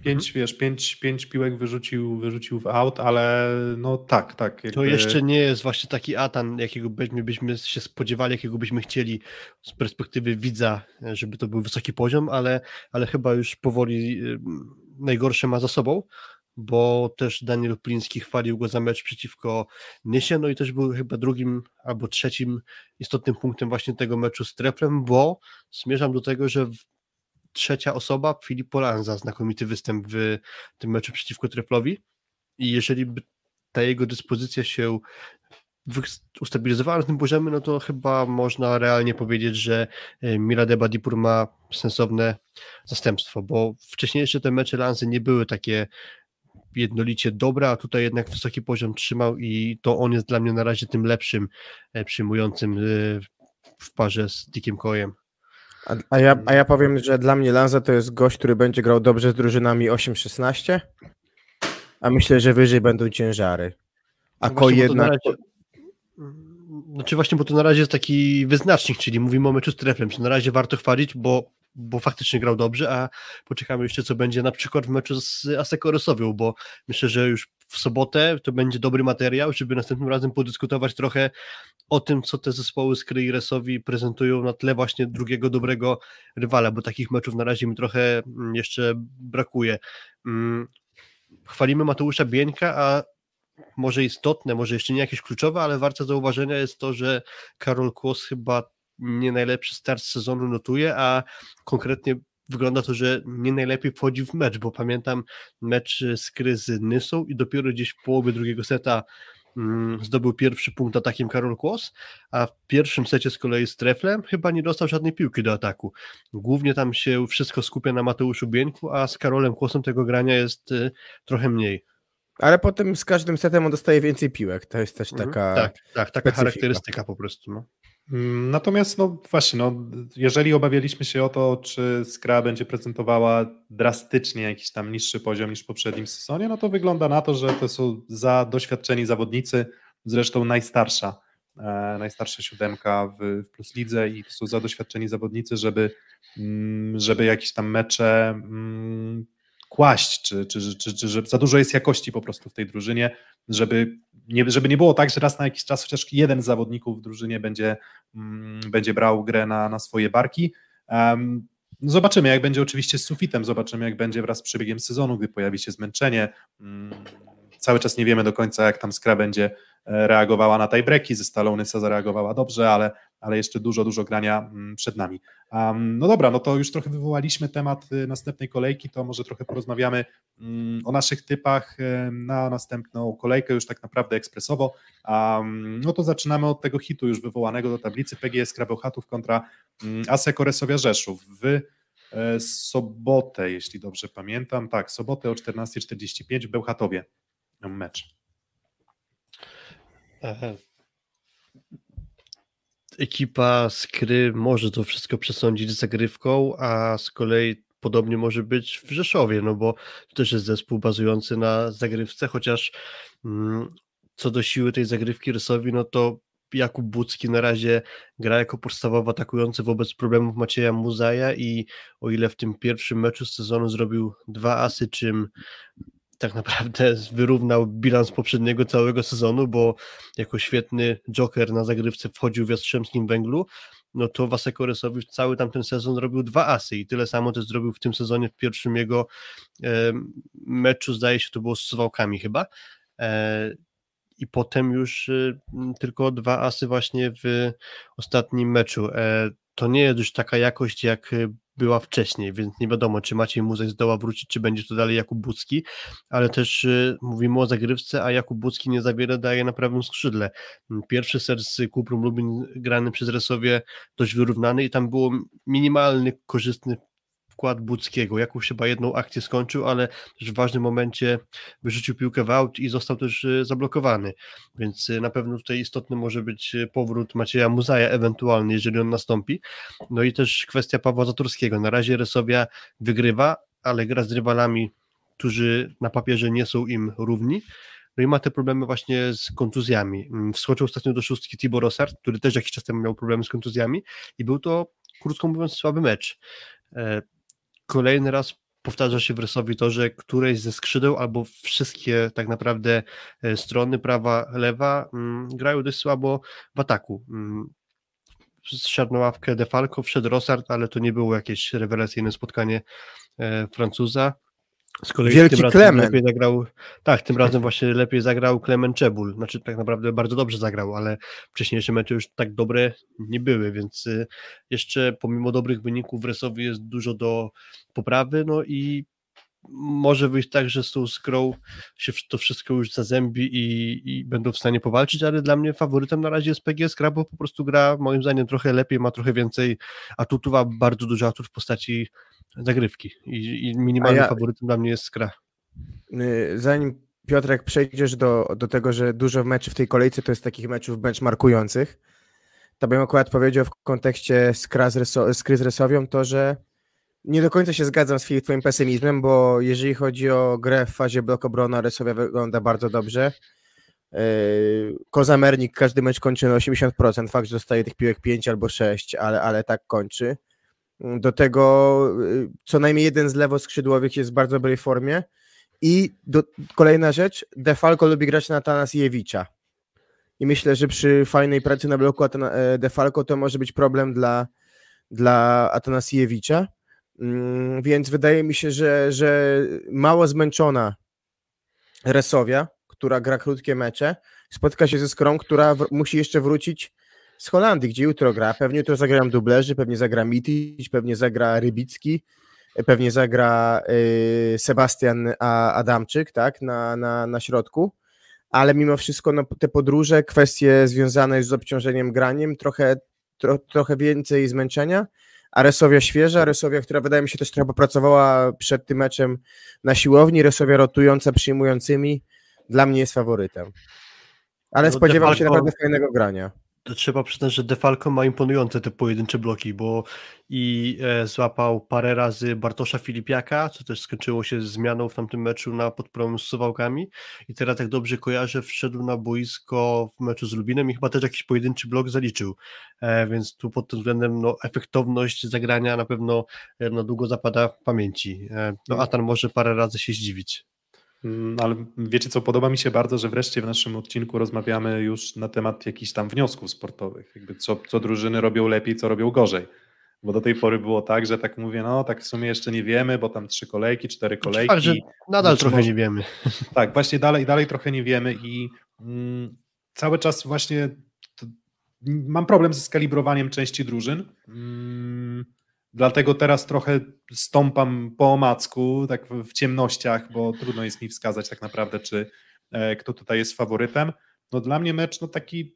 Pięć, mhm. wiesz, pięć, pięć piłek wyrzucił, wyrzucił w aut, ale no tak, tak. Jakby... To jeszcze nie jest właśnie taki atan, jakiego byśmy, byśmy się spodziewali, jakiego byśmy chcieli z perspektywy widza, żeby to był wysoki poziom, ale, ale chyba już powoli najgorsze ma za sobą, bo też Daniel Pliński chwalił go za mecz przeciwko Nysie, no i też był chyba drugim albo trzecim istotnym punktem właśnie tego meczu z Treplem, bo zmierzam do tego, że trzecia osoba, Filip Polanza, znakomity występ w tym meczu przeciwko Treflowi i jeżeli by ta jego dyspozycja się ustabilizowała na tym poziomie, no to chyba można realnie powiedzieć, że e, Miradeba Dipur ma sensowne zastępstwo, bo wcześniejsze te mecze Lanzy nie były takie jednolicie dobre, a tutaj jednak wysoki poziom trzymał i to on jest dla mnie na razie tym lepszym e, przyjmującym e, w parze z Dickiem Kojem. A, a, ja, a ja powiem, że dla mnie Lanza to jest gość, który będzie grał dobrze z drużynami 8-16, a myślę, że wyżej będą ciężary. A no Ko jednak... Razie... Znaczy właśnie, bo to na razie jest taki wyznacznik, czyli mówimy o meczu z treflem, czy na razie warto chwalić, bo bo faktycznie grał dobrze, a poczekamy jeszcze, co będzie na przykład w meczu z Aseko Rosowią, bo myślę, że już w sobotę to będzie dobry materiał, żeby następnym razem podyskutować trochę o tym, co te zespoły z Kryi Resowi prezentują na tle właśnie drugiego dobrego rywala, bo takich meczów na razie mi trochę mm, jeszcze brakuje. Mm, chwalimy Mateusza Bieńka, a może istotne, może jeszcze nie jakieś kluczowe, ale warte zauważenia jest to, że Karol Kłos chyba nie najlepszy start sezonu notuje, a konkretnie wygląda to, że nie najlepiej wchodzi w mecz, bo pamiętam mecz z Kryzy Nysą i dopiero gdzieś w połowie drugiego seta mm, zdobył pierwszy punkt atakiem Karol Kłos, a w pierwszym secie z kolei z Treflem chyba nie dostał żadnej piłki do ataku. Głównie tam się wszystko skupia na Mateuszu Bieńku, a z Karolem Kłosem tego grania jest y, trochę mniej. Ale potem z każdym setem on dostaje więcej piłek. To jest też mhm. taka. tak, tak, taka charakterystyka po prostu. No. Mm, natomiast, no właśnie, no, jeżeli obawialiśmy się o to, czy Skra będzie prezentowała drastycznie jakiś tam niższy poziom niż w poprzednim sezonie, no to wygląda na to, że to są za doświadczeni zawodnicy, zresztą najstarsza, e, najstarsza siódemka w, w Plus Lidze i to są za doświadczeni zawodnicy, żeby, mm, żeby jakieś tam mecze mm, kłaść, czy, czy, czy, czy, że za dużo jest jakości po prostu w tej drużynie, żeby nie, żeby nie było tak, że raz na jakiś czas chociaż jeden z zawodników w drużynie będzie, mm, będzie brał grę na, na swoje barki. Um, zobaczymy, jak będzie oczywiście z sufitem, zobaczymy, jak będzie wraz z przebiegiem sezonu, gdy pojawi się zmęczenie. Um, cały czas nie wiemy do końca, jak tam Skra będzie e, reagowała na tiebreaki, ze Stalą Nysa zareagowała dobrze, ale, ale jeszcze dużo, dużo grania mm, przed nami. Um, no dobra, no to już trochę wywołaliśmy temat y, następnej kolejki, to może trochę porozmawiamy um, o naszych typach y, na następną kolejkę, już tak naprawdę ekspresowo. Um, no to zaczynamy od tego hitu już wywołanego do tablicy PGS Krabełchatów kontra um, Aseko Resowia Rzeszów w e, sobotę, jeśli dobrze pamiętam, tak, sobotę o 14.45 w Bełchatowie mecz. Aha ekipa z może to wszystko przesądzić zagrywką, a z kolei podobnie może być w Rzeszowie, no bo to też jest zespół bazujący na zagrywce, chociaż mm, co do siły tej zagrywki Rysowi, no to Jakub Bucki na razie gra jako podstawowy atakujący wobec problemów Macieja Muzaja i o ile w tym pierwszym meczu z sezonu zrobił dwa asy, czym tak naprawdę wyrównał bilans poprzedniego całego sezonu, bo jako świetny joker na zagrywce wchodził w Jastrzębskim Węglu, no to Waseko Rysowi cały tamten sezon robił dwa asy i tyle samo też zrobił w tym sezonie w pierwszym jego e, meczu, zdaje się to było z Suwałkami chyba, e, i potem już y, tylko dwa asy właśnie w ostatnim meczu. E, to nie jest już taka jakość, jak y, była wcześniej, więc nie wiadomo, czy Maciej Muzek zdoła wrócić, czy będzie to dalej Jakub Bucki, ale też y, mówimy o zagrywce, a Jakub Bucki nie za wiele daje na prawym skrzydle. Pierwszy ser z Kuprum Lubin grany przez Resowie dość wyrównany i tam było minimalny, korzystny wkład Buckiego. Jakąś chyba jedną akcję skończył, ale w ważnym momencie wyrzucił piłkę w aut i został też e, zablokowany. Więc e, na pewno tutaj istotny może być e, powrót Macieja Muzaja ewentualnie, jeżeli on nastąpi. No i też kwestia Pawła Zatorskiego. Na razie Resowia wygrywa, ale gra z rywalami, którzy na papierze nie są im równi. No i ma te problemy właśnie z kontuzjami. Mm, wskoczył ostatnio do szóstki Tibor Rosart, który też jakiś czas temu miał problemy z kontuzjami i był to, krótko mówiąc, słaby mecz kolejny raz powtarza się w Rysowi to, że któreś ze skrzydeł albo wszystkie tak naprawdę e, strony, prawa, lewa, mm, grają dość słabo w ataku. Mm, Szedł na ławkę Defalco, wszedł Rosart, ale to nie było jakieś rewelacyjne spotkanie e, Francuza. Z kolei Wielki tym razem lepiej zagrał, tak, tym razem właśnie lepiej zagrał Klemen Czebul, znaczy tak naprawdę bardzo dobrze zagrał, ale wcześniejsze mecze już tak dobre nie były, więc y, jeszcze pomimo dobrych wyników w Resowi jest dużo do poprawy, no i może wyjść tak, że z tą skrą się to wszystko już zazębi i, i będą w stanie powalczyć, ale dla mnie faworytem na razie jest PGS gra, bo po prostu gra moim zdaniem trochę lepiej, ma trochę więcej atutów, a bardzo dużo atutów w postaci zagrywki i, i minimalnym ja, faworytem dla mnie jest Skra. Y, zanim Piotrek przejdziesz do, do tego, że dużo meczy w tej kolejce to jest takich meczów benchmarkujących, to bym akurat powiedział w kontekście Skra z, Reso, Skry z Resowią to, że nie do końca się zgadzam z twoim pesymizmem, bo jeżeli chodzi o grę w fazie blok obrona, Resowia wygląda bardzo dobrze. Y, Kozamernik każdy mecz kończy na 80%, fakt, że dostaje tych piłek 5 albo 6, ale, ale tak kończy. Do tego y, co najmniej jeden z lewoskrzydłowych jest w bardzo dobrej formie. I do, kolejna rzecz, Defalco lubi grać na Tanasiewicza. I myślę, że przy fajnej pracy na bloku e, Defalco to może być problem dla, dla Atanasiewicza. Mm, więc wydaje mi się, że, że mało zmęczona Resowia, która gra krótkie mecze, spotka się ze Skrą, która musi jeszcze wrócić z Holandii, gdzie jutro gra. Pewnie jutro zagrają dublerzy, pewnie zagra Mitic, pewnie zagra Rybicki, pewnie zagra y, Sebastian Adamczyk, tak, na, na, na środku. Ale mimo wszystko no, te podróże, kwestie związane z obciążeniem graniem, trochę, tro, trochę więcej zmęczenia. A Resowia świeża, Resowia, która wydaje mi się też trochę popracowała przed tym meczem na siłowni, Resowia rotująca przyjmującymi, dla mnie jest faworytem. Ale no, spodziewam się naprawdę fajnego grania trzeba przyznać, że Defalco ma imponujące te pojedyncze bloki, bo i e, złapał parę razy Bartosza Filipiaka, co też skończyło się zmianą w tamtym meczu na podpromie z Suwałkami i teraz jak dobrze kojarzę, wszedł na boisko w meczu z Lubinem i chyba też jakiś pojedynczy blok zaliczył, e, więc tu pod tym względem no, efektowność zagrania na pewno e, na długo zapada w pamięci. No Atan może parę razy się zdziwić. Mm, ale wiecie co, podoba mi się bardzo, że wreszcie w naszym odcinku rozmawiamy już na temat jakichś tam wniosków sportowych, jakby co, co drużyny robią lepiej, co robią gorzej. Bo do tej pory było tak, że tak mówię, no tak w sumie jeszcze nie wiemy, bo tam trzy kolejki, cztery kolejki. Tak, że nadal trochę może... nie wiemy. [laughs] Tak, właśnie dalej, dalej trochę nie wiemy i mm, cały czas właśnie mam problem ze skalibrowaniem części drużyn. Mm, Dlatego teraz trochę stąpam po omacku, tak w ciemnościach, bo trudno jest mi wskazać tak naprawdę, czy e, kto tutaj jest faworytem. No dla mnie mecz no taki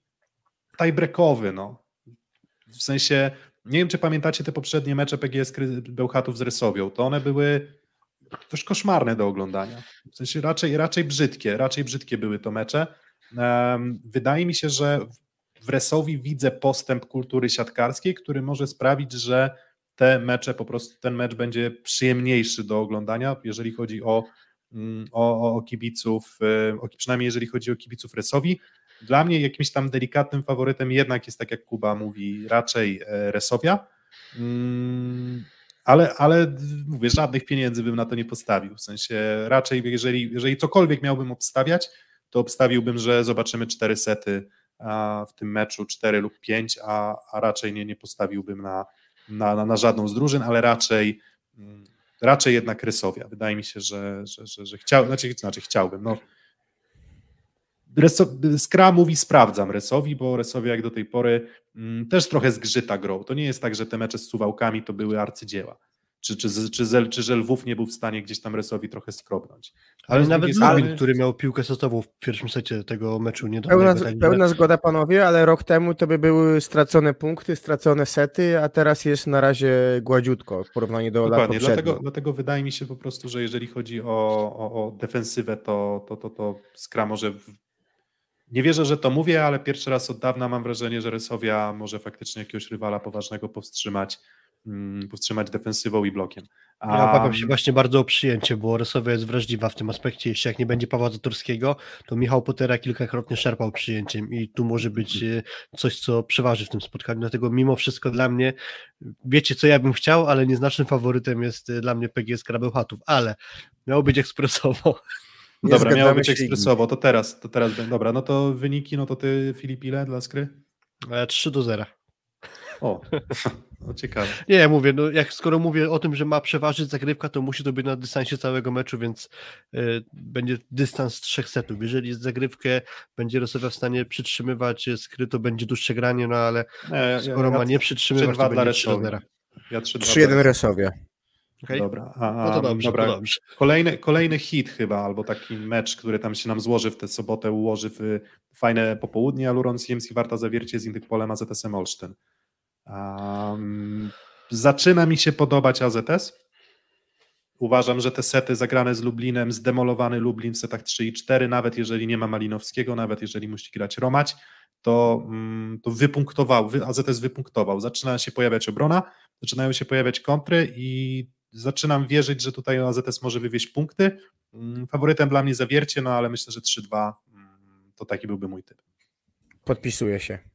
tiebreakowy, no. W sensie, nie wiem czy pamiętacie te poprzednie mecze PGS Bełchatów z Rysowią, to one były też koszmarne do oglądania. W sensie raczej, raczej brzydkie, raczej brzydkie były to mecze. Wydaje mi się, że w Resowi widzę postęp kultury siatkarskiej, który może sprawić, że te mecze po prostu, ten mecz będzie przyjemniejszy do oglądania, jeżeli chodzi o, mm, o, o kibiców, y, o, przynajmniej jeżeli chodzi o kibiców Resowi. Dla mnie jakimś tam delikatnym faworytem jednak jest, tak jak Kuba mówi, raczej e, Resowia, mm, ale, ale mówię, żadnych pieniędzy bym na to nie postawił, w sensie raczej jeżeli, jeżeli cokolwiek miałbym obstawiać, to obstawiłbym, że zobaczymy cztery sety w tym meczu, cztery lub pięć, a, a raczej nie, nie postawiłbym na, na, na, na żadną z drużyn, ale raczej mm, raczej jednak Rysowia. Wydaje mi się, że, że, że, że chciał, znaczy, znaczy chciałbym. No. Skra mówi sprawdzam Resowi, bo Resowi jak do tej pory mm, też trochę zgrzyta grą. To nie jest tak, że te mecze z Suwałkami to były arcydzieła czy, czy, czy, Zel, czy Żelwów nie był w stanie gdzieś tam Resowi trochę skrobnąć. Ale, nawet Lubin, który miał piłkę setową w pierwszym secie tego meczu, nie Pełna, tak, pełna zgoda panowie, ale rok temu to by były stracone punkty, stracone sety, a teraz jest na razie gładziutko w porównaniu do Dokładnie, lat dlatego, dlatego wydaje mi się po prostu, że jeżeli chodzi o, o, o defensywę, to, to, to, to Skra może w... nie wierzę, że to mówię, ale pierwszy raz od dawna mam wrażenie, że Resowia może faktycznie jakiegoś rywala poważnego powstrzymać powstrzymać defensywą i blokiem. A... Ja obawiam się właśnie bardzo o przyjęcie, bo Rosowia jest wrażliwa w tym aspekcie. Jeśli jak nie będzie Pawła Zatorskiego, to Michał Potera kilkakrotnie szarpał przyjęciem i tu może być e, coś, co przeważy w tym spotkaniu. Dlatego mimo wszystko dla mnie, wiecie co ja bym chciał, ale nieznacznym faworytem jest e, dla mnie PGS Krabełchatów, ale miało być ekspresowo. Nie dobra, miało być ekspresowo, to teraz, to teraz, dobra, no to wyniki, no to ty Filip ile dla Skry? 3 e, do 0. O, [laughs] no ciekawe. Nie, ja mówię, no jak skoro mówię o tym, że ma przeważyć zagrywka, to musi to być na dystansie całego meczu, więc y, będzie dystans trzech setów. Jeżeli zagrywkę będzie Rosja w stanie przytrzymywać skryto, będzie dłuższe granie, no ale nie, skoro ja, ja, ma nie przytrzymywać, to będzie 3 Ja 3-1 Resowia. Okay? Dobra, a, no to dobrze, dobra. To dobrze. Kolejny, kolejny hit chyba, albo taki mecz, który tam się nam złoży w tę sobotę, ułoży w fajne popołudnie, Aluron CMC Warta Zawiercie z Indykpolem AZS-em Olsztyn. Um, zaczyna mi się podobać AZS. Uważam, że te sety zagrane z Lublinem, zdemolowany Lublin w setach 3 i 4, nawet jeżeli nie ma Malinowskiego, nawet jeżeli musi grać Romać, to, mm, to wypunktował, AZS wypunktował. Zaczyna się pojawiać obrona, zaczynają się pojawiać kontry i zaczynam wierzyć, że tutaj AZS może wywieźć punkty. Mm, faworytem dla mnie zawiercie, no ale myślę, że 3-2 mm, to taki byłby mój typ. Podpisuję się.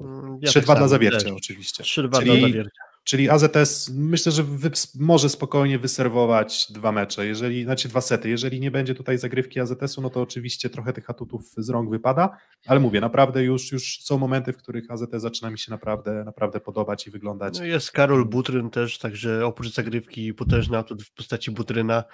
Mm, ja 3-2 tak dla zawiercia oczywiście. 3-2 dla zawiercia. Czyli AZS myślę, że wy, może spokojnie wyserwować dwa mecze, jeżeli, znaczy dwa sety. Jeżeli nie będzie tutaj zagrywki AZS-u, no to oczywiście trochę tych atutów z rąk wypada, ale mówię, naprawdę już, już są momenty, w których AZS zaczyna mi się naprawdę, naprawdę podobać i wyglądać. No jest Karol Butryn też, także oprócz zagrywki potężny atut w postaci Butryna,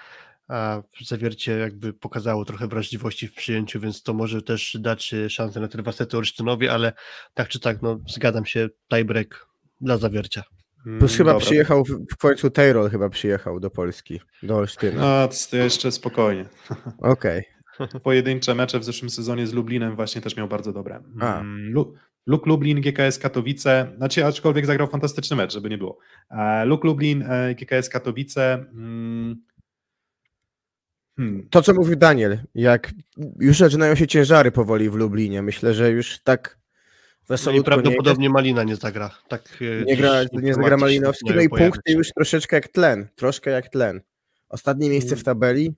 a zawiercie jakby pokazało trochę wrażliwości w przyjęciu, więc to może też dać szansę na te dwa sety Olsztynowi, ale tak czy tak, no zgadzam się, tiebreak dla zawiercia. Mm, Plus chyba Dobra. przyjechał, w końcu Taylor chyba przyjechał do Polski, do Olsztyna. No, to jeszcze spokojnie. [laughs] Okej. Okay. Pojedyncze mecze w zeszłym sezonie z Lublinem właśnie też miał bardzo dobre. Mm, Luk Lublin, GKS Katowice, znaczy aczkolwiek zagrał fantastyczny mecz, żeby nie było. E, Luk Lublin, e, GKS Katowice, mm, Hmm. To, co mówił Daniel, jak już zaczynają się ciężary powoli w Lublinie, myślę, że już tak wesoło. No prawdopodobnie nie Malina nie zagra. Tak, e, nie, gra, nie zagra Malinowski, no i punkty już troszeczkę jak tlen, troszkę jak tlen. Ostatnie miejsce w tabeli,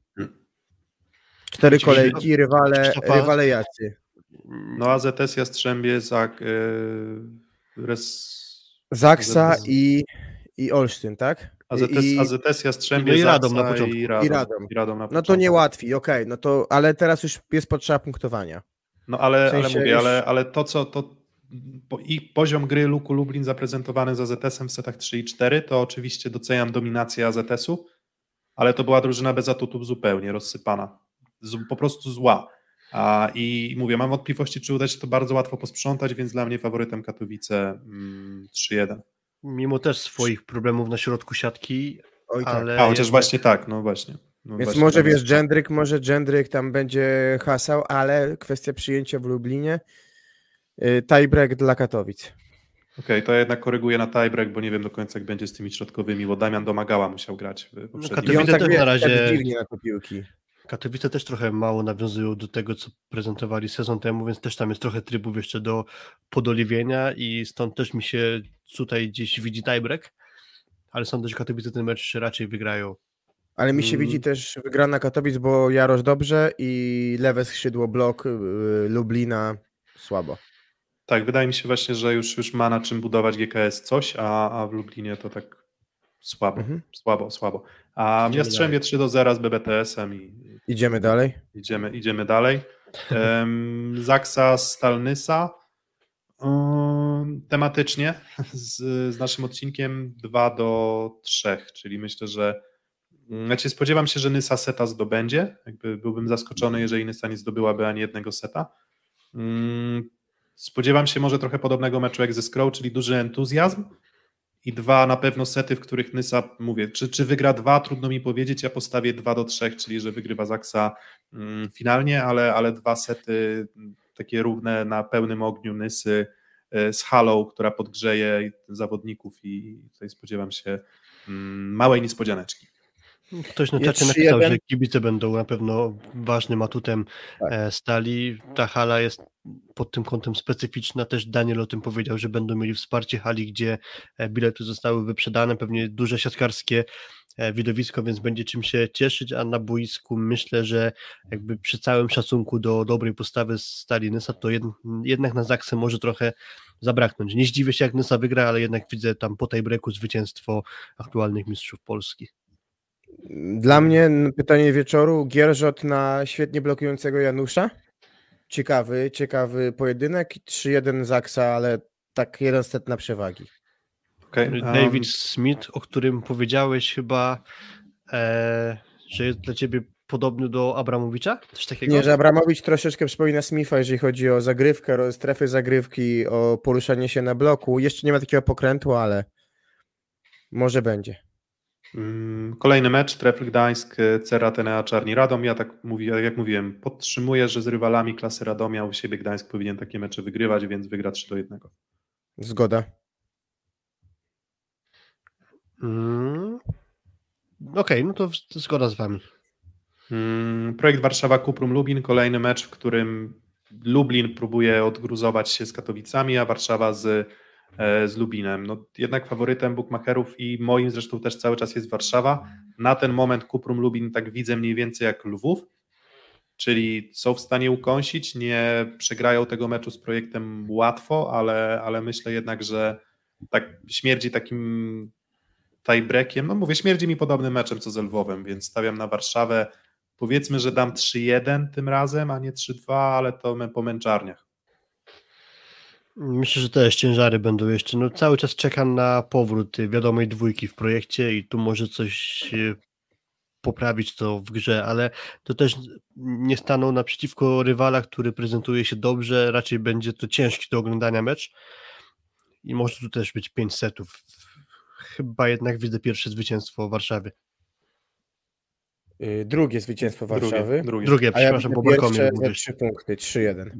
cztery kolejki, rywale, rywale jacy. No AZS Jastrzębie, Zak, yy, res... Zaksa i, i Olsztyn, tak? AZS, I, AZS Jastrzębie, no i Radom na początku. I Radom. I Radom. I Radom na no to niełatwi, okej, okay, no to, ale teraz już jest potrzeba punktowania. No ale, w sensie ale mówię, już... ale, ale to co, to i poziom gry Luku Lublin zaprezentowany z AZS-em w setach 3 i 4, to oczywiście doceniam dominację AZS-u, ale to była drużyna bez atutów zupełnie rozsypana. Z, po prostu zła. A, I mówię, mam wątpliwości, czy uda się to bardzo łatwo posprzątać, więc dla mnie faworytem Katowice mm, 3-1 mimo też swoich problemów na środku siatki. Oj, tak. ale A chociaż właśnie tak, no właśnie. No Więc może tak wiesz, Gendryk, może Gendryk tam będzie hasał, ale kwestia przyjęcia w Lublinie. Y, tiebreak dla Katowic. Okej, okay, to ja jednak koryguję na tiebreak, bo nie wiem do końca jak będzie z tymi środkowymi, bo Damian Domagała musiał grać w poprzednim. No, Katowice tak też na razie... Tak dziwnie na te piłki. Katowice też trochę mało nawiązują do tego, co prezentowali sezon temu, więc też tam jest trochę trybów jeszcze do podoliwienia i stąd też mi się tutaj gdzieś widzi tiebreak. ale sądzę, że Katowice ten mecz raczej wygrają. Ale mi się Mm. widzi też wygrana Katowic, bo Jarosz dobrze i lewe skrzydło blok yy, Lublina słabo. Tak, wydaje mi się właśnie, że już, już ma na czym budować GKS coś, a, a w Lublinie to tak słabo, Mhm. słabo, słabo. A Idziemy Jastrzębie 3 do 0 z BBTS-em i Idziemy dalej. idziemy, idziemy dalej. Um, Zaksa Stalnysa. Um, tematycznie z, z naszym odcinkiem 2 do 3, czyli myślę, że znaczy spodziewam się, że Nysa seta zdobędzie. Jakby byłbym zaskoczony, jeżeli Nysa nie zdobyłaby ani jednego seta. Mm, Spodziewam się może trochę podobnego meczu jak ze Scroll, czyli duży entuzjazm i dwa na pewno sety, w których Nysa, mówię, czy, czy wygra dwa, trudno mi powiedzieć, ja postawię dwa do trzech, czyli że wygrywa Zaksa mm, finalnie, ale, ale dwa sety mm, takie równe na pełnym ogniu Nysy e, z halą, która podgrzeje zawodników i tutaj spodziewam się mm, małej niespodzianeczki. Ktoś na czacie napisał, 3-1. że kibice będą na pewno ważnym atutem Tak. e, stali. Ta hala jest pod tym kątem specyficzna. Też Daniel o tym powiedział, że będą mieli wsparcie hali, gdzie e, bilety zostały wyprzedane, pewnie duże siatkarskie e, widowisko, więc będzie czym się cieszyć, a na boisku myślę, że jakby przy całym szacunku do dobrej postawy stali Nysa, to jed, jednak na Zaksę może trochę zabraknąć. Nie zdziwię się jak Nysa wygra, ale jednak widzę tam po tej breaku zwycięstwo aktualnych mistrzów Polski. Dla mnie pytanie wieczoru, Gierżot na świetnie blokującego Janusza. Ciekawy, ciekawy pojedynek. 3-1 Zaksa, ale tak jeden set na przewagi. Okay, um, David Smith, o którym powiedziałeś chyba, e, że jest dla ciebie podobny do Abramowicza? Coś takiego? Nie, że Abramowicz troszeczkę przypomina Smitha, jeżeli chodzi o zagrywkę, o strefy zagrywki, o poruszanie się na bloku. Jeszcze nie ma takiego pokrętu, ale może będzie. Mm, Kolejny mecz, Trefl Gdańsk, Cera Atenea Czarni Radom. Ja tak mówię, jak mówiłem, podtrzymuję, że z rywalami klasy Radomia u siebie Gdańsk powinien takie mecze wygrywać, więc wygra 3 do 1. Zgoda. Mm. Okej, no to zgoda z wami. Mm, Projekt Warszawa Kuprum Lublin, kolejny mecz, w którym Lublin próbuje odgruzować się z Katowicami, a Warszawa z, z Lublinem. No, jednak faworytem bookmacherów i moim zresztą też cały czas jest Warszawa. Na ten moment Kuprum Lublin tak widzę mniej więcej jak Lwów, czyli są w stanie ukąsić, nie przegrają tego meczu z projektem łatwo, ale, ale myślę jednak, że tak śmierdzi takim tiebreakiem. No mówię, śmierdzi mi podobnym meczem co z Lwowem, więc stawiam na Warszawę. Powiedzmy, że dam 3-1 tym razem, a nie 3-2, ale to po męczarniach. Myślę, że też ciężary będą jeszcze. No, cały czas czekam na powrót wiadomej dwójki w projekcie i tu może coś poprawić to w grze, ale to też nie staną naprzeciwko rywala, który prezentuje się dobrze. Raczej będzie to ciężki do oglądania mecz i może tu też być 5 setów. Chyba jednak widzę pierwsze zwycięstwo w Warszawie. Yy, Drugie zwycięstwo Warszawy. Drugie, drugie. Drugie, ja przepraszam, Barkomie za mówisz. trzy punkty, 3-1.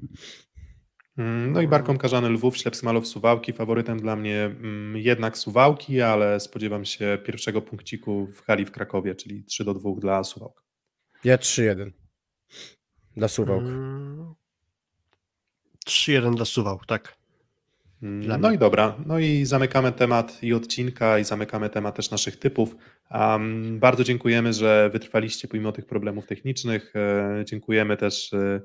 Mm, No i Barkom Karzany Lwów, Ślep Smalow Suwałki. Faworytem dla mnie mm, jednak Suwałki, ale spodziewam się pierwszego punkciku w hali w Krakowie, czyli 3 do 2 dla Suwałk. Ja 3-1. Dla Suwałk. Mm, 3-1 dla Suwał, tak. Mm, Dla No mnie. i dobra, no i zamykamy temat i odcinka i zamykamy temat też naszych typów. Um, bardzo dziękujemy, że wytrwaliście pomimo tych problemów technicznych. E, dziękujemy też e,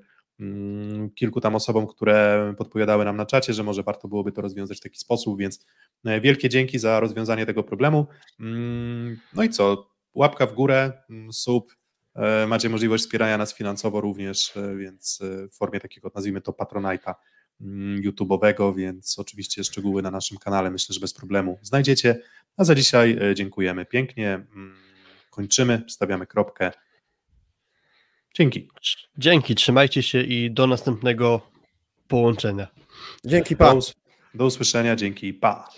kilku tam osobom, które podpowiadały nam na czacie, że może warto byłoby to rozwiązać w taki sposób, więc e, wielkie dzięki za rozwiązanie tego problemu. Mm, no i co? Łapka w górę, mm, sub. E, Macie możliwość wspierania nas finansowo również, e, więc w formie takiego, nazwijmy to, patronajta mm, YouTube'owego, więc oczywiście szczegóły na naszym kanale myślę, że bez problemu znajdziecie. A za dzisiaj dziękujemy pięknie. Mm, Kończymy, stawiamy kropkę. Dzięki. Dzięki, trzymajcie się i do następnego połączenia. Dzięki, Do, pa. us- do usłyszenia. Dzięki. Pa.